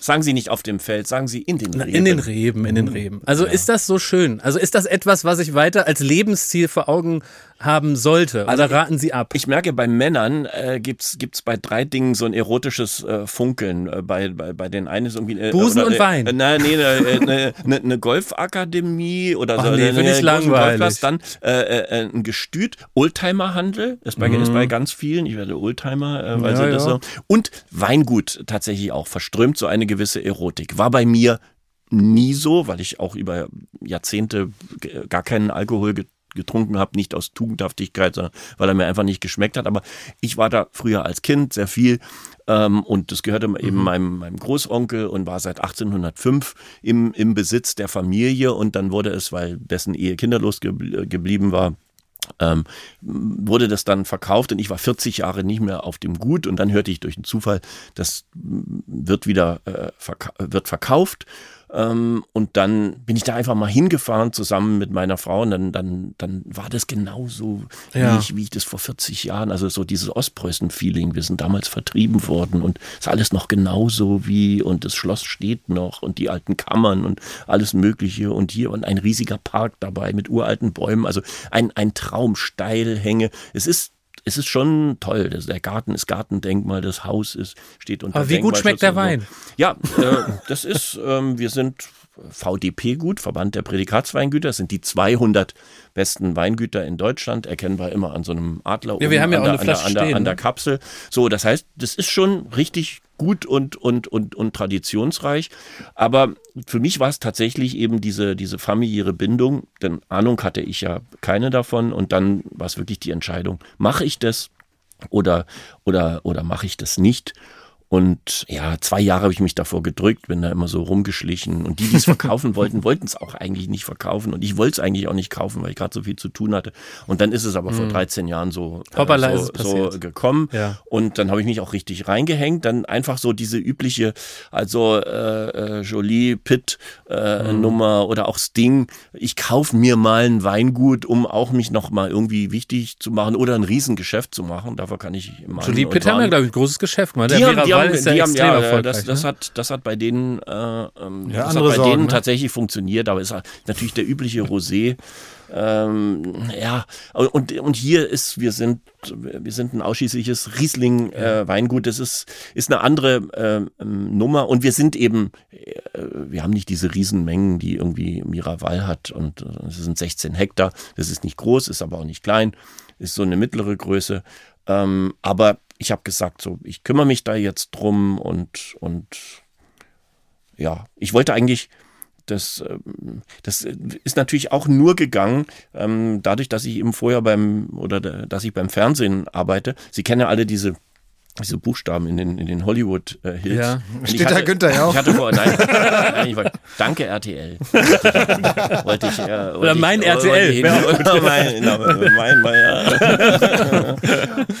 Sagen Sie nicht auf dem Feld, sagen Sie in den Reben. In den Reben, in den Mhm. Reben. Also ist das so schön? Also ist das etwas, was ich weiter als Lebensziel vor Augen haben sollte? Also Oder raten Sie ab? Ich merke, bei Männern äh, gibt's gibt's bei drei Dingen so ein erotisches äh, Funkeln. Äh, bei, bei, bei den einen ist irgendwie... Äh, Busen oder, und Wein. Äh, nein, nee, eine ne, ne, Golfakademie oder Ach so. nee, ne, ich langweilig. Dann äh, ein Gestüt, Oldtimerhandel, ist bei, ist bei ganz vielen. Ich werde Oldtimer, weil Mhm. Ja, sie das ja. so... Und Weingut tatsächlich auch verströmt so eine gewisse Erotik. War bei mir nie so, weil ich auch über Jahrzehnte g- gar keinen Alkohol ge- getrunken habe, nicht aus Tugendhaftigkeit, sondern weil er mir einfach nicht geschmeckt hat. Aber ich war da früher als Kind sehr viel ähm, und das gehörte eben meinem, meinem Großonkel und war seit 1805 im, im Besitz der Familie und dann wurde es, weil dessen Ehe kinderlos gebl geblieben war, ähm, wurde das dann verkauft und ich war 40 Jahre nicht mehr auf dem Gut und dann hörte ich durch einen Zufall, das mm, wird wieder äh, verka wird verkauft ähm, und dann bin ich da einfach mal hingefahren zusammen mit meiner Frau und dann, dann, dann war das genauso, Ja. wie, ich, wie ich das vor 40 Jahren, also so dieses Ostpreußen-Feeling, wir sind damals vertrieben worden und ist alles noch genauso wie und das Schloss steht noch und die alten Kammern und alles Mögliche und hier und ein riesiger Park dabei mit uralten Bäumen, also ein, ein Traum, Steilhänge. Es ist es ist schon toll. Das, der Garten ist Gartendenkmal, das Haus ist, steht unter Aber wie gut schmeckt der. Wein? Ja, äh, das ist, ähm, wir sind VDP gut, Verband der Prädikatsweingüter, das sind die 200 besten Weingüter in Deutschland, erkennbar immer an so einem Adler Ja, wir oben haben ja an, auch der, eine an, der, Flasche an, der, stehen, an der ne? Kapsel. So, das heißt, das ist schon richtig gut und, und, und, und traditionsreich. Aber für mich war es tatsächlich eben diese, diese familiäre Bindung, denn Ahnung hatte ich ja keine davon und dann war es wirklich die Entscheidung, mache ich das oder, oder, oder mache ich das nicht? Und ja, zwei Jahre habe ich mich davor gedrückt, bin da immer so rumgeschlichen. Und die, die es verkaufen wollten, wollten es auch eigentlich nicht verkaufen. Und ich wollte es eigentlich auch nicht kaufen, weil ich gerade so viel zu tun hatte. Und dann ist es aber vor 13 Jahren so, äh, Hoppala, so, so gekommen. Ja. Und dann habe ich mich auch richtig reingehängt. Dann einfach so diese übliche, also äh, äh, Jolie, Pitt äh, Mhm. Nummer oder auch Sting. Ich kaufe mir mal ein Weingut, um auch mich noch mal irgendwie wichtig zu machen oder ein Riesengeschäft zu machen. Dafür kann ich immer Jolie Pitt haben ja, glaube ich, ein großes Geschäft gemacht. Die haben, die Haben, ist ja die haben, extrem ja, erfolgreich. das, das ne? hat, das hat bei denen, äh, ähm, Ja, das hat bei Sorgen, denen ne? tatsächlich funktioniert, aber es ist natürlich der übliche Rosé. Ähm, ja, und, und hier ist, wir sind, wir sind ein ausschließliches Riesling äh, Weingut. Das ist, ist eine andere äh, Nummer und wir sind eben, äh, wir haben nicht diese Riesenmengen, die irgendwie Miraval hat und äh, es sind 16 Hektar. Das ist nicht groß, ist aber auch nicht klein, ist so eine mittlere Größe. Ähm, aber ich habe gesagt, so, ich kümmere mich da jetzt drum und, und ja, ich wollte eigentlich, das, ähm, das ist natürlich auch nur gegangen, ähm, dadurch, dass ich eben vorher beim, oder da- dass ich beim Fernsehen arbeite. Sie kennen ja alle diese diese Buchstaben in den, in den Hollywood äh, Hills. Ja. Und Steht da hatte- Günther ja auch? Ich hatte vor, nein, nein ich wollte, danke RTL. Wollte ich, äh, Oder wollte mein ich, RTL. wollte ich hin- oder mein, genau, mein, mein, ja.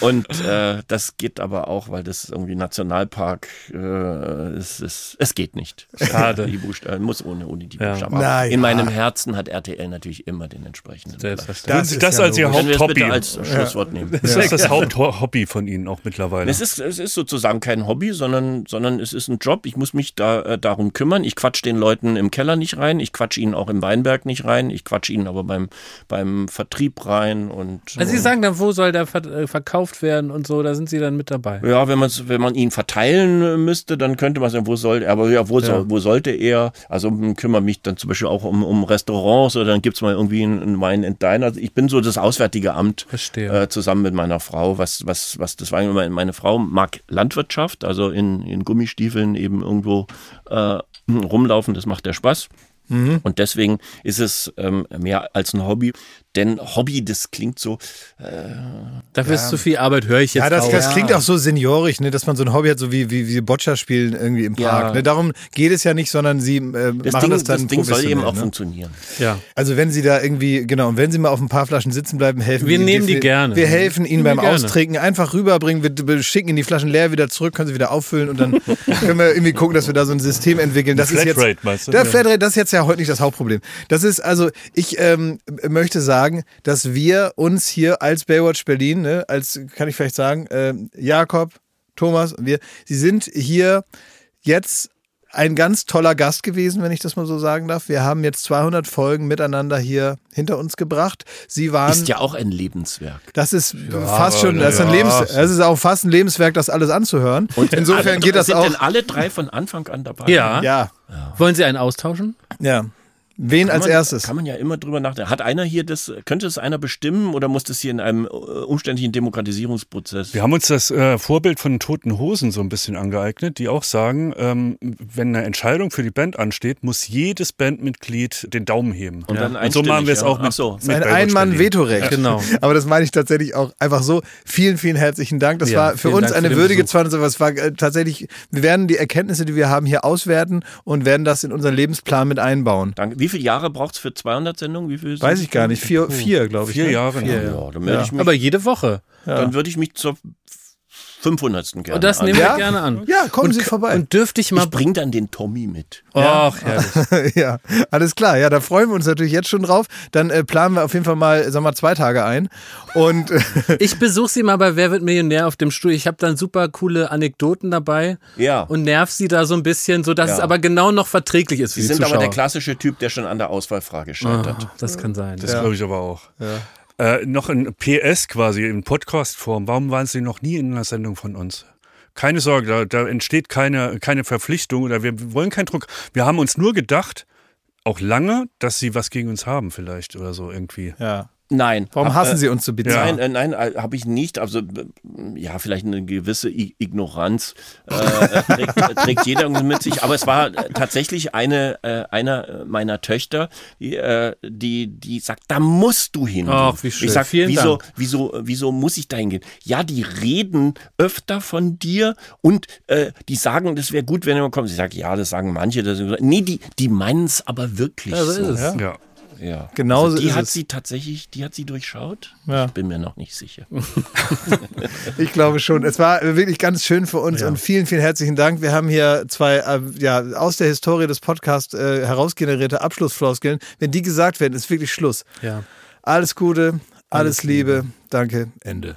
Und äh, das geht aber auch, weil das irgendwie Nationalpark äh, es, es, es geht nicht. Schade. Die Buchstaben muss ohne, ohne die Ja. Buchstaben. Na Aber ja. In meinem Herzen hat RTL natürlich immer den entsprechenden. Selbstverständlich. Würden Sie ist das ja als Ihr Haupthobby? als Schlusswort nehmen? Ist das das Haupthobby von Ihnen auch mittlerweile? Es ist, es ist sozusagen kein Hobby, sondern, sondern es ist ein Job. Ich muss mich da äh, darum kümmern. Ich quatsch den Leuten im Keller nicht rein. Ich quatsch ihnen auch im Weinberg nicht rein. Ich quatsch ihnen aber beim, beim Vertrieb rein. Und, Also Sie sagen dann, wo soll der äh, verkauft werden und so, da sind Sie dann mit dabei. ja, wenn, man's, wenn man ihn verteilen äh, müsste, dann könnte man sagen, wo soll er, aber ja, wo, Soll, wo sollte er? Also hm, kümmere mich dann zum Beispiel auch um, um Restaurants oder dann gibt's mal irgendwie einen, Wein and Dine. Also ich bin so das Auswärtige Amt Verstehe. äh, zusammen mit meiner Frau, was, was, was das war. Meine, meine Frau mag Landwirtschaft, also in, in Gummistiefeln eben irgendwo äh, rumlaufen, das macht der Spaß. Und deswegen ist es ähm, mehr als ein Hobby. Denn Hobby, das klingt so, Dafür ist zu viel Arbeit, höre ich jetzt Ja, das, auch. das klingt auch so seniorisch, ne, dass man so ein Hobby hat, so wie, wie, wie Boccia spielen irgendwie im Park. Ja. Ne? Darum geht es ja nicht, sondern sie äh, das machen Ding, das dann das Ding soll eben auch ne? funktionieren. ja. Also wenn sie da irgendwie, genau, und wenn sie mal auf ein paar Flaschen sitzen bleiben, helfen Wir ihnen nehmen die wir- gerne. Wir helfen ihnen beim wir gerne. Austrinken, einfach rüberbringen, wir, wir schicken ihnen die Flaschen leer wieder zurück, können sie wieder auffüllen und dann können wir irgendwie gucken, dass wir da so ein System entwickeln. Das ist Flatrate, jetzt, meinst du? Der Ja. Flatrate, das ist jetzt ja heute nicht das Hauptproblem. Das ist also, ich ähm, möchte sagen, dass wir uns hier als Baywatch Berlin, ne, als, kann ich vielleicht sagen, ähm, Jakob, Thomas und wir, sie sind hier jetzt ein ganz toller Gast gewesen, wenn ich das mal so sagen darf. Wir haben jetzt 200 Folgen miteinander hier hinter uns gebracht. Sie waren, Ist ja auch ein Lebenswerk. das ist fast schon, das ist, ein ja. Lebens, das ist auch fast ein Lebenswerk, das alles anzuhören. Und insofern alle, geht das sind auch. denn alle drei von Anfang an dabei? Ja. Ja, Wollen Sie einen austauschen? ja. Wen Kann als man, erstes? Kann man ja immer drüber nachdenken. Hat einer hier das, könnte es einer bestimmen oder muss das hier in einem äh, umständlichen Demokratisierungsprozess? Wir haben uns das äh, Vorbild von Toten Hosen so ein bisschen angeeignet, die auch sagen, ähm, wenn eine Entscheidung für die Band ansteht, muss jedes Bandmitglied den Daumen heben. Und dann Und so machen wir es einstimmig, auch ja. mit, Ach so. mit ein. Ein-Mann-Vetorecht. Genau. Aber das meine ich tatsächlich auch einfach so. Vielen, vielen herzlichen Dank. Das Ja, war für uns Dank für eine den würdige Besuch. 200. Es war äh, tatsächlich, wir werden die Erkenntnisse, die wir haben, hier auswerten und werden das in unseren Lebensplan mit einbauen. Danke. Wie viele Jahre braucht es für 200 Sendungen? Wie viel Weiß ich gar nicht. Vier, vier glaube ich. Vier ne? Jahre. Vier, ja. Ja, dann, melde ich mich, Aber jede Woche. dann würde ich mich zur 500. gerne Und das an. nehmen Ja? wir gerne an. Ja, kommen und, Sie vorbei. Und dürfte ich mal. Ich bring dann den Tommy mit. Ach, herrlich. ja, alles klar. Ja, da freuen wir uns natürlich jetzt schon drauf. Dann äh, planen wir auf jeden Fall mal, sagen wir mal, zwei Tage ein. Und Ich besuche sie mal bei Wer wird Millionär auf dem Stuhl. Ich habe dann super coole Anekdoten dabei Ja. und nerv sie da so ein bisschen, sodass Ja. es aber genau noch verträglich ist für Sie die sind Zuschauer. aber der klassische Typ, der schon an der Auswahlfrage scheitert. Ah, das kann sein. Das glaube ich aber auch. Äh, noch ein PS quasi in Podcast-Form. Warum waren Sie noch nie in einer Sendung von uns? Keine Sorge, da, da entsteht keine, keine Verpflichtung oder wir wollen keinen Druck. Wir haben uns nur gedacht, auch lange, dass Sie was gegen uns haben vielleicht oder so irgendwie. Ja. Nein. Warum Hab, hassen äh, Sie uns so bitter? Nein, äh, nein, äh, habe ich nicht. Also äh, ja, vielleicht eine gewisse I Ignoranz äh, trägt, trägt jeder irgendwie mit sich. Aber es war tatsächlich eine äh, einer meiner Töchter, die, äh, die die sagt, da musst du hin. Ach, wie schön. Ich sag, Vielen wieso, Dank. wieso, wieso muss ich da hingehen? Ja, die reden öfter von dir und äh, die sagen, das wäre gut, wenn du mal kommst. Ich sage, ja, das sagen manche. Das, nee, die die meinen es aber wirklich Ja, so so. ist es. Ja. Ja. Genauso also die ist hat es. sie tatsächlich, die hat sie durchschaut. Ja. Ich bin mir noch nicht sicher. Ich glaube schon. Es war wirklich ganz schön für uns und vielen, vielen herzlichen Dank. Wir haben hier zwei äh, ja, aus der Historie des Podcasts äh, herausgenerierte Abschlussfloskeln. Wenn die gesagt werden, ist wirklich Schluss. Ja. Alles Gute, alles, Liebe. Danke, Ende.